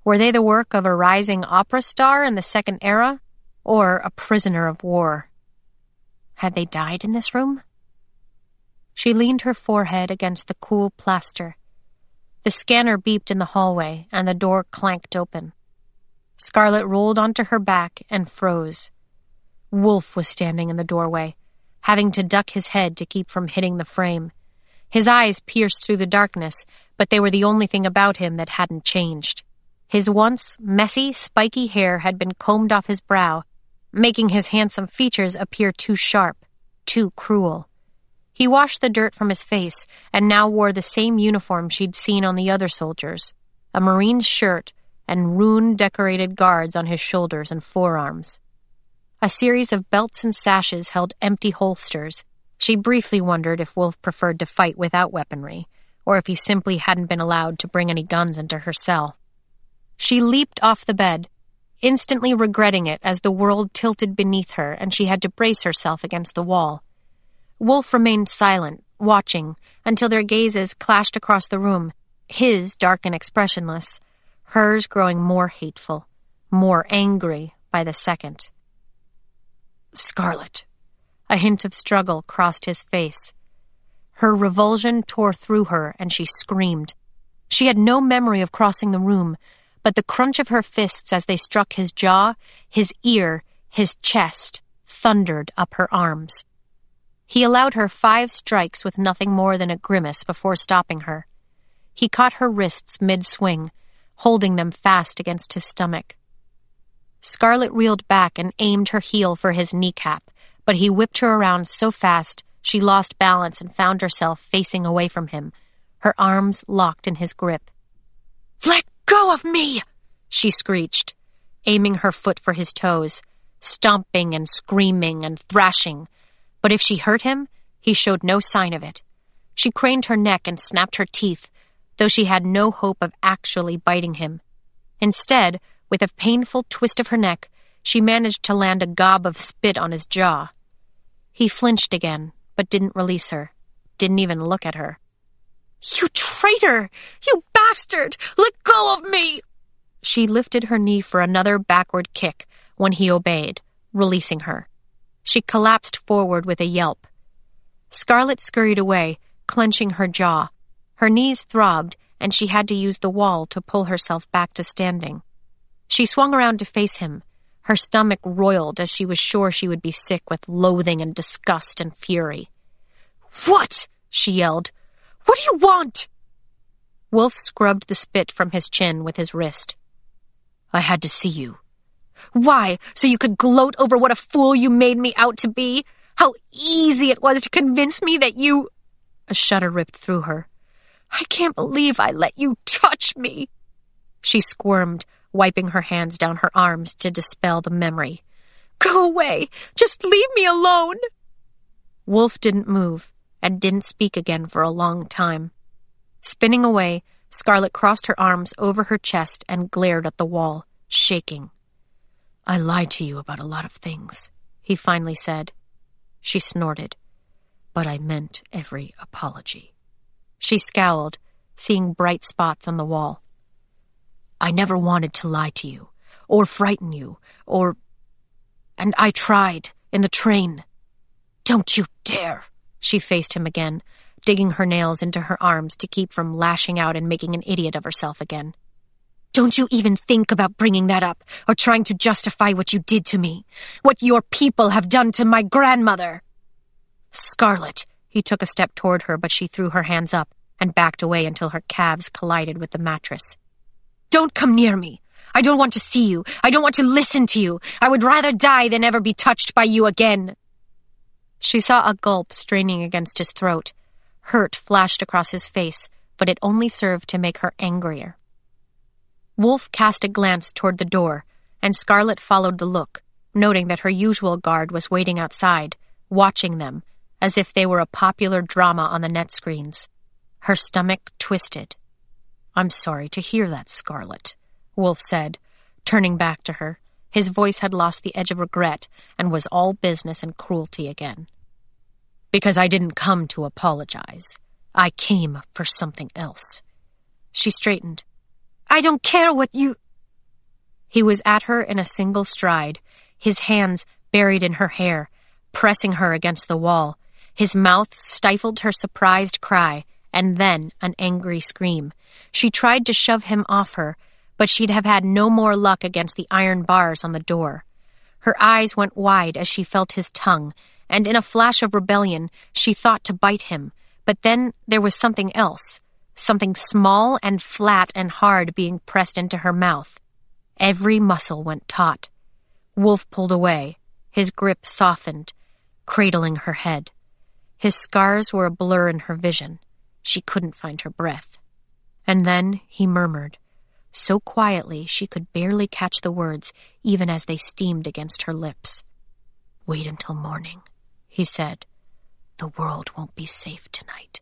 Were they the work of a rising opera star in the Second Era, or a prisoner of war? Had they died in this room? She leaned her forehead against the cool plaster. The scanner beeped in the hallway, and the door clanked open. Scarlet rolled onto her back and froze. Wolf was standing in the doorway, having to duck his head to keep from hitting the frame. His eyes pierced through the darkness, but they were the only thing about him that hadn't changed. His once messy, spiky hair had been combed off his brow, making his handsome features appear too sharp, too cruel. He washed the dirt from his face and now wore the same uniform she'd seen on the other soldiers a Marine's shirt and rune decorated guards on his shoulders and forearms. A series of belts and sashes held empty holsters. She briefly wondered if Wolf preferred to fight without weaponry, or if he simply hadn't been allowed to bring any guns into her cell. She leaped off the bed, instantly regretting it as the world tilted beneath her and she had to brace herself against the wall. Wolf remained silent, watching, until their gazes clashed across the room, his dark and expressionless, hers growing more hateful, more angry by the second. Scarlet. A hint of struggle crossed his face. Her revulsion tore through her, and she screamed. She had no memory of crossing the room, but the crunch of her fists as they struck his jaw, his ear, his chest, thundered up her arms. He allowed her five strikes with nothing more than a grimace before stopping her. He caught her wrists mid swing, holding them fast against his stomach. Scarlet reeled back and aimed her heel for his kneecap, but he whipped her around so fast she lost balance and found herself facing away from him, her arms locked in his grip. Let go of me! she screeched, aiming her foot for his toes, stomping and screaming and thrashing but if she hurt him, he showed no sign of it. She craned her neck and snapped her teeth, though she had no hope of actually biting him. Instead, with a painful twist of her neck, she managed to land a gob of spit on his jaw. He flinched again, but didn't release her, didn't even look at her. You traitor! You bastard! Let go of me! She lifted her knee for another backward kick when he obeyed, releasing her. She collapsed forward with a yelp. Scarlet scurried away, clenching her jaw. Her knees throbbed, and she had to use the wall to pull herself back to standing. She swung around to face him, her stomach roiled as she was sure she would be sick with loathing and disgust and fury. What? she yelled. What do you want? Wolf scrubbed the spit from his chin with his wrist. I had to see you. Why? So you could gloat over what a fool you made me out to be? How easy it was to convince me that you. A shudder ripped through her. I can't believe I let you touch me. She squirmed, wiping her hands down her arms to dispel the memory. Go away! Just leave me alone! Wolf didn't move and didn't speak again for a long time. Spinning away, Scarlet crossed her arms over her chest and glared at the wall, shaking. I lied to you about a lot of things, he finally said. She snorted. But I meant every apology. She scowled, seeing bright spots on the wall. I never wanted to lie to you, or frighten you, or. And I tried in the train. Don't you dare! She faced him again, digging her nails into her arms to keep from lashing out and making an idiot of herself again. Don't you even think about bringing that up or trying to justify what you did to me, what your people have done to my grandmother. Scarlet, he took a step toward her, but she threw her hands up and backed away until her calves collided with the mattress. Don't come near me. I don't want to see you. I don't want to listen to you. I would rather die than ever be touched by you again. She saw a gulp straining against his throat. Hurt flashed across his face, but it only served to make her angrier. Wolf cast a glance toward the door, and Scarlet followed the look, noting that her usual guard was waiting outside, watching them, as if they were a popular drama on the netscreens. Her stomach twisted. I'm sorry to hear that, Scarlet, Wolf said, turning back to her. His voice had lost the edge of regret and was all business and cruelty again. Because I didn't come to apologize. I came for something else. She straightened. I don't care what you. He was at her in a single stride, his hands buried in her hair, pressing her against the wall. His mouth stifled her surprised cry, and then an angry scream. She tried to shove him off her, but she'd have had no more luck against the iron bars on the door. Her eyes went wide as she felt his tongue, and in a flash of rebellion, she thought to bite him. But then there was something else, something small and flat and hard being pressed into her mouth. Every muscle went taut. Wolf pulled away, his grip softened, cradling her head. His scars were a blur in her vision. She couldn't find her breath. And then he murmured, so quietly she could barely catch the words even as they steamed against her lips. Wait until morning, he said. The world won't be safe tonight.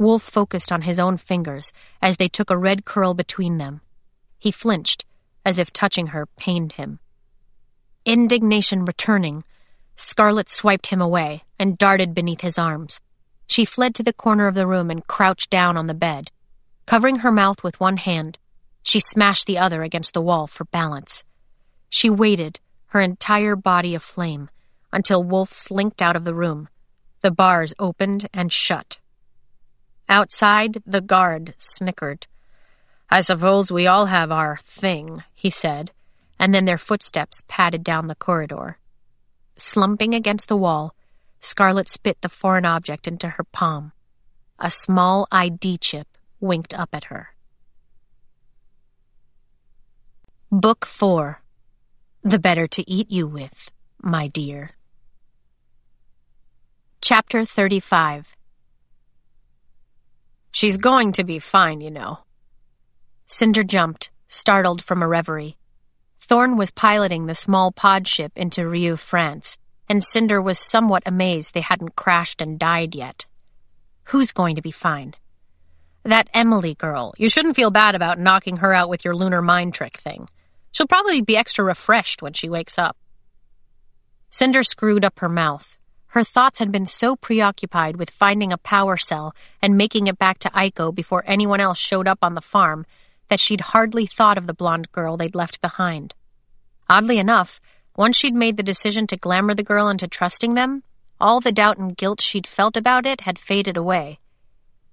Wolf focused on his own fingers as they took a red curl between them. He flinched, as if touching her pained him. Indignation returning, Scarlet swiped him away and darted beneath his arms. She fled to the corner of the room and crouched down on the bed. Covering her mouth with one hand, she smashed the other against the wall for balance. She waited, her entire body aflame, until Wolf slinked out of the room. The bars opened and shut. Outside, the guard snickered. I suppose we all have our thing, he said, and then their footsteps padded down the corridor. Slumping against the wall, Scarlet spit the foreign object into her palm. A small ID chip winked up at her. Book 4 The Better to Eat You With, My Dear. Chapter 35 She's going to be fine, you know. Cinder jumped, startled from a reverie. Thorn was piloting the small pod ship into Rieux, France, and Cinder was somewhat amazed they hadn't crashed and died yet. Who's going to be fine? That Émilie girl. You shouldn't feel bad about knocking her out with your lunar mind trick thing. She'll probably be extra refreshed when she wakes up. Cinder screwed up her mouth, Her thoughts had been so preoccupied with finding a power cell and making it back to Iko before anyone else showed up on the farm that she'd hardly thought of the blonde girl they'd left behind. Oddly enough, once she'd made the decision to glamour the girl into trusting them, all the doubt and guilt she'd felt about it had faded away.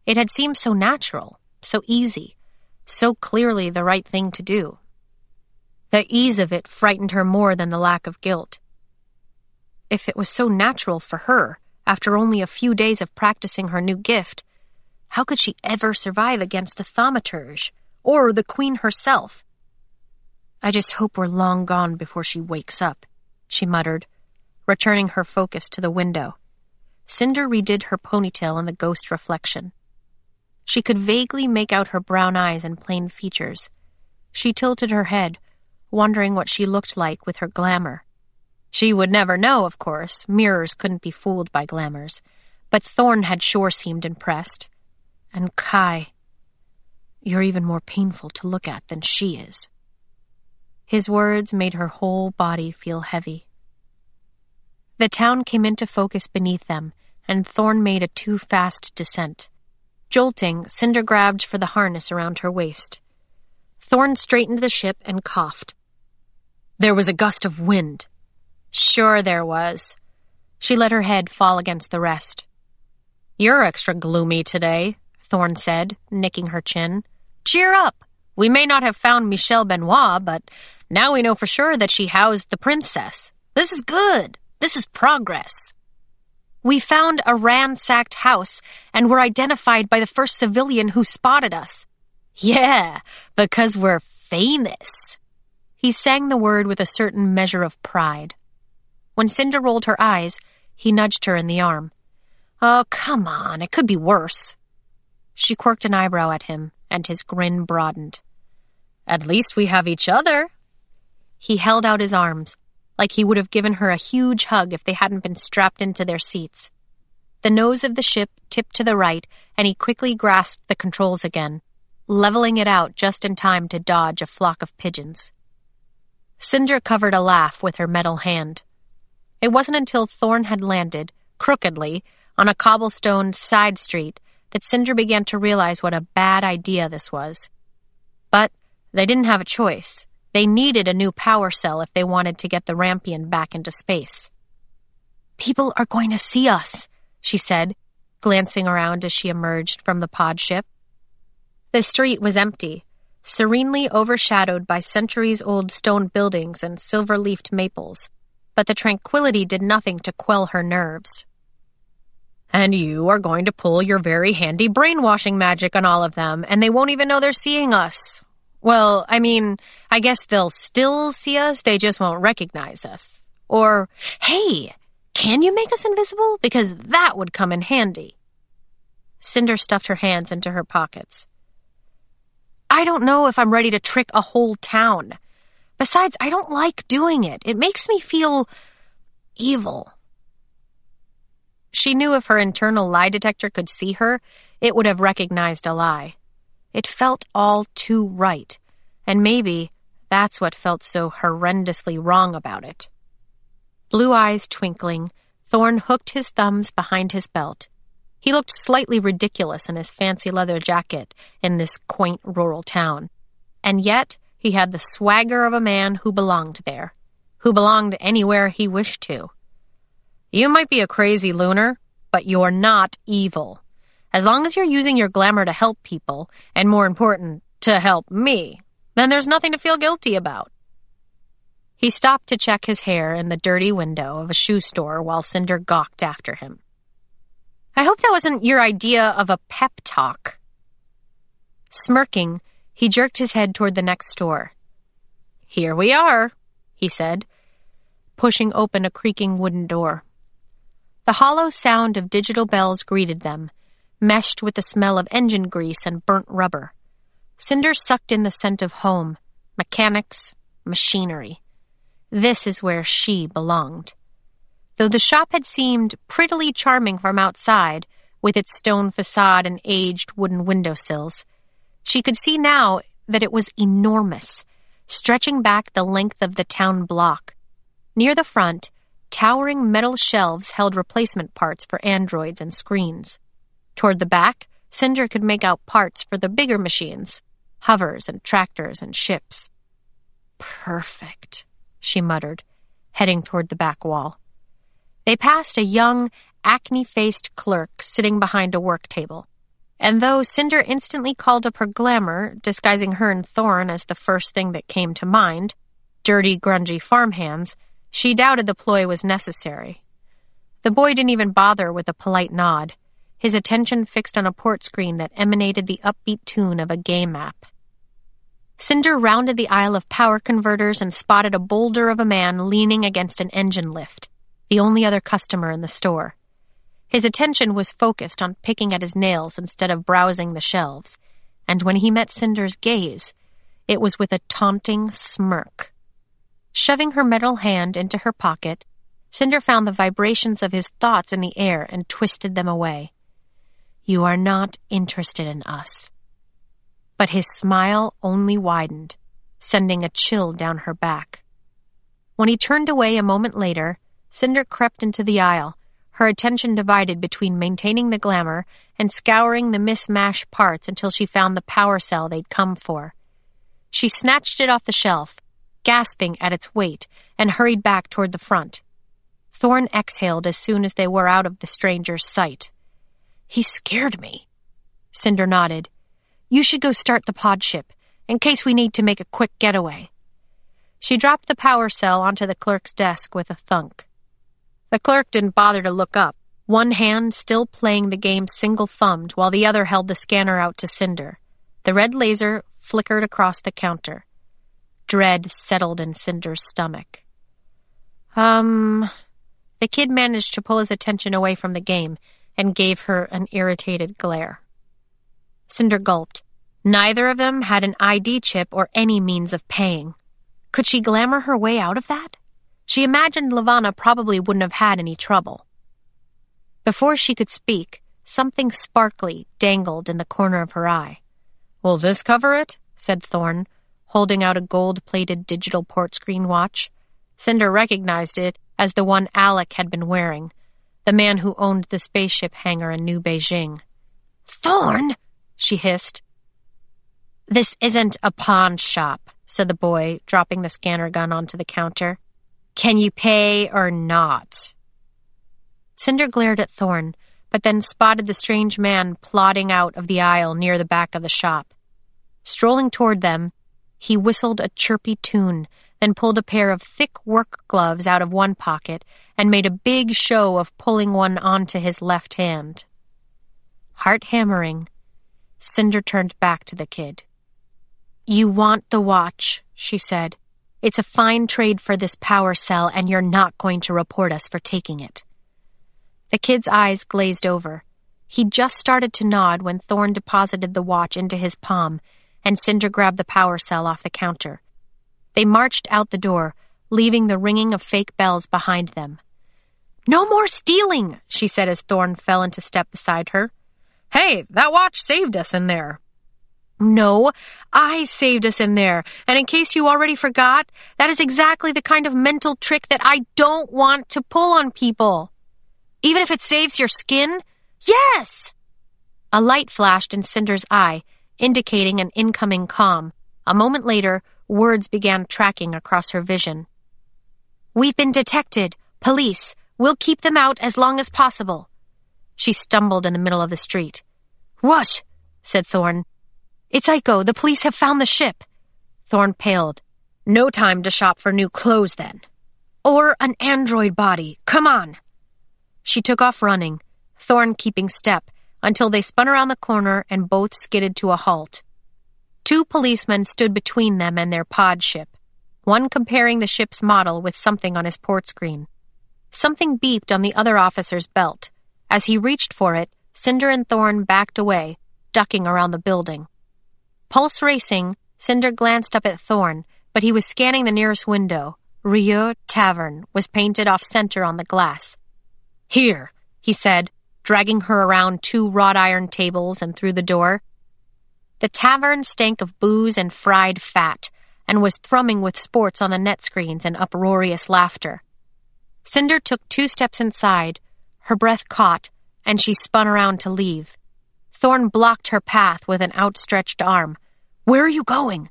It had seemed so natural, so easy, so clearly the right thing to do. The ease of it frightened her more than the lack of guilt. If it was so natural for her, after only a few days of practicing her new gift, how could she ever survive against a thaumaturge, or the queen herself? I just hope we're long gone before she wakes up, she muttered, returning her focus to the window. Cinder redid her ponytail in the ghost reflection. She could vaguely make out her brown eyes and plain features. She tilted her head, wondering what she looked like with her glamour. She would never know, of course. Mirrors couldn't be fooled by glamours. But Thorn had sure seemed impressed. And Kai. You're even more painful to look at than she is. His words made her whole body feel heavy. The town came into focus beneath them, and Thorn made a too fast descent. Jolting, Cinder grabbed for the harness around her waist. Thorn straightened the ship and coughed. There was a gust of wind. Sure there was. She let her head fall against the rest. You're extra gloomy today, Thorn said, nicking her chin. Cheer up! We may not have found Michelle Benoit, but now we know for sure that she housed the princess. This is good. This is progress. We found a ransacked house and were identified by the first civilian who spotted us. Yeah, because we're famous. He sang the word with a certain measure of pride. When Cinder rolled her eyes, he nudged her in the arm. Oh, come on, it could be worse. She quirked an eyebrow at him, and his grin broadened. At least we have each other. He held out his arms, like he would have given her a huge hug if they hadn't been strapped into their seats. The nose of the ship tipped to the right, and he quickly grasped the controls again, leveling it out just in time to dodge a flock of pigeons. Cinder covered a laugh with her metal hand. It wasn't until Thorn had landed, crookedly, on a cobblestone side street that Cinder began to realize what a bad idea this was. But they didn't have a choice. They needed a new power cell if they wanted to get the Rampion back into space. People are going to see us, she said, glancing around as she emerged from the pod ship. The street was empty, serenely overshadowed by centuries old stone buildings and silver leafed maples, but the tranquility did nothing to quell her nerves. And you are going to pull your very handy brainwashing magic on all of them, and they won't even know they're seeing us, well, I mean, I guess they'll still see us, they just won't recognize us. Or, hey, can you make us invisible? Because that would come in handy. Cinder stuffed her hands into her pockets. I don't know if I'm ready to trick a whole town. Besides, I don't like doing it. It makes me feel evil. She knew if her internal lie detector could see her, it would have recognized a lie. It felt all too right, and maybe that's what felt so horrendously wrong about it. Blue eyes twinkling, Thorn hooked his thumbs behind his belt. He looked slightly ridiculous in his fancy leather jacket in this quaint rural town. And yet, he had the swagger of a man who belonged there, who belonged anywhere he wished to. You might be a crazy lunar, but you're not evil. As long as you're using your glamour to help people, and more important, to help me, then there's nothing to feel guilty about. He stopped to check his hair in the dirty window of a shoe store while Cinder gawked after him. I hope that wasn't your idea of a pep talk. Smirking, he jerked his head toward the next store. Here we are, he said, pushing open a creaking wooden door. The hollow sound of digital bells greeted them, meshed with the smell of engine grease and burnt rubber. Cinder sucked in the scent of home, mechanics, machinery. This is where she belonged. Though the shop had seemed prettily charming from outside, with its stone facade and aged wooden windowsills, she could see now that it was enormous, stretching back the length of the town block. Near the front, Towering metal shelves held replacement parts for androids and screens. Toward the back, Cinder could make out parts for the bigger machines hovers and tractors and ships. Perfect, she muttered, heading toward the back wall. They passed a young, acne faced clerk sitting behind a work table. And though Cinder instantly called up her glamour, disguising her and Thorn as the first thing that came to mind, dirty, grungy farmhands, she doubted the ploy was necessary. The boy didn't even bother with a polite nod, his attention fixed on a portscreen that emanated the upbeat tune of a game app. Cinder rounded the aisle of power converters and spotted a boulder of a man leaning against an engine lift, the only other customer in the store. His attention was focused on picking at his nails instead of browsing the shelves, and when he met Cinder's gaze, it was with a taunting smirk. Shoving her metal hand into her pocket, Cinder found the vibrations of his thoughts in the air and twisted them away. You are not interested in us. But his smile only widened, sending a chill down her back. When he turned away a moment later, Cinder crept into the aisle, her attention divided between maintaining the glamour and scouring the mismatched parts until she found the power cell they'd come for. She snatched it off the shelf, gasping at its weight, and hurried back toward the front. Thorn exhaled as soon as they were out of the stranger's sight. He scared me. Cinder nodded. You should go start the pod ship, in case we need to make a quick getaway. She dropped the power cell onto the clerk's desk with a thunk. The clerk didn't bother to look up, one hand still playing the game single thumbed while the other held the scanner out to Cinder. The red laser flickered across the counter. Dread settled in Cinder's stomach. Um. The kid managed to pull his attention away from the game and gave her an irritated glare. Cinder gulped. Neither of them had an ID chip or any means of paying. Could she glamour her way out of that? She imagined Levana probably wouldn't have had any trouble. Before she could speak, something sparkly dangled in the corner of her eye. Will this cover it? said Thorn, holding out a gold plated digital portscreen watch. Cinder recognized it as the one Alec had been wearing, the man who owned the spaceship hangar in New Beijing. Thorn! she hissed. This isn't a pawn shop, said the boy, dropping the scanner gun onto the counter. Can you pay or not? Cinder glared at Thorn, but then spotted the strange man plodding out of the aisle near the back of the shop. Strolling toward them, he whistled a chirpy tune, then pulled a pair of thick work gloves out of one pocket and made a big show of pulling one onto his left hand. Heart hammering, Cinder turned back to the kid. You want the watch, she said. It's a fine trade for this power cell, and you're not going to report us for taking it. The kid's eyes glazed over. He'd just started to nod when Thorn deposited the watch into his palm and Cinder grabbed the power cell off the counter. They marched out the door, leaving the ringing of fake bells behind them. No more stealing, she said as Thorn fell into step beside her. Hey, that watch saved us in there. No, I saved us in there. And in case you already forgot, that is exactly the kind of mental trick that I don't want to pull on people. Even if it saves your skin? Yes! A light flashed in Cinder's eye, indicating an incoming comm. A moment later, words began tracking across her vision. We've been detected. Police. We'll keep them out as long as possible. She stumbled in the middle of the street. What? said Thorn. It's Iko. The police have found the ship. Thorn paled. No time to shop for new clothes then. Or an android body. Come on. She took off running, Thorn keeping step, until they spun around the corner and both skidded to a halt. Two policemen stood between them and their pod ship, one comparing the ship's model with something on his portscreen. Something beeped on the other officer's belt. As he reached for it, Cinder and Thorn backed away, ducking around the building. Pulse racing, Cinder glanced up at Thorn, but he was scanning the nearest window. Rieux Tavern was painted off center on the glass. Here, he said, dragging her around two wrought iron tables and through the door. The tavern stank of booze and fried fat, and was thrumming with sports on the netscreens and uproarious laughter. Cinder took two steps inside, her breath caught, and she spun around to leave. Thorn blocked her path with an outstretched arm. Where are you going?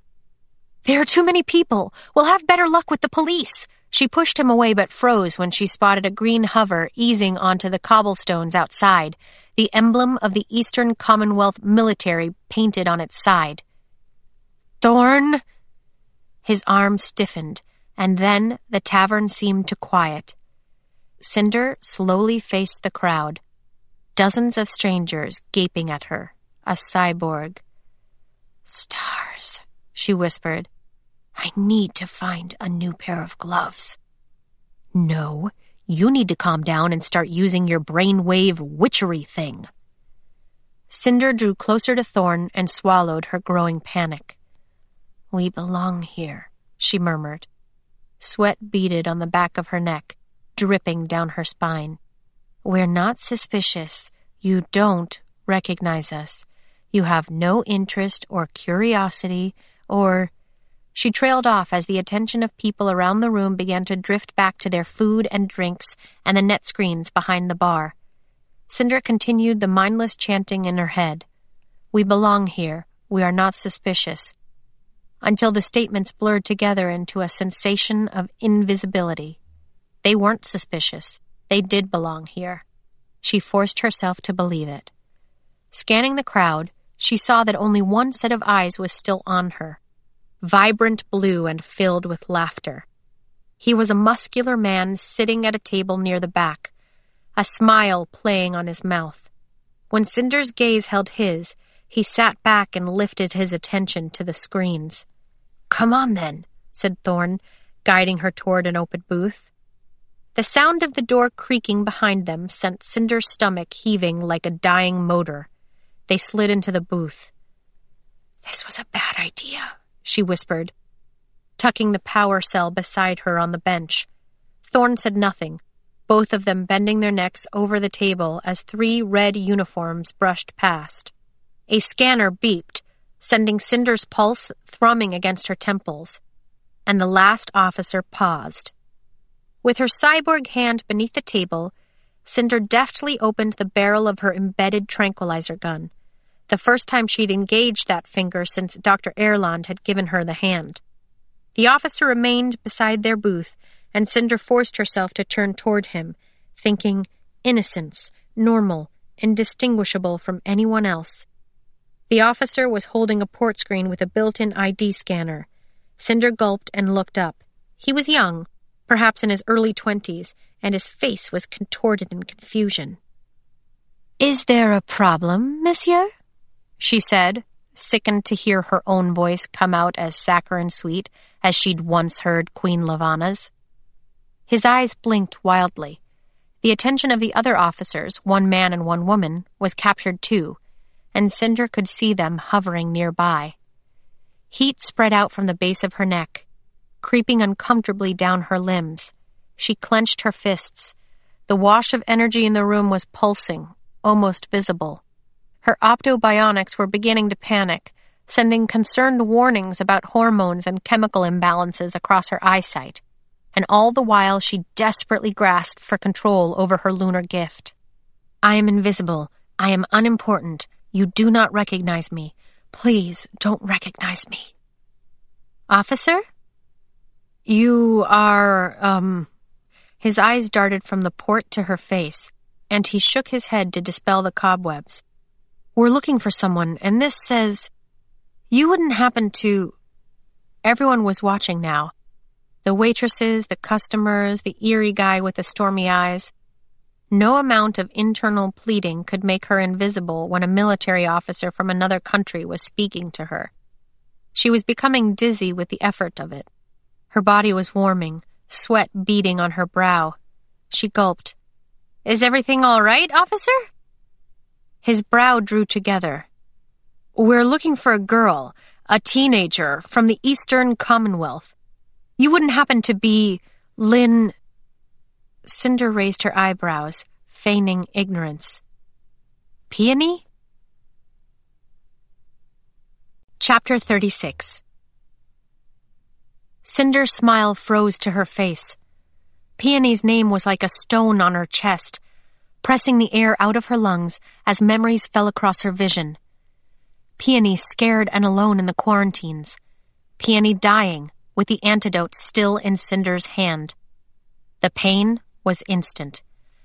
There are too many people. We'll have better luck with the police. She pushed him away but froze when she spotted a green hover easing onto the cobblestones outside, the emblem of the Eastern Commonwealth military painted on its side. Thorn! His arm stiffened, and then the tavern seemed to quiet. Cinder slowly faced the crowd. Dozens of strangers gaping at her. A cyborg. Stars, she whispered. I need to find a new pair of gloves. No, you need to calm down and start using your brainwave witchery thing. Cinder drew closer to Thorn and swallowed her growing panic. We belong here, she murmured. Sweat beaded on the back of her neck, dripping down her spine. We're not suspicious. You don't recognize us. You have no interest or curiosity or she trailed off as the attention of people around the room began to drift back to their food and drinks and the netscreens behind the bar. Cinder continued the mindless chanting in her head. We belong here. We are not suspicious. Until the statements blurred together into a sensation of invisibility. They weren't suspicious. They did belong here. She forced herself to believe it. Scanning the crowd, she saw that only one set of eyes was still on her vibrant blue and filled with laughter. He was a muscular man sitting at a table near the back, a smile playing on his mouth. When Cinder's gaze held his, he sat back and lifted his attention to the screens. Come on, then, said Thorn, guiding her toward an open booth. The sound of the door creaking behind them sent Cinder's stomach heaving like a dying motor. They slid into the booth. This was a bad idea, she whispered, tucking the power cell beside her on the bench. Thorn said nothing, both of them bending their necks over the table as three red uniforms brushed past. A scanner beeped, sending Cinder's pulse thrumming against her temples, and the last officer paused. With her cyborg hand beneath the table, Cinder deftly opened the barrel of her embedded tranquilizer gun the first time she'd engaged that finger since Dr. Erland had given her the hand. The officer remained beside their booth, and Cinder forced herself to turn toward him, thinking innocence, normal, indistinguishable from anyone else. The officer was holding a portscreen with a built in ID scanner. Cinder gulped and looked up. He was young, perhaps in his early twenties, and his face was contorted in confusion. Is there a problem, monsieur? she said, sickened to hear her own voice come out as saccharine sweet as she'd once heard Queen Levana's. His eyes blinked wildly. The attention of the other officers, one man and one woman, was captured too, and Cinder could see them hovering nearby. Heat spread out from the base of her neck, creeping uncomfortably down her limbs. She clenched her fists. The wash of energy in the room was pulsing, almost visible. Her optobionics were beginning to panic, sending concerned warnings about hormones and chemical imbalances across her eyesight. And all the while she desperately grasped for control over her lunar gift. I am invisible. I am unimportant. You do not recognize me. Please don't recognize me. Officer? You are, um. His eyes darted from the port to her face, and he shook his head to dispel the cobwebs. We're looking for someone, and this says, You wouldn't happen to. Everyone was watching now. The waitresses, the customers, the eerie guy with the stormy eyes. No amount of internal pleading could make her invisible when a military officer from another country was speaking to her. She was becoming dizzy with the effort of it. Her body was warming, sweat beading on her brow. She gulped. Is everything all right, officer? His brow drew together. We're looking for a girl, a teenager from the Eastern Commonwealth. You wouldn't happen to be Linh. Cinder raised her eyebrows, feigning ignorance. Peony? Chapter 36 Cinder's smile froze to her face. Peony's name was like a stone on her chest, pressing the air out of her lungs as memories fell across her vision. Peony scared and alone in the quarantines. Peony dying, with the antidote still in Cinder's hand. The pain was instant,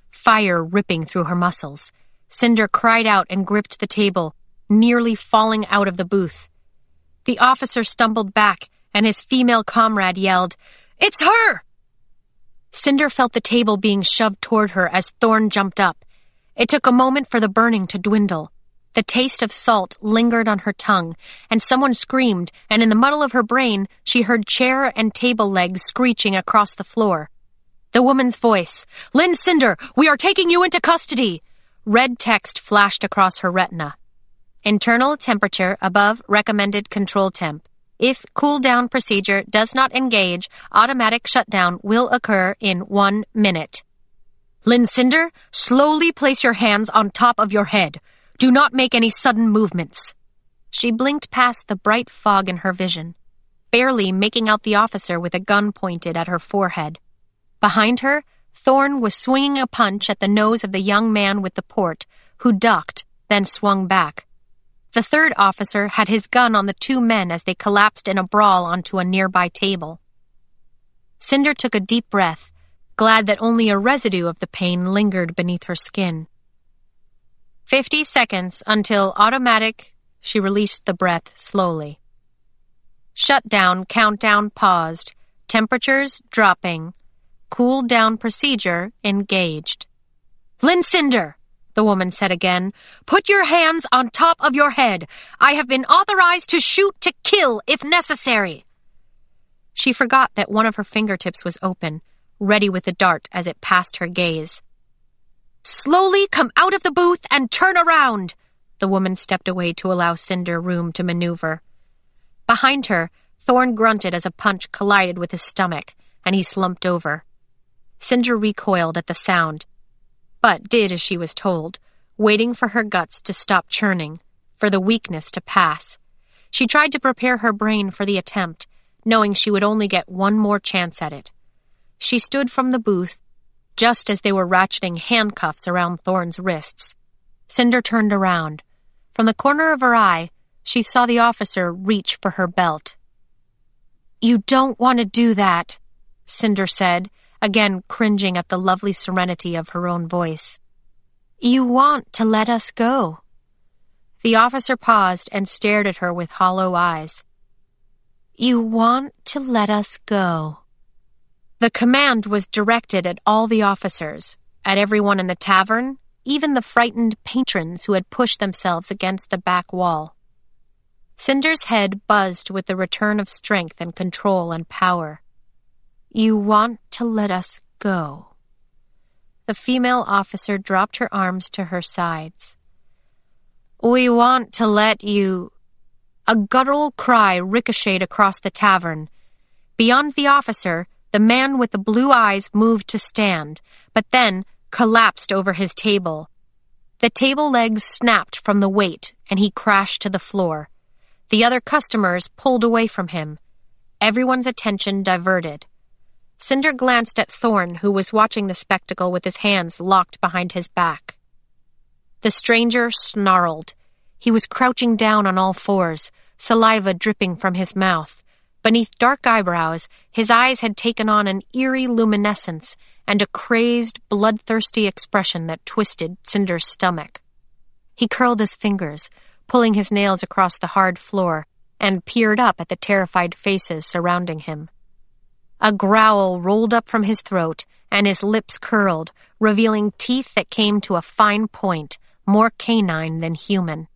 fire ripping through her muscles. Cinder cried out and gripped the table, nearly falling out of the booth. The officer stumbled back, and his female comrade yelled, It's her! Cinder felt the table being shoved toward her as Thorn jumped up. It took a moment for the burning to dwindle. The taste of salt lingered on her tongue, and someone screamed, and in the muddle of her brain, she heard chair and table legs screeching across the floor. The woman's voice, Linh Cinder, we are taking you into custody! Red text flashed across her retina. Internal temperature above recommended control temp. If cool down procedure does not engage, automatic shutdown will occur in one minute. Linh Cinder, slowly place your hands on top of your head. Do not make any sudden movements. She blinked past the bright fog in her vision, barely making out the officer with a gun pointed at her forehead. Behind her, Thorn was swinging a punch at the nose of the young man with the port, who ducked, then swung back. The third officer had his gun on the two men as they collapsed in a brawl onto a nearby table. Cinder took a deep breath, glad that only a residue of the pain lingered beneath her skin. Fifty seconds until automatic. She released the breath slowly. Shutdown countdown paused. Temperatures dropping. Cool down procedure engaged. Linh Cinder, the woman said again, put your hands on top of your head. I have been authorized to shoot to kill if necessary. She forgot that one of her fingertips was open, ready with the dart as it passed her gaze. Slowly come out of the booth and turn around. The woman stepped away to allow Cinder room to maneuver. Behind her, Thorn grunted as a punch collided with his stomach, and he slumped over. Cinder recoiled at the sound, but did as she was told, waiting for her guts to stop churning, for the weakness to pass. She tried to prepare her brain for the attempt, knowing she would only get one more chance at it. She stood from the booth just as they were ratcheting handcuffs around Thorn's wrists. Cinder turned around. From the corner of her eye, she saw the officer reach for her belt. You don't want to do that, Cinder said, again cringing at the lovely serenity of her own voice. You want to let us go. The officer paused and stared at her with hollow eyes. You want to let us go. The command was directed at all the officers, at everyone in the tavern, even the frightened patrons who had pushed themselves against the back wall. Cinder's head buzzed with the return of strength and control and power. You want to let us go. The female officer dropped her arms to her sides. We want to let you. A guttural cry ricocheted across the tavern. Beyond the officer, the man with the blue eyes moved to stand, but then collapsed over his table. The table legs snapped from the weight, and he crashed to the floor. The other customers pulled away from him. Everyone's attention diverted. Cinder glanced at Thorn, who was watching the spectacle with his hands locked behind his back. The stranger snarled. He was crouching down on all fours, saliva dripping from his mouth. Beneath dark eyebrows, his eyes had taken on an eerie luminescence and a crazed, bloodthirsty expression that twisted Cinder's stomach. He curled his fingers, pulling his nails across the hard floor, and peered up at the terrified faces surrounding him. A growl rolled up from his throat, and his lips curled, revealing teeth that came to a fine point, more canine than human.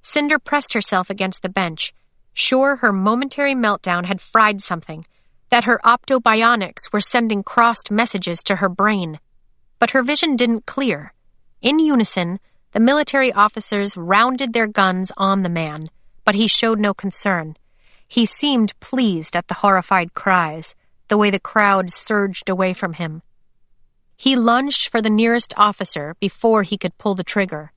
Cinder pressed herself against the bench, sure her momentary meltdown had fried something, that her optobionics were sending crossed messages to her brain. But her vision didn't clear. In unison, the military officers rounded their guns on the man, but he showed no concern. He seemed pleased at the horrified cries, the way the crowd surged away from him. He lunged for the nearest officer before he could pull the trigger.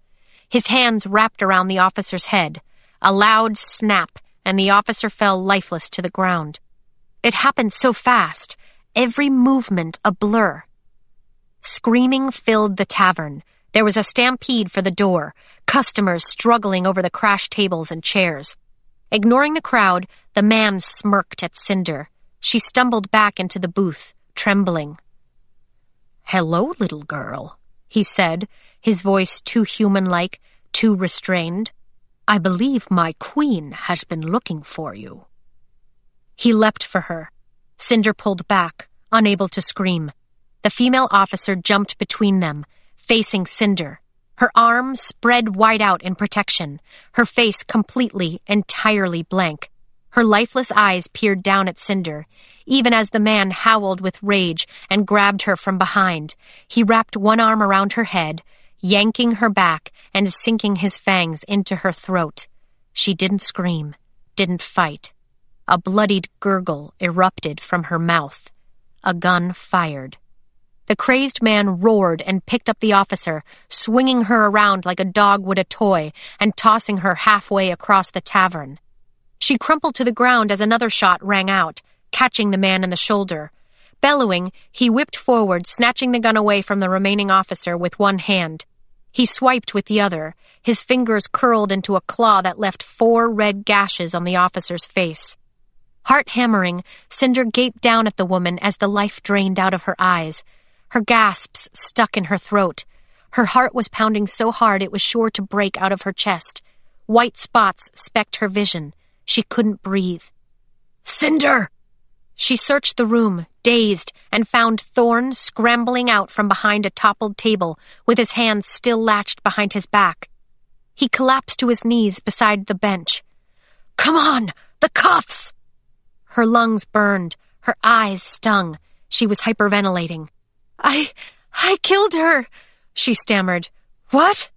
His hands wrapped around the officer's head. A loud snap and the officer fell lifeless to the ground. It happened so fast. every movement a blur. Screaming filled the tavern. There was a stampede for the door, customers struggling over the crashed tables and chairs. Ignoring the crowd, the man smirked at Cinder. She stumbled back into the booth, trembling. Hello, little girl, he said, his voice too human like, too restrained. I believe my queen has been looking for you. He leapt for her. Cinder pulled back, unable to scream. The female officer jumped between them, facing Cinder, her arms spread wide out in protection, her face completely, entirely blank. Her lifeless eyes peered down at Cinder, even as the man howled with rage and grabbed her from behind. He wrapped one arm around her head, yanking her back and sinking his fangs into her throat. She didn't scream, didn't fight. A bloodied gurgle erupted from her mouth. A gun fired. The crazed man roared and picked up the officer, swinging her around like a dog would a toy and tossing her halfway across the tavern. She crumpled to the ground as another shot rang out, catching the man in the shoulder. Bellowing, he whipped forward, snatching the gun away from the remaining officer with one hand. He swiped with the other, his fingers curled into a claw that left four red gashes on the officer's face. Heart hammering, Cinder gaped down at the woman as the life drained out of her eyes. Her gasps stuck in her throat. Her heart was pounding so hard it was sure to break out of her chest. White spots specked her vision. She couldn't breathe. Cinder! She searched the room, dazed, and found Thorn scrambling out from behind a toppled table with his hands still latched behind his back. He collapsed to his knees beside the bench. Come on! The cuffs! Her lungs burned. Her eyes stung. She was hyperventilating. I. I killed her, she stammered. What?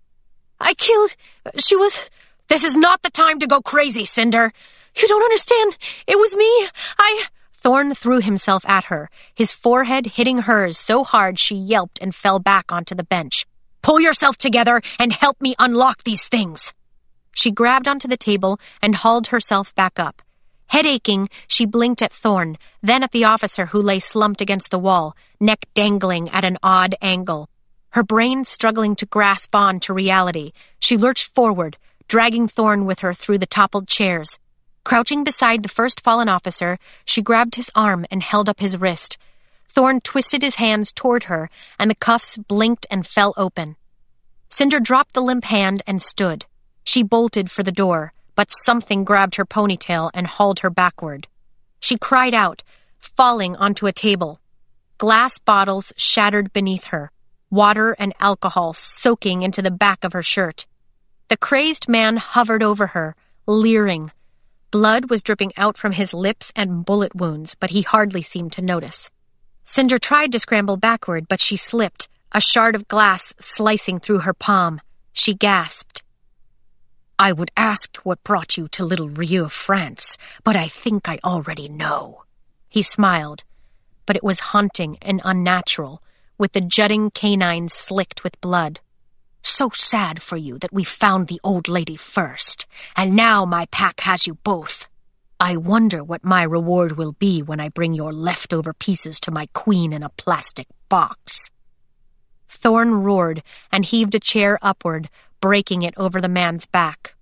I killed. She was. This is not the time to go crazy, Cinder. You don't understand. It was me. I. Thorn threw himself at her, his forehead hitting hers so hard she yelped and fell back onto the bench. Pull yourself together and help me unlock these things. She grabbed onto the table and hauled herself back up. Head aching, she blinked at Thorn, then at the officer who lay slumped against the wall, neck dangling at an odd angle. Her brain struggling to grasp on to reality, she lurched forward, dragging Thorn with her through the toppled chairs. Crouching beside the first fallen officer, she grabbed his arm and held up his wrist. Thorn twisted his hands toward her, and the cuffs blinked and fell open. Cinder dropped the limp hand and stood. She bolted for the door but something grabbed her ponytail and hauled her backward. She cried out, falling onto a table. Glass bottles shattered beneath her, water and alcohol soaking into the back of her shirt. The crazed man hovered over her, leering. Blood was dripping out from his lips and bullet wounds, but he hardly seemed to notice. Cinder tried to scramble backward, but she slipped, a shard of glass slicing through her palm. She gasped. I would ask what brought you to Little Rieux, France, but I think I already know. He smiled, but it was haunting and unnatural, with the jutting canines slicked with blood. So sad for you that we found the old lady first, and now my pack has you both. I wonder what my reward will be when I bring your leftover pieces to my queen in a plastic box. Thorn roared and heaved a chair upward, breaking it over the man's back.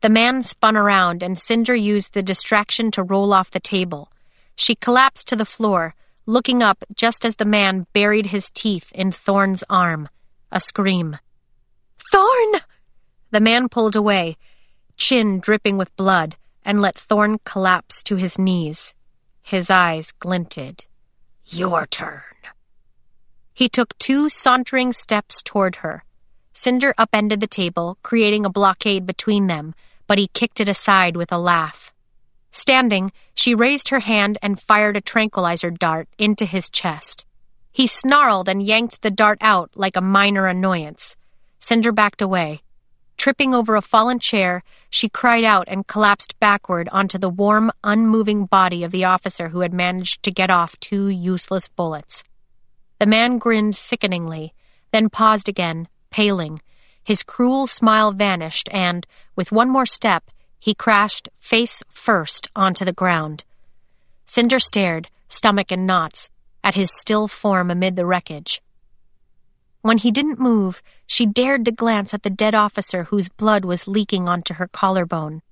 The man spun around, and Cinder used the distraction to roll off the table. She collapsed to the floor, looking up just as the man buried his teeth in Thorn's arm. A scream. Thorn! The man pulled away, chin dripping with blood, and let Thorn collapse to his knees. His eyes glinted. Your turn. He took two sauntering steps toward her. Cinder upended the table, creating a blockade between them, but he kicked it aside with a laugh. Standing, she raised her hand and fired a tranquilizer dart into his chest. He snarled and yanked the dart out like a minor annoyance. Cinder backed away. Tripping over a fallen chair, she cried out and collapsed backward onto the warm, unmoving body of the officer who had managed to get off two useless bullets. The man grinned sickeningly, then paused again, paling. His cruel smile vanished, and, with one more step, he crashed face first onto the ground. Cinder stared, stomach in knots, at his still form amid the wreckage. When he didn't move, she dared to glance at the dead officer whose blood was leaking onto her collarbone.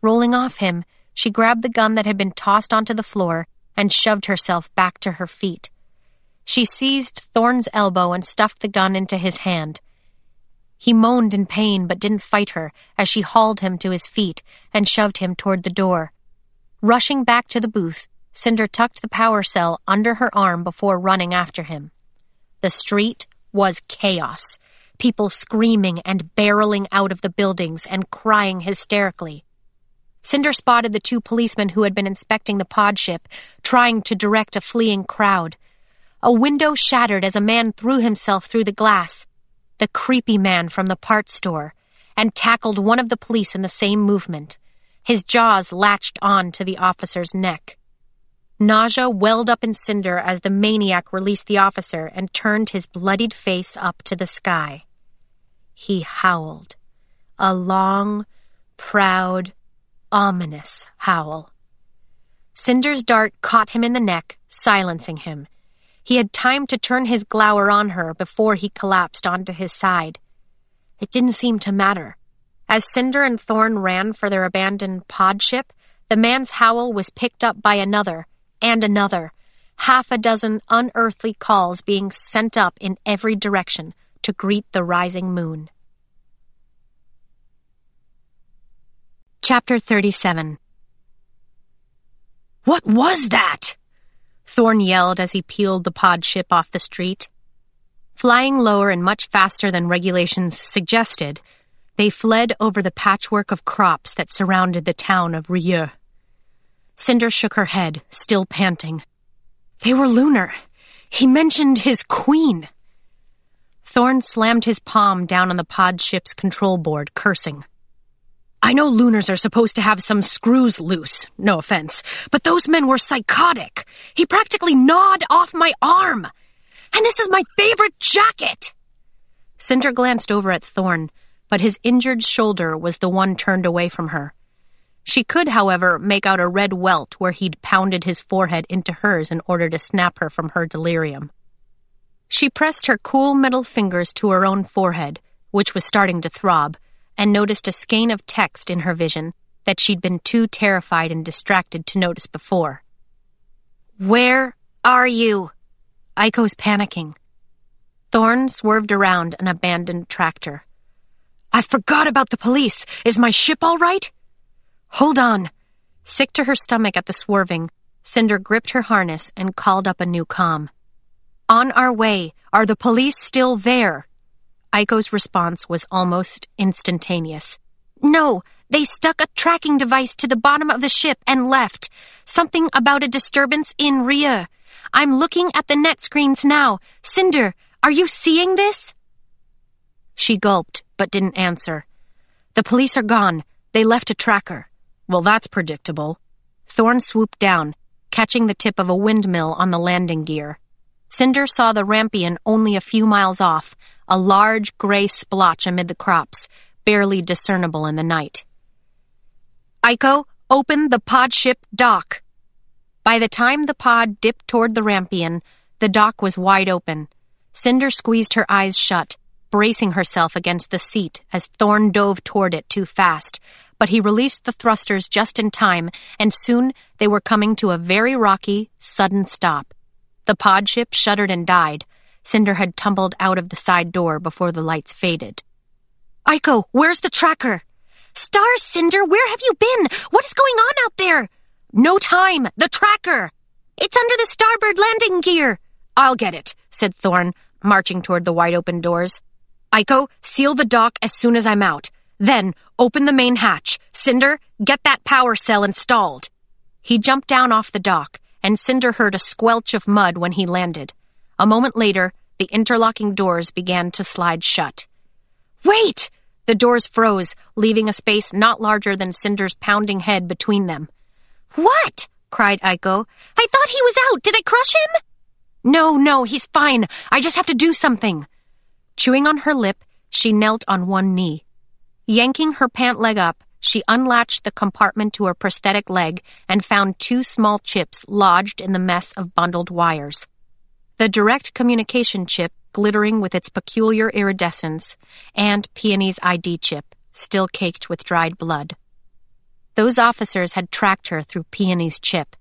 Rolling off him, she grabbed the gun that had been tossed onto the floor and shoved herself back to her feet. She seized Thorn's elbow and stuffed the gun into his hand. He moaned in pain but didn't fight her as she hauled him to his feet and shoved him toward the door. Rushing back to the booth, Cinder tucked the power cell under her arm before running after him. The street was chaos. People screaming and barreling out of the buildings and crying hysterically. Cinder spotted the two policemen who had been inspecting the pod ship, trying to direct a fleeing crowd. A window shattered as a man threw himself through the glass, the creepy man from the parts store, and tackled one of the police in the same movement. His jaws latched on to the officer's neck. Nausea welled up in Cinder as the maniac released the officer and turned his bloodied face up to the sky. He howled. A long, proud, ominous howl. Cinder's dart caught him in the neck, silencing him. He had time to turn his glower on her before he collapsed onto his side. It didn't seem to matter. As Cinder and Thorn ran for their abandoned pod ship, the man's howl was picked up by another and another, half a dozen unearthly calls being sent up in every direction to greet the rising moon. Chapter 37 What was that? Thorn yelled as he peeled the pod ship off the street. Flying lower and much faster than regulations suggested, they fled over the patchwork of crops that surrounded the town of Rieux. Cinder shook her head, still panting. They were lunar. He mentioned his queen. Thorn slammed his palm down on the pod ship's control board, cursing. I know lunars are supposed to have some screws loose, no offense, but those men were psychotic. He practically gnawed off my arm. And this is my favorite jacket! Cinder glanced over at Thorn, but his injured shoulder was the one turned away from her. She could, however, make out a red welt where he'd pounded his forehead into hers in order to snap her from her delirium. She pressed her cool metal fingers to her own forehead, which was starting to throb, and noticed a skein of text in her vision that she'd been too terrified and distracted to notice before. Where are you? Iko's panicking. Thorn swerved around an abandoned tractor. I forgot about the police. Is my ship all right? Hold on. Sick to her stomach at the swerving, Cinder gripped her harness and called up a new com. On our way. Are the police still there? Iko's response was almost instantaneous. No, they stuck a tracking device to the bottom of the ship and left. Something about a disturbance in Rieux. I'm looking at the netscreens now. Cinder, are you seeing this? She gulped, but didn't answer. The police are gone. They left a tracker. Well, that's predictable. Thorn swooped down, catching the tip of a windmill on the landing gear. Cinder saw the Rampion only a few miles off, a large gray splotch amid the crops, barely discernible in the night. Iko, open the pod ship dock. By the time the pod dipped toward the Rampion, the dock was wide open. Cinder squeezed her eyes shut, bracing herself against the seat as Thorn dove toward it too fast, but he released the thrusters just in time, and soon they were coming to a very rocky, sudden stop. The pod ship shuddered and died. Cinder had tumbled out of the side door before the lights faded. Iko, where's the tracker? Stars, Cinder, where have you been? What is going on out there? No time! The tracker! It's under the starboard landing gear. I'll get it, said Thorn, marching toward the wide open doors. Iko, seal the dock as soon as I'm out. Then, open the main hatch. Cinder, get that power cell installed. He jumped down off the dock, and Cinder heard a squelch of mud when he landed. A moment later, the interlocking doors began to slide shut. Wait! The doors froze, leaving a space not larger than Cinder's pounding head between them. What? cried Iko. I thought he was out. Did I crush him? No, no, he's fine. I just have to do something. Chewing on her lip, she knelt on one knee. Yanking her pant leg up, she unlatched the compartment to her prosthetic leg and found two small chips lodged in the mess of bundled wires. The direct communication chip, glittering with its peculiar iridescence, and Peony's ID chip, still caked with dried blood. Those officers had tracked her through Peony's chip,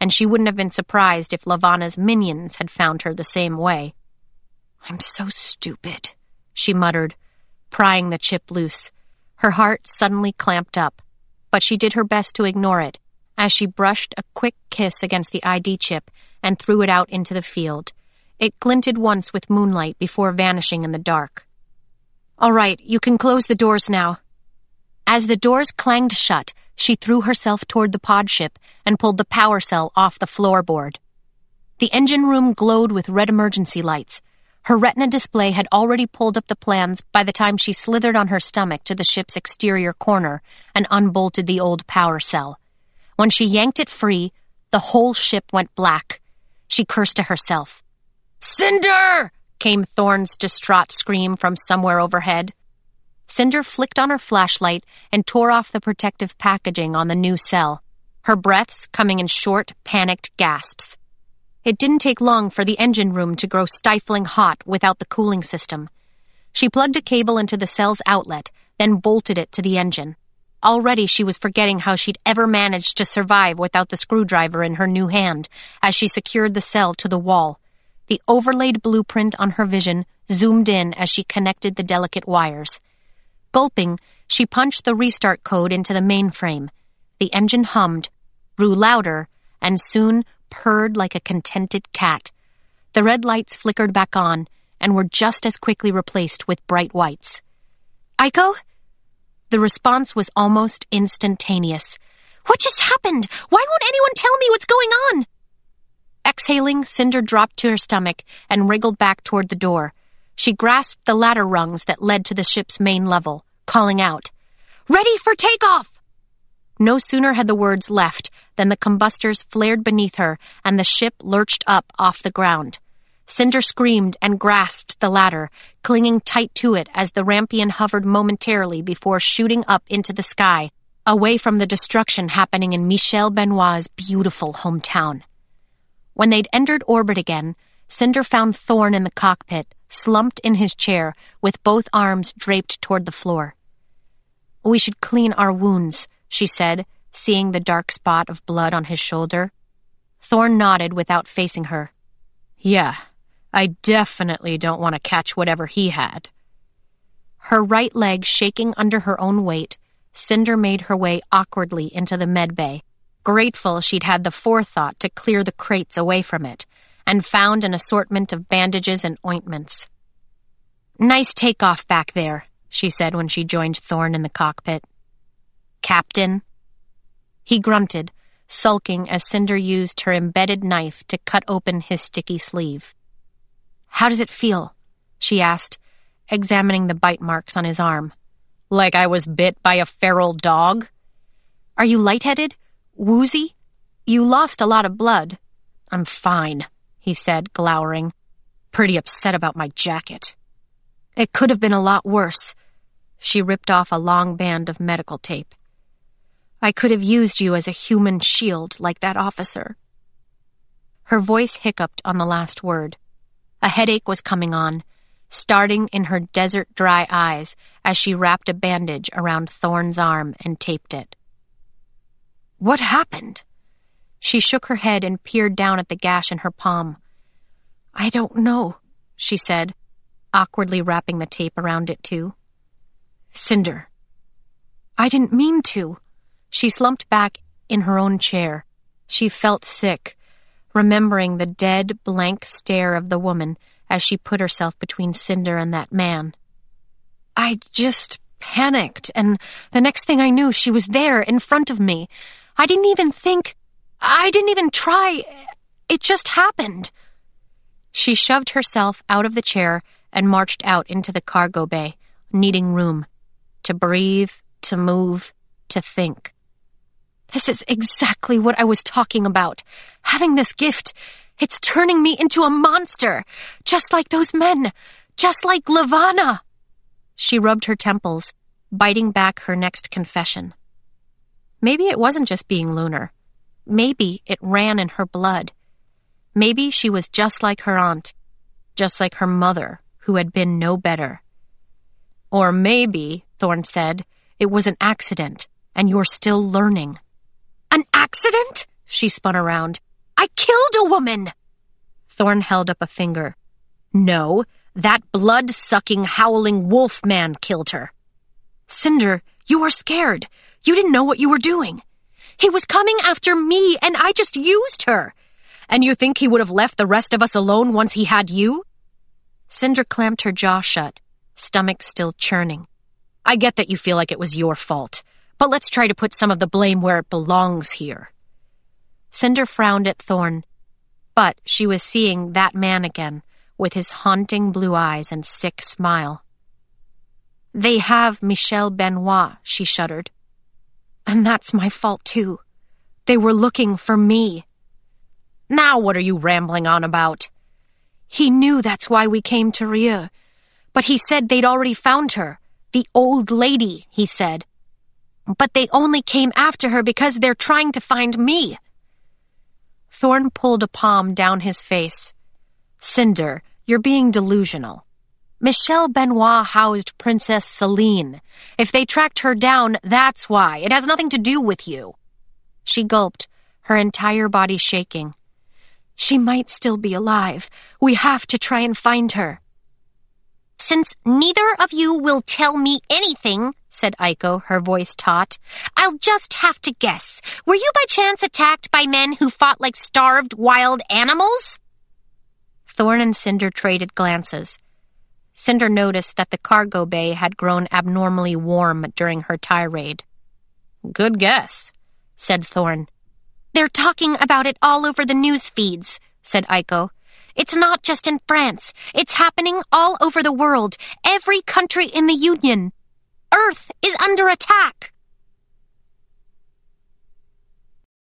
and she wouldn't have been surprised if Levana's minions had found her the same way. I'm so stupid, she muttered, prying the chip loose her heart suddenly clamped up, but she did her best to ignore it as she brushed a quick kiss against the ID chip and threw it out into the field. It glinted once with moonlight before vanishing in the dark. All right, you can close the doors now. As the doors clanged shut, she threw herself toward the pod ship and pulled the power cell off the floorboard. The engine room glowed with red emergency lights, her retina display had already pulled up the plans by the time she slithered on her stomach to the ship's exterior corner and unbolted the old power cell. When she yanked it free, the whole ship went black. She cursed to herself. Cinder! came Thorn's distraught scream from somewhere overhead. Cinder flicked on her flashlight and tore off the protective packaging on the new cell, her breaths coming in short, panicked gasps. It didn't take long for the engine room to grow stifling hot without the cooling system. She plugged a cable into the cell's outlet, then bolted it to the engine. Already she was forgetting how she'd ever managed to survive without the screwdriver in her new hand as she secured the cell to the wall. The overlaid blueprint on her vision zoomed in as she connected the delicate wires. Gulping, she punched the restart code into the mainframe. The engine hummed, grew louder, and soon purred like a contented cat. The red lights flickered back on and were just as quickly replaced with bright whites. Iko? The response was almost instantaneous. What just happened? Why won't anyone tell me what's going on? Exhaling, Cinder dropped to her stomach and wriggled back toward the door. She grasped the ladder rungs that led to the ship's main level, calling out, Ready for takeoff! No sooner had the words left than the combustors flared beneath her and the ship lurched up off the ground. Cinder screamed and grasped the ladder, clinging tight to it as the Rampion hovered momentarily before shooting up into the sky, away from the destruction happening in Michelle Benoit's beautiful hometown. When they'd entered orbit again, Cinder found Thorn in the cockpit, slumped in his chair, with both arms draped toward the floor. We should clean our wounds, she said, seeing the dark spot of blood on his shoulder. Thorn nodded without facing her. Yeah, I definitely don't want to catch whatever he had. Her right leg shaking under her own weight, Cinder made her way awkwardly into the med bay, grateful she'd had the forethought to clear the crates away from it, and found an assortment of bandages and ointments. Nice takeoff back there, she said when she joined Thorn in the cockpit. Captain? He grunted, sulking as Cinder used her embedded knife to cut open his sticky sleeve. How does it feel? she asked, examining the bite marks on his arm. Like I was bit by a feral dog? Are you lightheaded? Woozy? You lost a lot of blood. I'm fine, he said, glowering. Pretty upset about my jacket. It could have been a lot worse. She ripped off a long band of medical tape. I could have used you as a human shield like that officer. Her voice hiccuped on the last word. A headache was coming on, starting in her desert dry eyes as she wrapped a bandage around Thorn's arm and taped it. What happened? She shook her head and peered down at the gash in her palm. I don't know, she said, awkwardly wrapping the tape around it too. Cinder. I didn't mean to. She slumped back in her own chair. She felt sick, remembering the dead, blank stare of the woman as she put herself between Cinder and that man. I just panicked, and the next thing I knew, she was there in front of me. I didn't even think. I didn't even try. It just happened. She shoved herself out of the chair and marched out into the cargo bay, needing room to breathe, to move, to think. This is exactly what I was talking about. Having this gift, it's turning me into a monster, just like those men, just like Levana. She rubbed her temples, biting back her next confession. Maybe it wasn't just being lunar. Maybe it ran in her blood. Maybe she was just like her aunt, just like her mother, who had been no better. Or maybe, Thorn said, it was an accident, and you're still learning. An accident? She spun around. I killed a woman! Thorn held up a finger. No, that blood sucking, howling wolf man killed her. Cinder, you were scared. You didn't know what you were doing. He was coming after me, and I just used her. And you think he would have left the rest of us alone once he had you? Cinder clamped her jaw shut, stomach still churning. I get that you feel like it was your fault, but let's try to put some of the blame where it belongs here. Cinder frowned at Thorn, but she was seeing that man again, with his haunting blue eyes and sick smile. They have Michelle Benoit, she shuddered. And that's my fault, too. They were looking for me. Now what are you rambling on about? He knew that's why we came to Rieux. But he said they'd already found her. The old lady, he said. But they only came after her because they're trying to find me. Thorn pulled a palm down his face. Cinder, you're being delusional. Michelle Benoit housed Princess Selene. If they tracked her down, that's why. It has nothing to do with you. She gulped, her entire body shaking. She might still be alive. We have to try and find her. Since neither of you will tell me anything, said Iko, her voice taut, I'll just have to guess. Were you by chance attacked by men who fought like starved wild animals? Thorn and Cinder traded glances. Cinder noticed that the cargo bay had grown abnormally warm during her tirade. Good guess, said Thorn. They're talking about it all over the news feeds, said Iko. It's not just in France. It's happening all over the world, every country in the Union. Earth is under attack.